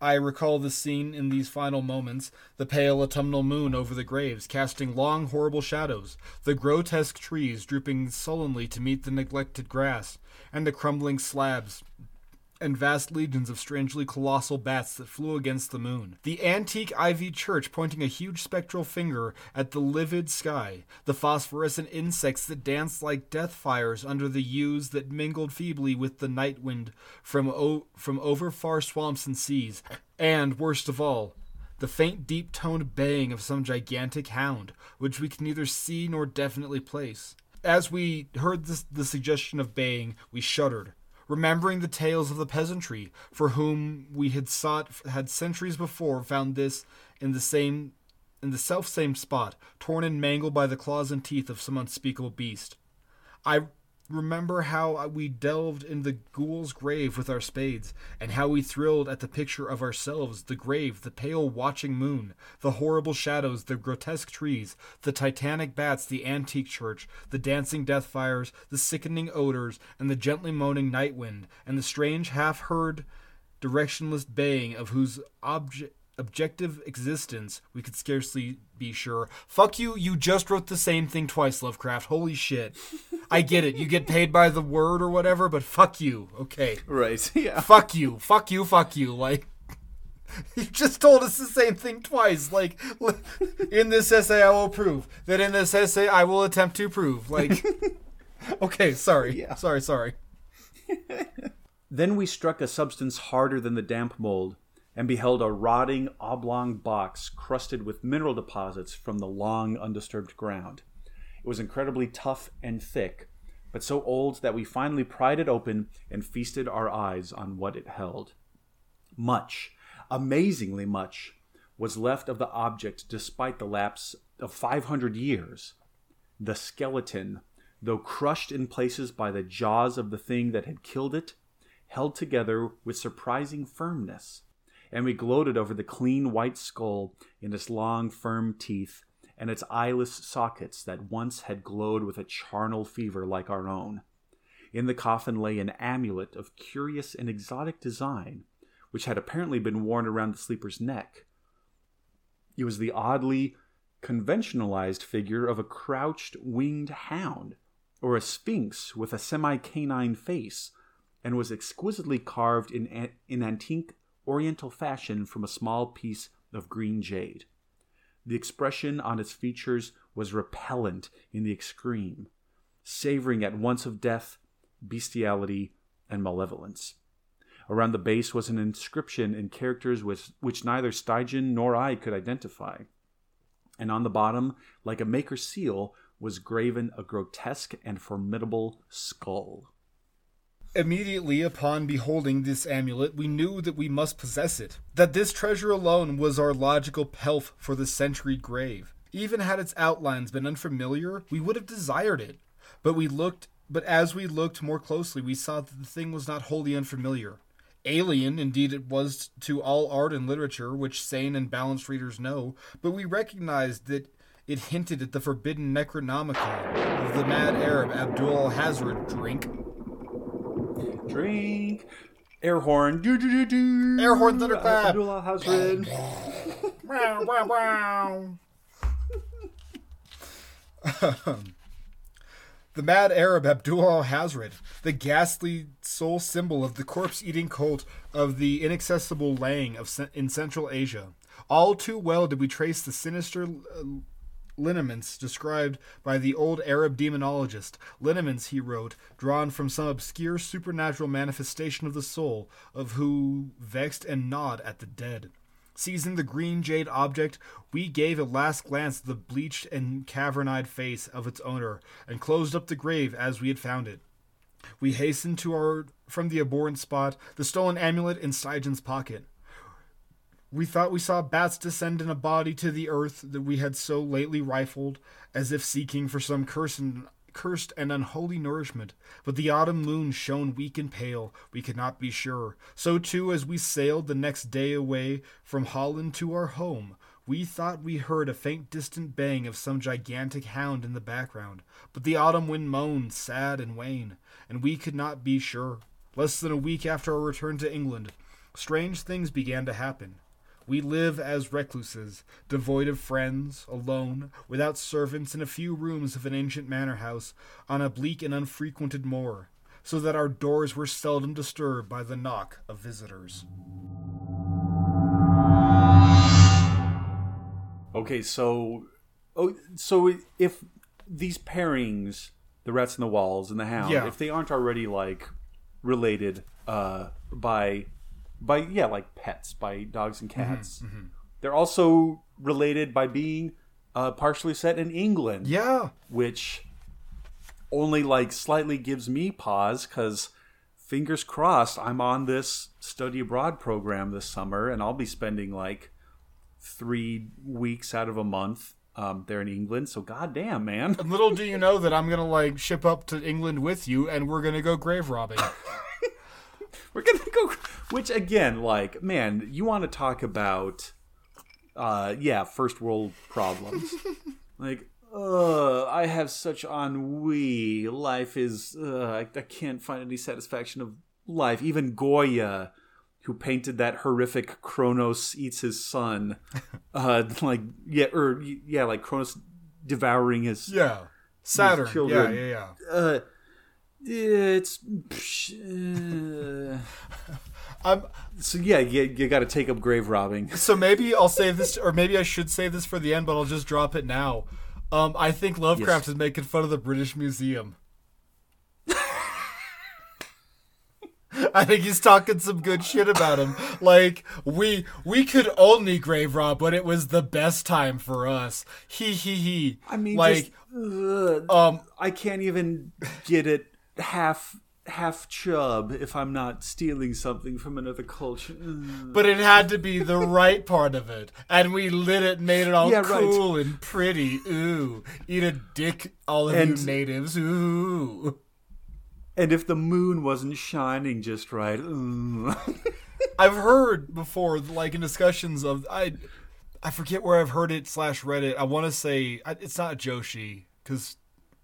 [SPEAKER 3] I recall the scene in these final moments, the pale autumnal moon over the graves, casting long, horrible shadows, the grotesque trees drooping sullenly to meet the neglected grass, and the crumbling slabs and vast legions of strangely colossal bats that flew against the moon. The antique ivy church pointing a huge spectral finger at the livid sky, the phosphorescent insects that danced like death fires under the yews that mingled feebly with the night wind from, o- from over far swamps and seas, and, worst of all, the faint deep toned baying of some gigantic hound, which we can neither see nor definitely place. As we heard this, the suggestion of baying, we shuddered remembering the tales of the peasantry, for whom we had sought had centuries before found this in the same in the self same spot, torn and mangled by the claws and teeth of some unspeakable beast. I remember how uh, we delved in the ghoul's grave with our spades, and how we thrilled at the picture of ourselves, the grave, the pale watching moon, the horrible shadows, the grotesque trees, the titanic bats, the antique church, the dancing death fires, the sickening odors, and the gently moaning night wind, and the strange half heard directionless baying of whose object objective existence, we could scarcely be sure. Fuck you, you just wrote the same thing twice, Lovecraft. Holy shit. I get it. You get paid by the word or whatever, but fuck you. Okay.
[SPEAKER 2] Right. *laughs* Yeah.
[SPEAKER 3] Fuck you. Fuck you. Fuck you. Like, *laughs* you just told us the same thing twice. Like, *laughs* in this essay, I will prove that in this essay, I will attempt to prove. Like, okay, sorry.
[SPEAKER 2] Yeah.
[SPEAKER 3] Sorry, sorry.
[SPEAKER 2] Then we struck a substance harder than the damp mold and beheld a rotting oblong box crusted with mineral deposits from the long undisturbed ground. It was incredibly tough and thick, but so old that we finally pried it open and feasted our eyes on what it held. Much, amazingly much, was left of the object despite the lapse of 500 years. The skeleton, though crushed in places by the jaws of the thing that had killed it, held together with surprising firmness, and we gloated over the clean white skull in its long, firm teeth and its eyeless sockets that once had glowed with a charnel fever like our own. In the coffin lay an amulet of curious and exotic design, which had apparently been worn around the sleeper's neck. It was the oddly conventionalized figure of a crouched winged hound, or a sphinx with a semi canine face, and was exquisitely carved in, a- in antique oriental fashion from a small piece of green jade. The expression on its features was repellent in the extreme, savoring at once of death, bestiality, and malevolence. Around the base was an inscription in characters which, which neither St. John nor I could identify. And on the bottom, like a maker's seal, was graven a grotesque and formidable skull.
[SPEAKER 3] Immediately upon beholding this amulet, we knew that we must possess it, that this treasure alone was our logical pelf for the century grave. Even had its outlines been unfamiliar, we would have desired it. But we looked but as we looked more closely, we saw that the thing was not wholly unfamiliar. Alien, indeed, it was to all art and literature, which sane and balanced readers know, but we recognized that it hinted at the forbidden Necronomicon of the mad Arab Abdul Alhazred drink.
[SPEAKER 2] Drink. Air horn. Do, do, do, do.
[SPEAKER 3] Air horn, thunderclap.
[SPEAKER 2] Abdul Alhazred.
[SPEAKER 3] Wow, wow, wow. The mad Arab Abdul Alhazred, the ghastly sole symbol of the corpse eating cult of the inaccessible Leng of in Central Asia. All too well did we trace the sinister uh, lineaments described by the old Arab demonologist. Lineaments, he wrote, drawn from some obscure supernatural manifestation of the soul of who vexed and gnawed at the dead. Seizing the green jade object, we gave a last glance at the bleached and cavern-eyed face of its owner, and closed up the grave as we had found it. We hastened to our from the abhorrent spot, the stolen amulet in St. John's pocket. We thought we saw bats descend in a body to the earth that we had so lately rifled, as if seeking for some cursed and, cursed and unholy nourishment. But the autumn moon shone weak and pale, we could not be sure. So too, as we sailed the next day away from Holland to our home, we thought we heard a faint distant bang of some gigantic hound in the background. But the autumn wind moaned, sad and wan, and we could not be sure. Less than a week after our return to England, strange things began to happen. We live as recluses, devoid of friends, alone, without servants, in a few rooms of an ancient manor house on a bleak and unfrequented moor, so that our doors were seldom disturbed by the knock of visitors.
[SPEAKER 2] Okay, so oh, so if these pairings, the rats and the walls and the hound,
[SPEAKER 3] Yeah.
[SPEAKER 2] if they aren't already like related uh, by by yeah, like pets, by dogs and
[SPEAKER 3] Mm-hmm,
[SPEAKER 2] cats, they're also related by being uh, partially set in England,
[SPEAKER 3] Yeah.
[SPEAKER 2] which only like slightly gives me pause because fingers crossed i'm on this study abroad program this summer and i'll be spending like three weeks out of a month um, there in england. So goddamn man.
[SPEAKER 3] And little do you know *laughs* that I'm gonna like ship up to England with you, and we're gonna go grave robbing. *laughs*
[SPEAKER 2] we're gonna go which again like man you want to talk about uh yeah first world problems *laughs* like uh i have such ennui life is uh, I, I can't find any satisfaction of life even goya who painted that horrific kronos eats his son *laughs* uh like yeah or yeah like kronos devouring his
[SPEAKER 3] yeah. Saturn. Yeah,
[SPEAKER 2] children.
[SPEAKER 3] yeah, yeah.
[SPEAKER 2] uh it's uh,
[SPEAKER 3] I'm,
[SPEAKER 2] So yeah, you, you got to take up grave robbing. *laughs*
[SPEAKER 3] so maybe I'll save this, or maybe I should save this for the end, but I'll just drop it now. Um, I think Lovecraft
[SPEAKER 2] Yes.
[SPEAKER 3] is making fun of the British Museum. *laughs* I think he's talking some good shit about him. Like we we could only grave rob, but it was the best time for us. He he he.
[SPEAKER 2] I mean,
[SPEAKER 3] like
[SPEAKER 2] just, ugh,
[SPEAKER 3] um,
[SPEAKER 2] I can't even get it half half chub if I'm not stealing something from another culture. Mm.
[SPEAKER 3] But it had to be the right part of it, and we lit it, made it all
[SPEAKER 2] Yeah, right.
[SPEAKER 3] cool and pretty. Ooh, eat a dick, all of
[SPEAKER 2] And-
[SPEAKER 3] you natives. Ooh.
[SPEAKER 2] And if the moon wasn't shining just right, ugh. *laughs*
[SPEAKER 3] I've heard before, like in discussions of I, I forget where I've heard it slash read it. I want to say it's not Joshi because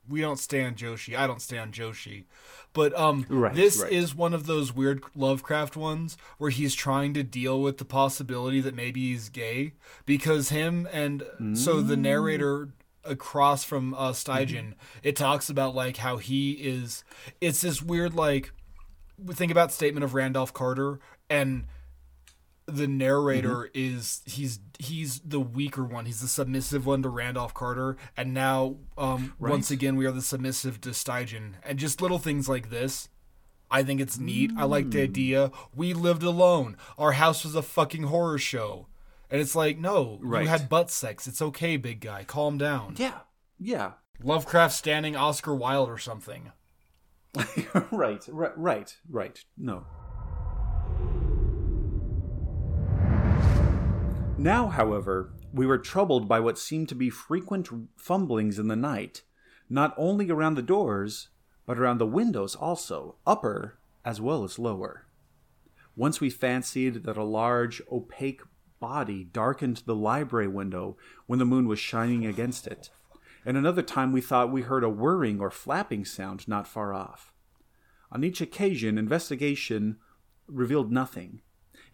[SPEAKER 3] we don't stand Joshi. I don't stand Joshi, but um,
[SPEAKER 2] Right,
[SPEAKER 3] this
[SPEAKER 2] right.
[SPEAKER 3] is one of those weird Lovecraft ones where he's trying to deal with the possibility that maybe he's gay because him and so the narrator across from uh, St. John, it talks about like how he is. It's this weird like think about statement of Randolph Carter and the narrator is he's he's the weaker one. He's the submissive one to Randolph Carter. And now um once again we are the submissive to St. John. And just little things like this I think it's neat. I like the idea. We lived alone. Our house was a fucking horror show. And it's like no
[SPEAKER 2] Right.
[SPEAKER 3] you had butt sex. It's okay big guy. Calm down.
[SPEAKER 2] Yeah, yeah,
[SPEAKER 3] Lovecraft standing Oscar Wilde or something. *laughs*
[SPEAKER 2] Right, right, right, right. No. Now, however, we were troubled by what seemed to be frequent fumblings in the night, not only around the doors, but around the windows also, upper as well as lower. Once we fancied that a large, opaque body darkened the library window when the moon was shining against it, and another time we thought we heard a whirring or flapping sound not far off. On each occasion, investigation revealed nothing,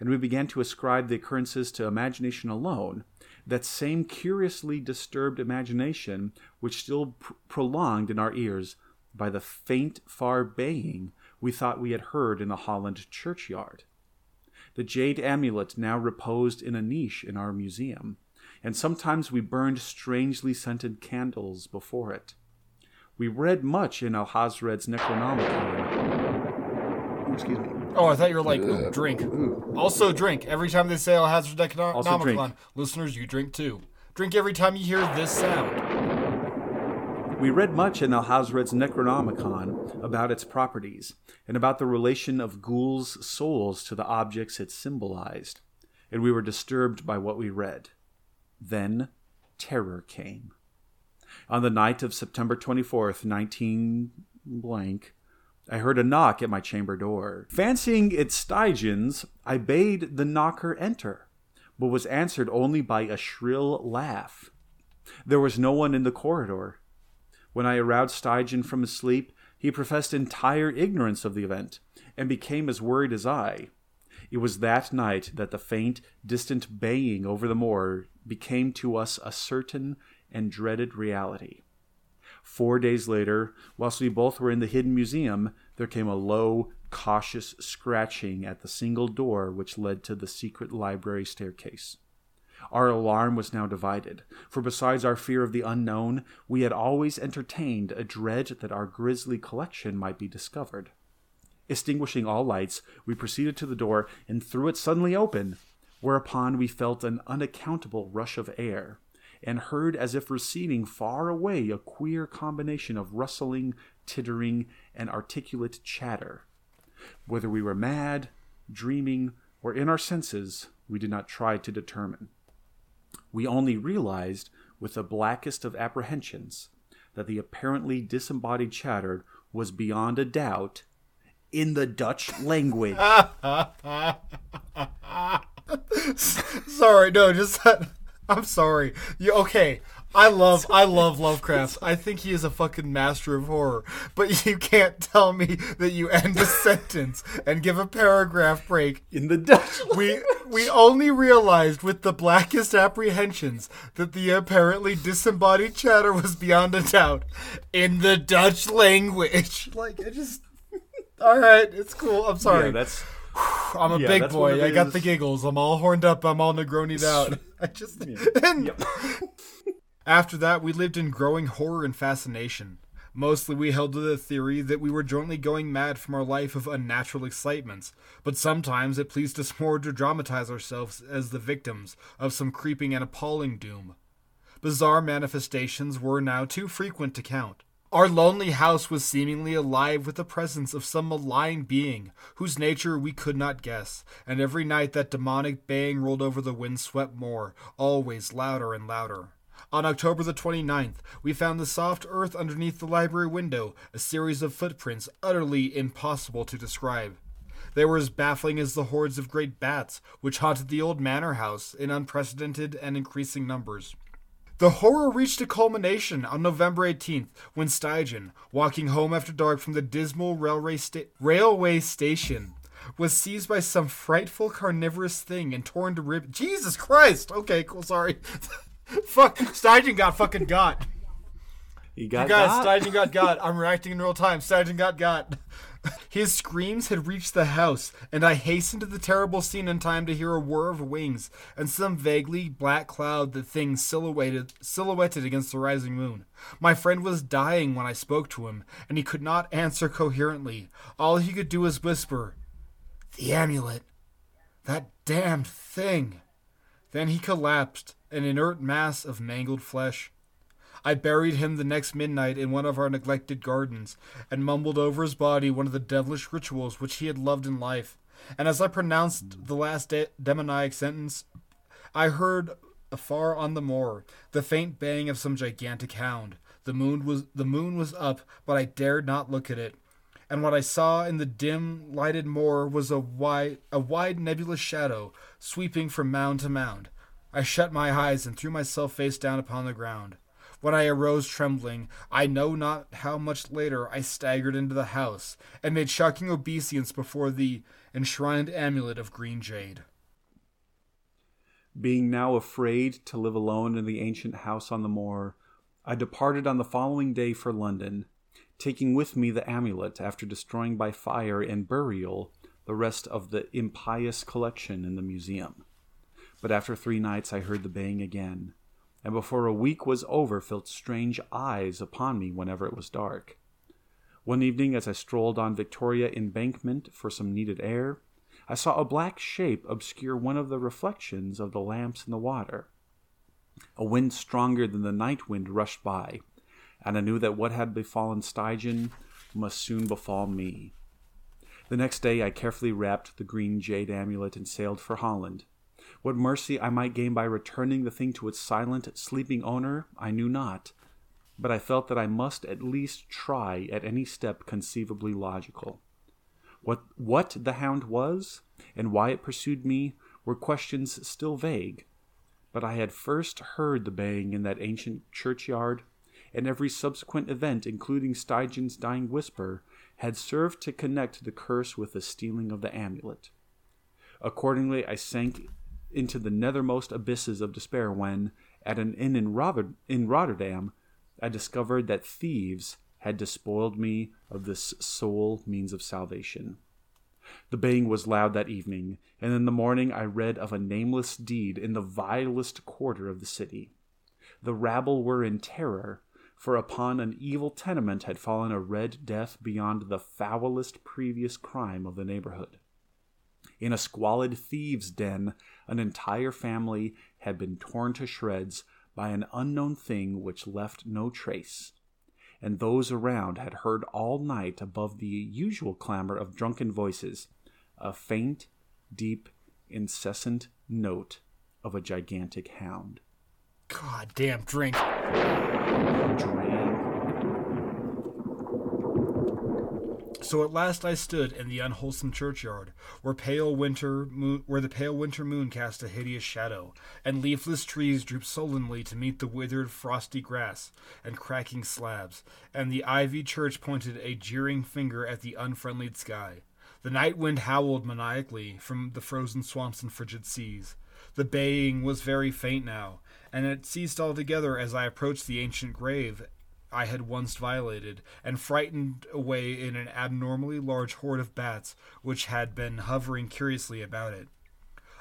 [SPEAKER 2] and we began to ascribe the occurrences to imagination alone, that same curiously disturbed imagination which still pr- prolonged in our ears by the faint, far baying we thought we had heard in the Holland churchyard. The jade amulet now reposed in a niche in our museum, and sometimes we burned strangely scented candles before it. We read much in Alhazred's Necronomicon. Excuse me.
[SPEAKER 3] Oh, I thought you were like, ooh, drink. Also drink. Every time they say Alhazred
[SPEAKER 2] Also drink.
[SPEAKER 3] Necronomicon, listeners, you drink too. Drink every time you hear this sound.
[SPEAKER 2] We read much in Alhazred's Necronomicon about its properties and about the relation of ghouls' souls to the objects it symbolized, and we were disturbed by what we read. Then terror came. On the night of September 24th, 19 blank, I heard a knock at my chamber door. Fancying it St. John's, I bade the knocker enter, but was answered only by a shrill laugh. There was no one in the corridor. When I aroused St. John from his sleep, he professed entire ignorance of the event, and became as worried as I. It was that night that the faint, distant baying over the moor became to us a certain and dreaded reality. Four days later, whilst we both were in the hidden museum, there came a low, cautious scratching at the single door which led to the secret library staircase. Our alarm was now divided, for besides our fear of the unknown, we had always entertained a dread that our grisly collection might be discovered. Extinguishing all lights, we proceeded to the door and threw it suddenly open, whereupon we felt an unaccountable rush of air, and heard as if receding far away a queer combination of rustling, tittering, and articulate chatter. Whether we were mad, dreaming, or in our senses, we did not try to determine. We only realized, with the blackest of apprehensions, that the apparently disembodied chatter was beyond a doubt in the Dutch language. *laughs*
[SPEAKER 3] sorry, no, just that. I'm sorry. You okay? I love *laughs* I love Lovecraft. I think he is a fucking master of horror. But *laughs* you can't tell me that you end a *laughs* sentence and give a paragraph break.
[SPEAKER 2] in the Dutch
[SPEAKER 3] We we only realized with the blackest apprehensions that the apparently disembodied chatter was beyond a doubt in the Dutch language. Like it just All right, it's cool. I'm sorry.
[SPEAKER 2] Yeah, that's
[SPEAKER 3] I'm a
[SPEAKER 2] Yeah,
[SPEAKER 3] big boy. I got the giggles. I'm all horned up. I'm all Negroni'd out. *laughs* I just and *laughs* after that, we lived in growing horror and fascination. Mostly, we held to the theory that we were jointly going mad from our life of unnatural excitements, but sometimes it pleased us more to dramatize ourselves as the victims of some creeping and appalling doom. Bizarre manifestations were now too frequent to count. Our lonely house was seemingly alive with the presence of some malign being whose nature we could not guess, and every night that demonic baying rolled over the windswept moor, always louder and louder. On October the 29th, we found the soft earth underneath the library window, a series of footprints utterly impossible to describe. They were as baffling as the hordes of great bats which haunted the old manor house in unprecedented and increasing numbers. The horror reached a culmination on November 18th when St. John, walking home after dark from the dismal railway, sta- railway station, was seized by some frightful carnivorous thing and torn to rib. Jesus Christ! Okay, cool, sorry. *laughs* Fuck, St. John got fucking got.
[SPEAKER 2] you got
[SPEAKER 3] You guys,
[SPEAKER 2] that?
[SPEAKER 3] St. John got got. I'm reacting in real time. St. John got got. His screams had reached the house, and I hastened to the terrible scene in time to hear a whir of wings and some vaguely black cloud that thing silhouetted silhouetted against the rising moon. My friend was dying when I spoke to him, and he could not answer coherently. All he could do was whisper, "The amulet, that damned thing." Then he collapsed, an inert mass of mangled flesh. I buried him the next midnight in one of our neglected gardens, and mumbled over his body one of the devilish rituals which he had loved in life. And as I pronounced the last de- demoniac sentence, I heard afar on the moor the faint baying of some gigantic hound. The moon was the moon was up, but I dared not look at it. And what I saw in the dim lighted moor was a wide a wide nebulous shadow sweeping from mound to mound. I shut my eyes and threw myself face down upon the ground. When I arose trembling, I know not how much later I staggered into the house and made shocking obeisance before the enshrined amulet of green jade.
[SPEAKER 2] Being now afraid to live alone in the ancient house on the moor, I departed on the following day for London, taking with me the amulet after destroying by fire and burial the rest of the impious collection in the museum. But after three nights I heard the baying again, and before a week was over felt strange eyes upon me whenever it was dark. One evening, as I strolled on Victoria Embankment for some needed air, I saw a black shape obscure one of the reflections of the lamps in the water. A wind stronger than the night wind rushed by, and I knew that what had befallen St. John must soon befall me. The next day I carefully wrapped the green jade amulet and sailed for Holland. What mercy I might gain by returning the thing to its silent, sleeping owner, I knew not, but I felt that I must at least try at any step conceivably logical. What what the hound was, and why it pursued me, were questions still vague. But I had first heard the baying in that ancient churchyard, and every subsequent event, including St. John's dying whisper, had served to connect the curse with the stealing of the amulet. Accordingly, I sank into the nethermost abysses of despair when, at an inn in, in Rotterdam, I discovered that thieves had despoiled me of this sole means of salvation. The baying was loud that evening, and in the morning I read of a nameless deed in the vilest quarter of the city. The rabble were in terror, for upon an evil tenement had fallen a red death beyond the foulest previous crime of the neighborhood. In a squalid thieves' den, an entire family had been torn to shreds by an unknown thing which left no trace and those around had heard all night above the usual clamor of drunken voices a faint, deep, incessant note of a gigantic hound.
[SPEAKER 3] God damn, drink.
[SPEAKER 2] Drank.
[SPEAKER 3] So at last I stood in the unwholesome churchyard, where pale winter moon, where the pale winter moon cast a hideous shadow, and leafless trees drooped sullenly to meet the withered, frosty grass and cracking slabs, and the ivied church pointed a jeering finger at the unfriendly sky. The night wind howled maniacally from the frozen swamps and frigid seas. The baying was very faint now, and it ceased altogether as I approached the ancient grave I had once violated, and frightened away in an abnormally large horde of bats which had been hovering curiously about it.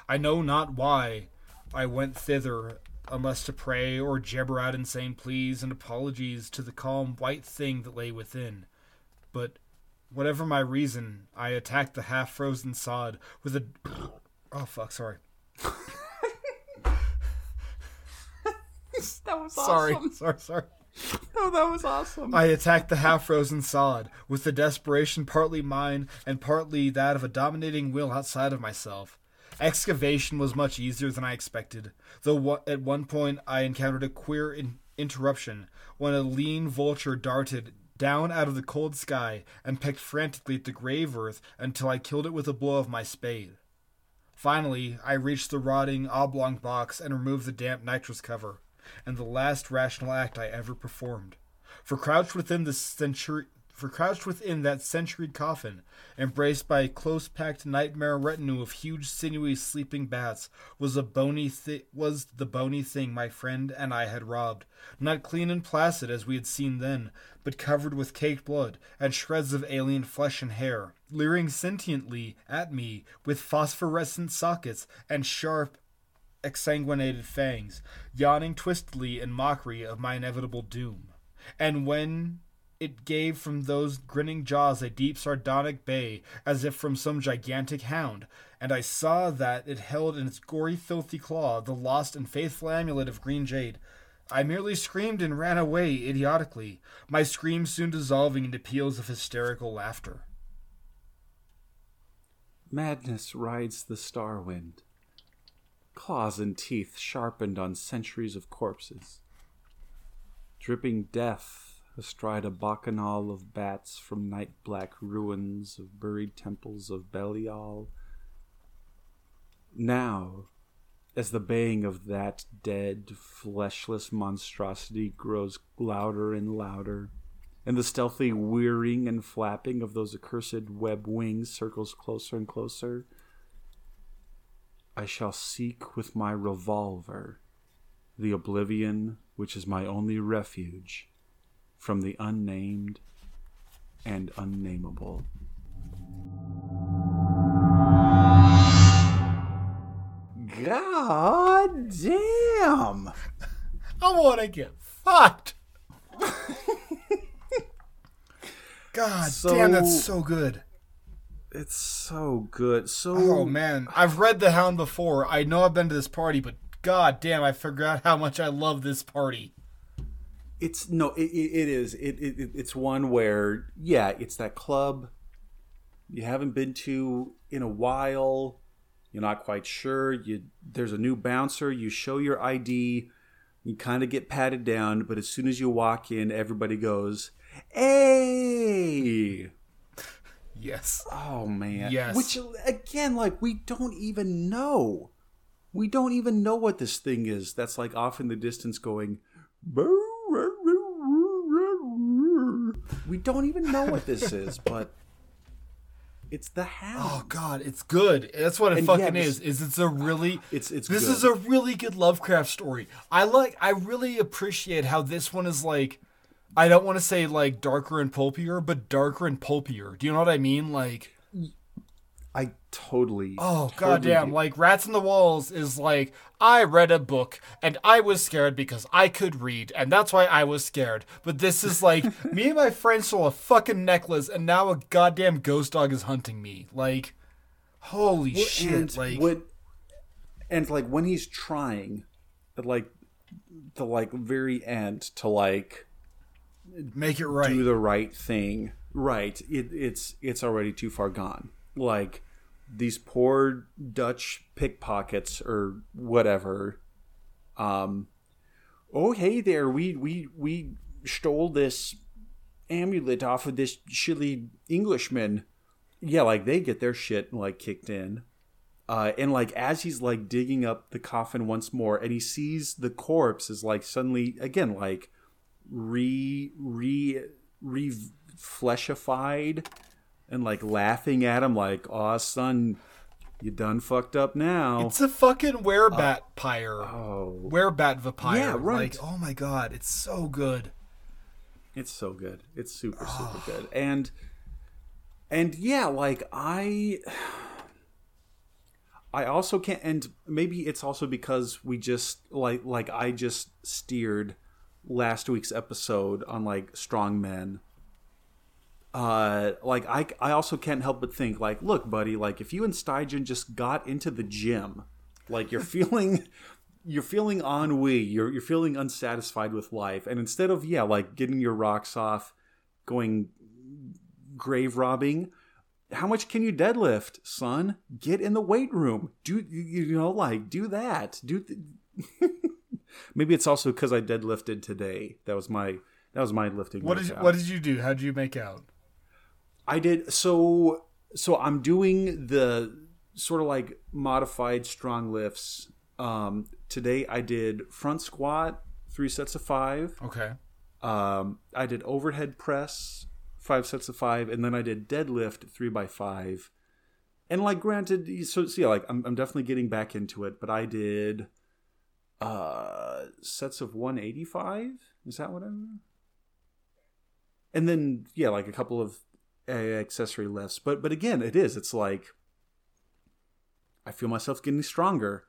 [SPEAKER 3] I know not why I went thither unless to pray or jabber out insane pleas and apologies to the calm white thing that lay within. But whatever my reason, I attacked the half frozen sod with a *coughs* Oh fuck, sorry. *laughs*
[SPEAKER 2] That was
[SPEAKER 3] Sorry, sorry, sorry. *laughs*
[SPEAKER 2] Oh, that was awesome.
[SPEAKER 3] I attacked the half frozen sod, with the desperation partly mine and partly that of a dominating will outside of myself. Excavation was much easier than I expected, though at one point I encountered a queer in- interruption when a lean vulture darted down out of the cold sky and pecked frantically at the grave earth until I killed it with a blow of my spade. Finally, I reached the rotting oblong box and removed the damp nitrous cover, and the last rational act I ever performed. For crouched within the century, for crouched within that centuried coffin, embraced by a close-packed nightmare retinue of huge, sinewy, sleeping bats, was a bony thi- was the bony thing my friend and I had robbed, not clean and placid as we had seen then, but covered with caked blood and shreds of alien flesh and hair, leering sentiently at me with phosphorescent sockets and sharp, exsanguinated fangs, yawning twistedly in mockery of my inevitable doom. And when it gave from those grinning jaws a deep sardonic bay, as if from some gigantic hound, and I saw that it held in its gory, filthy claw the lost and faithful amulet of green jade, I merely screamed and ran away idiotically, my screams soon dissolving into peals of hysterical laughter.
[SPEAKER 2] Madness rides the star wind. Claws and teeth sharpened on centuries of corpses. Dripping death astride a bacchanal of bats from night black ruins of buried temples of Belial. Now, as the baying of that dead, fleshless monstrosity grows louder and louder, and the stealthy whirring and flapping of those accursed web wings circles closer and closer, I shall seek with my revolver the oblivion which is my only refuge from the unnamed and unnameable. God damn!
[SPEAKER 3] I want to get fucked. *laughs* God
[SPEAKER 2] So-
[SPEAKER 3] damn, that's so good.
[SPEAKER 2] It's so good. So
[SPEAKER 3] Oh man, I've read The Hound before. I know I've been to this party, but god damn, I forgot how much I love this party.
[SPEAKER 2] it's no it, it, it is. It, it it- it's one where yeah it's that club you haven't been to in a while. You're not quite sure. You there's a new bouncer. You show your id you kind of get patted down but as soon as you walk in everybody goes hey
[SPEAKER 3] Yes.
[SPEAKER 2] oh man
[SPEAKER 3] Yes.
[SPEAKER 2] which again like we don't even know we don't even know what this thing is that's like off in the distance going we don't even know what this *laughs* is but it's the
[SPEAKER 3] house.
[SPEAKER 2] Oh
[SPEAKER 3] god, it's good. That's what it
[SPEAKER 2] And
[SPEAKER 3] fucking
[SPEAKER 2] yeah, this-
[SPEAKER 3] is. Is it's a really *sighs*
[SPEAKER 2] it's it's
[SPEAKER 3] this
[SPEAKER 2] good.
[SPEAKER 3] is a really good Lovecraft story. I like I really appreciate how this one is like I don't want to say like darker and pulpier, but darker and pulpier. Do you know what I mean? Like
[SPEAKER 2] i totally
[SPEAKER 3] Oh
[SPEAKER 2] totally
[SPEAKER 3] goddamn!
[SPEAKER 2] do.
[SPEAKER 3] Like Rats in the Walls is like I read a book and I was scared because I could read and that's why I was scared. But this is like *laughs* me and my friend stole a fucking necklace and now a goddamn ghost dog is hunting me. Like, holy shit!
[SPEAKER 2] and
[SPEAKER 3] Like,
[SPEAKER 2] when, and like when he's trying at like the like very end to like
[SPEAKER 3] make it right.
[SPEAKER 2] do the right thing. Right. It, it's it's already too far gone. Like these poor dutch pickpockets or whatever um oh hey there we we we stole this amulet off of this shilly englishman. Yeah like they get their shit like kicked in. Uh, and like as he's like digging up the coffin once more and he sees the corpse is like suddenly again like re re re fleshified and like laughing at him like aw son you done fucked up now
[SPEAKER 3] it's a fucking werebat uh, pyre.
[SPEAKER 2] oh
[SPEAKER 3] Werebat vampire.
[SPEAKER 2] Yeah, right.
[SPEAKER 3] Like, oh my god, it's so good.
[SPEAKER 2] it's so good it's super super good and and yeah like i i also can't and maybe it's also because we just like like i just steered last week's episode on like strong men. Uh like i i also can't help but think like look buddy like if you and St. John just got into the gym like you're *laughs* feeling you're feeling ennui you're you're feeling unsatisfied with life and instead of yeah like getting your rocks off going grave robbing how much can you deadlift son? Get in the weight room. Do you know like do that. Do th- *laughs* maybe it's also because i deadlifted today that was my that was my lifting
[SPEAKER 3] What did you, what did you do? How did you make out?
[SPEAKER 2] I did so so I'm doing the sort of like modified strong lifts. Um today I did front squat, 3 sets of 5.
[SPEAKER 3] Okay.
[SPEAKER 2] Um I did overhead press, 5 sets of 5 and then I did deadlift 3 by 5. And like granted so, so yeah like I'm I'm definitely getting back into it, but I did uh sets of 185. Is that what I'm and then yeah like a couple of uh, accessory lifts. But but again it is. It's like i feel myself getting stronger.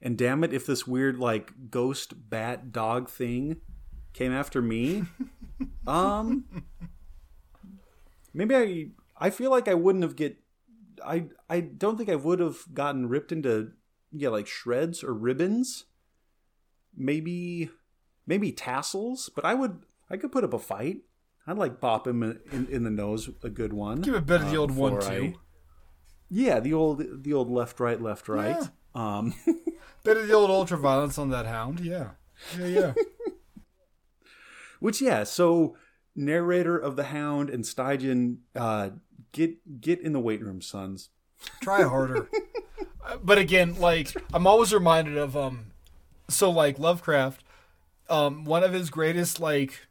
[SPEAKER 2] And damn it if this weird like ghost bat dog thing came after me *laughs* um maybe i i feel like i wouldn't have get i i don't think i would have gotten ripped into yeah like shreds or ribbons maybe maybe tassels but i would i could put up a fight i'd like bop him in, in, in the nose a good one
[SPEAKER 3] Give a bit of the
[SPEAKER 2] uh,
[SPEAKER 3] old one
[SPEAKER 2] before I-
[SPEAKER 3] too.
[SPEAKER 2] yeah the old the old left right left right
[SPEAKER 3] Yeah.
[SPEAKER 2] um *laughs*
[SPEAKER 3] Bit of the old ultra violence on that hound. Yeah. Yeah, yeah. *laughs*
[SPEAKER 2] which yeah so narrator of the hound and St. John uh get get in the weight room sons
[SPEAKER 3] Try harder. *laughs* Uh, but again, like I'm always reminded of um so like Lovecraft, um one of his greatest like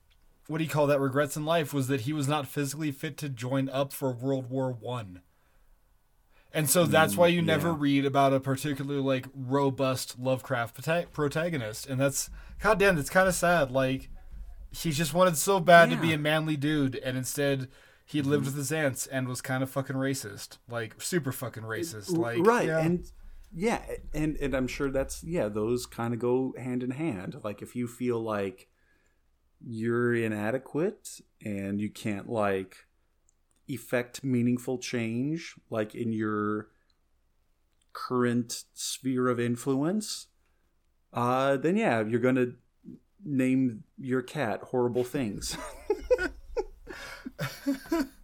[SPEAKER 3] what do you call that regrets in life was that he was not physically fit to join up for World War 1. And so that's why you never
[SPEAKER 2] yeah.
[SPEAKER 3] read about a particularly like robust Lovecraft prota- protagonist and that's goddamn that's kind of sad like he just wanted so bad to be a manly dude and instead he lived with his aunts and was kind of fucking racist, like super fucking racist. Like
[SPEAKER 2] right
[SPEAKER 3] yeah.
[SPEAKER 2] and yeah and and i'm sure that's yeah those kind of go hand in hand. Like if you feel like you're inadequate and you can't like effect meaningful change like in your current sphere of influence uh then yeah you're gonna name your cat horrible things. *laughs* *laughs*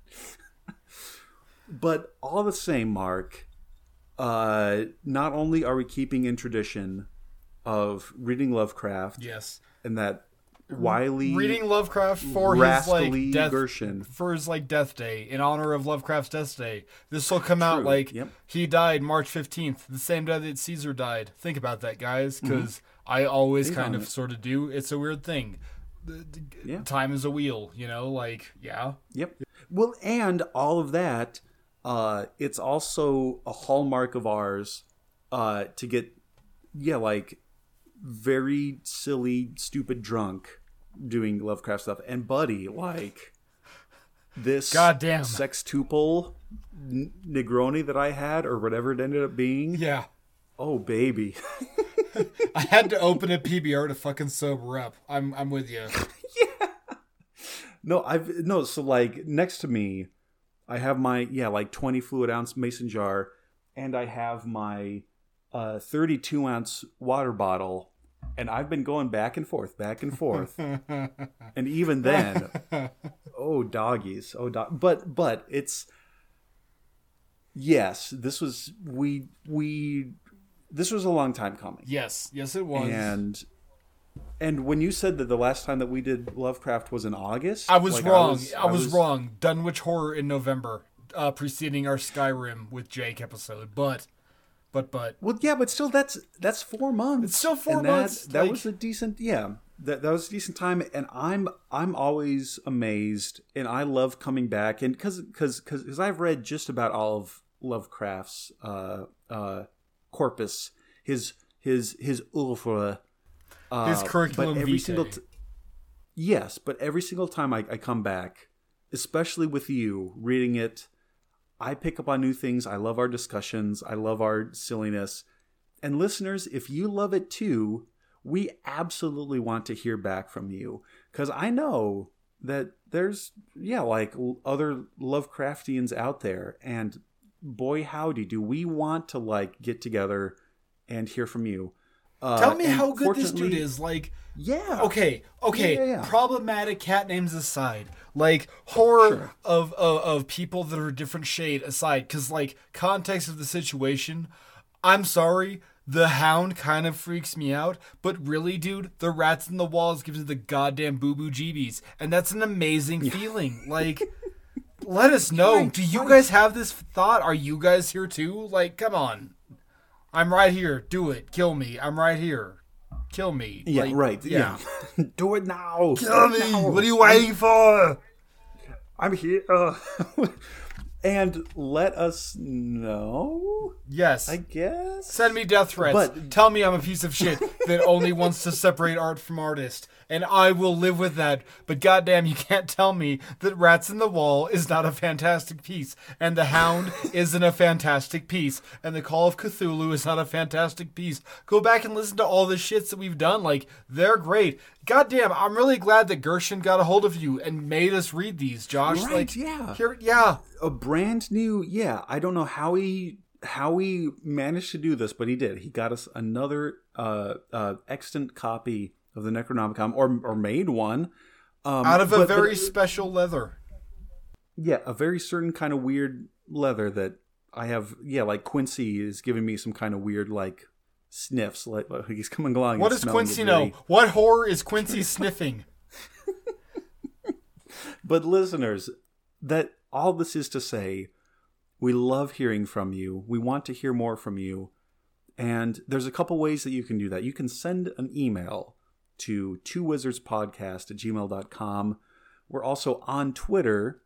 [SPEAKER 2] But all the same mark uh not only are we keeping in tradition of reading lovecraft
[SPEAKER 3] yes,
[SPEAKER 2] and that wily
[SPEAKER 3] reading Lovecraft for his like death
[SPEAKER 2] Gershon.
[SPEAKER 3] for his like death day in honor of Lovecraft's death day. This will come out like
[SPEAKER 2] yep.
[SPEAKER 3] he died March fifteenth, the same day that Caesar died. Think about that, guys, because I always kind of
[SPEAKER 2] it.
[SPEAKER 3] sort of do. It's a weird thing.
[SPEAKER 2] Yeah.
[SPEAKER 3] Time is a wheel, you know. Like, yeah,
[SPEAKER 2] Yep. Well, and all of that, uh, it's also a hallmark of ours uh, to get, yeah, like very silly, stupid drunk doing Lovecraft stuff. And Buddy, like this
[SPEAKER 3] Goddamn.
[SPEAKER 2] sextuple n- Negroni that I had, or whatever it ended up being.
[SPEAKER 3] yeah.
[SPEAKER 2] Oh, baby. *laughs*
[SPEAKER 3] I had to open a PBR to fucking sober up. I'm I'm with you. *laughs* Yeah.
[SPEAKER 2] No, I've no. So like next to me, I have my yeah like twenty fluid ounce mason jar, and I have my uh, thirty two ounce water bottle, and I've been going back and forth, back and forth, *laughs* and even then, oh doggies, oh dog. But but it's yes, this was we we this was a long time coming
[SPEAKER 3] yes, yes, it was.
[SPEAKER 2] and and when you said that the last time that we did Lovecraft was in August,
[SPEAKER 3] I was
[SPEAKER 2] like,
[SPEAKER 3] wrong. I was, wrong. Dunwich Horror in November, uh, preceding our Skyrim with Jake episode. But, but, but,
[SPEAKER 2] Well, yeah, but still, that's that's four months.
[SPEAKER 3] It's still four
[SPEAKER 2] And that-
[SPEAKER 3] months,
[SPEAKER 2] That
[SPEAKER 3] like-
[SPEAKER 2] was a decent, yeah. That that was a decent time, and I'm I'm always amazed, and I love coming back, and because because because I've read just about all of Lovecraft's uh uh corpus, his his his oeuvre, uh,
[SPEAKER 3] His curriculum
[SPEAKER 2] every
[SPEAKER 3] vitae.
[SPEAKER 2] single t- yes, but every single time I, I come back, especially with you reading it, I pick up on new things. I love our discussions. I love our silliness. And listeners, if you love it too, we absolutely want to hear back from you because I know that there's yeah like other Lovecraftians out there, and boy howdy, do we want to like get together and hear from you. Uh,
[SPEAKER 3] tell me how good this dude is. Like,
[SPEAKER 2] Yeah.
[SPEAKER 3] okay, okay,
[SPEAKER 2] Yeah, yeah, yeah.
[SPEAKER 3] problematic cat names aside, like horror
[SPEAKER 2] Sure.
[SPEAKER 3] of, of of people that are a different shade aside, because like context of the situation, I'm sorry. The hound kind of freaks me out, but really, dude, the rats in the walls gives me the goddamn boo boo jeebies, and that's an amazing feeling. *laughs* Like, let us know. Do you guys have this thought? Are you guys here too? Like, come on, I'm right here. Do it. Kill me. I'm right here. Kill me.
[SPEAKER 2] Yeah,
[SPEAKER 3] Like,
[SPEAKER 2] right. Yeah. *laughs* Do it now.
[SPEAKER 3] Kill me. What are you waiting for?
[SPEAKER 2] I'm here. *laughs* and let us know,
[SPEAKER 3] Yes.
[SPEAKER 2] I guess.
[SPEAKER 3] Send me death threats.
[SPEAKER 2] But-
[SPEAKER 3] Tell me I'm a piece of shit that only wants to separate art from artist. And I will live with that. But goddamn, you can't tell me that Rats in the Wall is not a fantastic piece. And The Hound *laughs* isn't a fantastic piece. And The Call of Cthulhu is not a fantastic piece. Go back and listen to all the shits that we've done. Like, they're great. Goddamn, I'm really glad that Gershon got a hold of you and made us read these, Josh.
[SPEAKER 2] Right,
[SPEAKER 3] like,
[SPEAKER 2] yeah.
[SPEAKER 3] Here, yeah.
[SPEAKER 2] a brand new yeah i don't know how he how he managed to do this but he did he got us another uh uh extant copy of the necronomicon or or made one um
[SPEAKER 3] Out of a very special leather.
[SPEAKER 2] yeah a very certain kind of weird leather that i have yeah like quincy is giving me some kind of weird like sniffs like, like *laughs* he's coming along
[SPEAKER 3] What does Quincy know?
[SPEAKER 2] very-
[SPEAKER 3] What horror is Quincy sniffing? *laughs*
[SPEAKER 2] But listeners, that all this is to say, we love hearing from you. We want to hear more from you. And there's a couple ways that you can do that. You can send an email to two wizards podcast at gmail.com. We're also on Twitter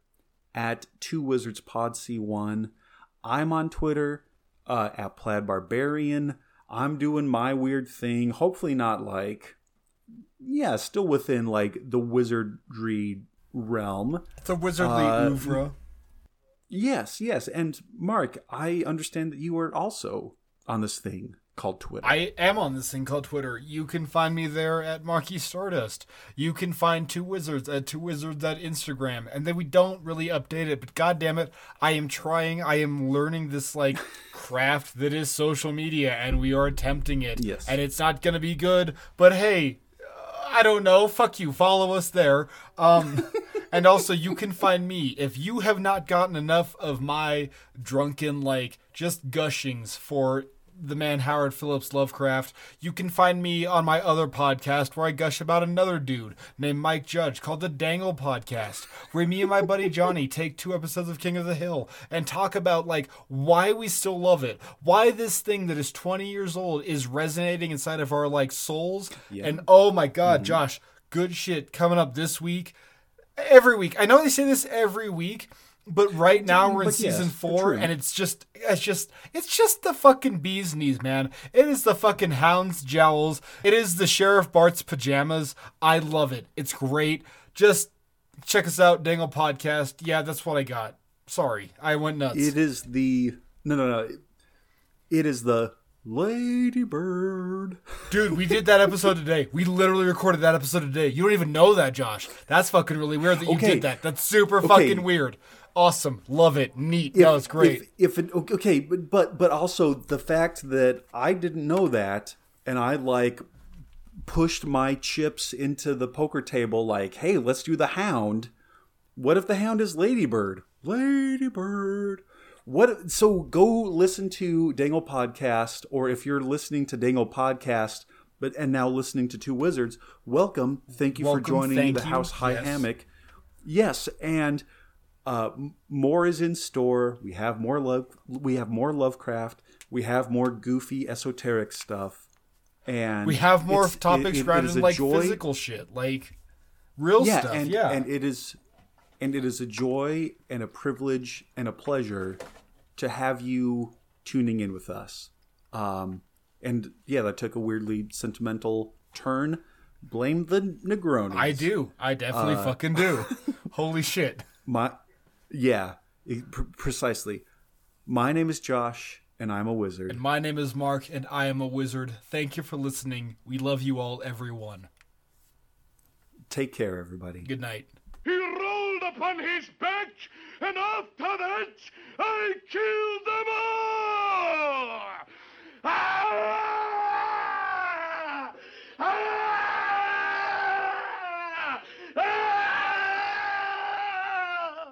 [SPEAKER 2] at two wizards pod c1. I'm on Twitter uh, at plaid barbarian. I'm doing my weird thing. Hopefully not like yeah, still within like the wizardry realm.
[SPEAKER 3] The wizardly
[SPEAKER 2] Uh,
[SPEAKER 3] oeuvre.
[SPEAKER 2] Yes, yes. And Mark, I understand that you are also on this thing called Twitter.
[SPEAKER 3] I am on this thing called Twitter. You can find me there at Marquis Stardust. You can find Two Wizards at Two Wizards at Instagram. And then we don't really update it, but god damn it, I am trying. I am learning this like *laughs* craft that is social media, and we are attempting it.
[SPEAKER 2] Yes.
[SPEAKER 3] And it's not gonna be good, but hey, I don't know. Fuck you. Follow us there. Um, *laughs* and also, you can find me if you have not gotten enough of my drunken, like, just gushings for the man Howard Phillips Lovecraft. You can find me on my other podcast where I gush about another dude named Mike Judge called the Dangle Podcast, where me and my buddy Johnny *laughs* take two episodes of King of the Hill and talk about like why we still love it, why this thing that is 20 years old is resonating inside of our like souls. And oh my god, mm-hmm. Josh, good shit coming up this week. Every week. I know they say this every week, but right now we're in
[SPEAKER 2] But yes,
[SPEAKER 3] season four
[SPEAKER 2] true.
[SPEAKER 3] and it's just it's just it's just the fucking bee's knees, man. It is the fucking hound's jowls. It is the Sheriff Bart's pajamas. I love it. It's great. Just check us out, Dangle Podcast. Yeah, that's what I got. Sorry, I went nuts.
[SPEAKER 2] It is the no no no. It is the Ladybird.
[SPEAKER 3] Dude, we did that episode today. We literally recorded that episode today. You don't even know that, Josh. That's fucking really weird that you
[SPEAKER 2] Okay.
[SPEAKER 3] did that. That's super fucking weird. Awesome. Love it. Neat. no, it's great.
[SPEAKER 2] If, if it okay, but but but also the fact that I didn't know that, and I like pushed my chips into the poker table, like, hey, let's do the Hound. What if the Hound is Ladybird? Ladybird. What? So go listen to Dangle podcast, or if you're listening to Dangle podcast, but and now listening to Two Wizards, welcome. Thank you
[SPEAKER 3] Welcome,
[SPEAKER 2] for joining the
[SPEAKER 3] you,
[SPEAKER 2] House High
[SPEAKER 3] yes.
[SPEAKER 2] Hammock. Yes, and uh, more is in store. We have more love. We have more Lovecraft. We have more goofy esoteric stuff, and
[SPEAKER 3] we have more topics
[SPEAKER 2] it- it
[SPEAKER 3] rather than like
[SPEAKER 2] joy-
[SPEAKER 3] physical shit. Like real
[SPEAKER 2] yeah,
[SPEAKER 3] stuff.
[SPEAKER 2] and
[SPEAKER 3] yeah.
[SPEAKER 2] and it is, and it is a joy and a privilege and a pleasure to have you tuning in with us. Um, and yeah, that took a weirdly sentimental turn. Blame the Negronis.
[SPEAKER 3] I do. I definitely
[SPEAKER 2] Uh,
[SPEAKER 3] fucking do. *laughs* Holy shit.
[SPEAKER 2] My, yeah, pr- precisely. My name is Josh, and I'm a wizard.
[SPEAKER 3] And my name is Mark, and I am a wizard. Thank you for listening. We love you all, everyone.
[SPEAKER 2] Take care, everybody.
[SPEAKER 3] Good night.
[SPEAKER 4] He rolled upon his back, and after that, I killed them all! Ah! Ah!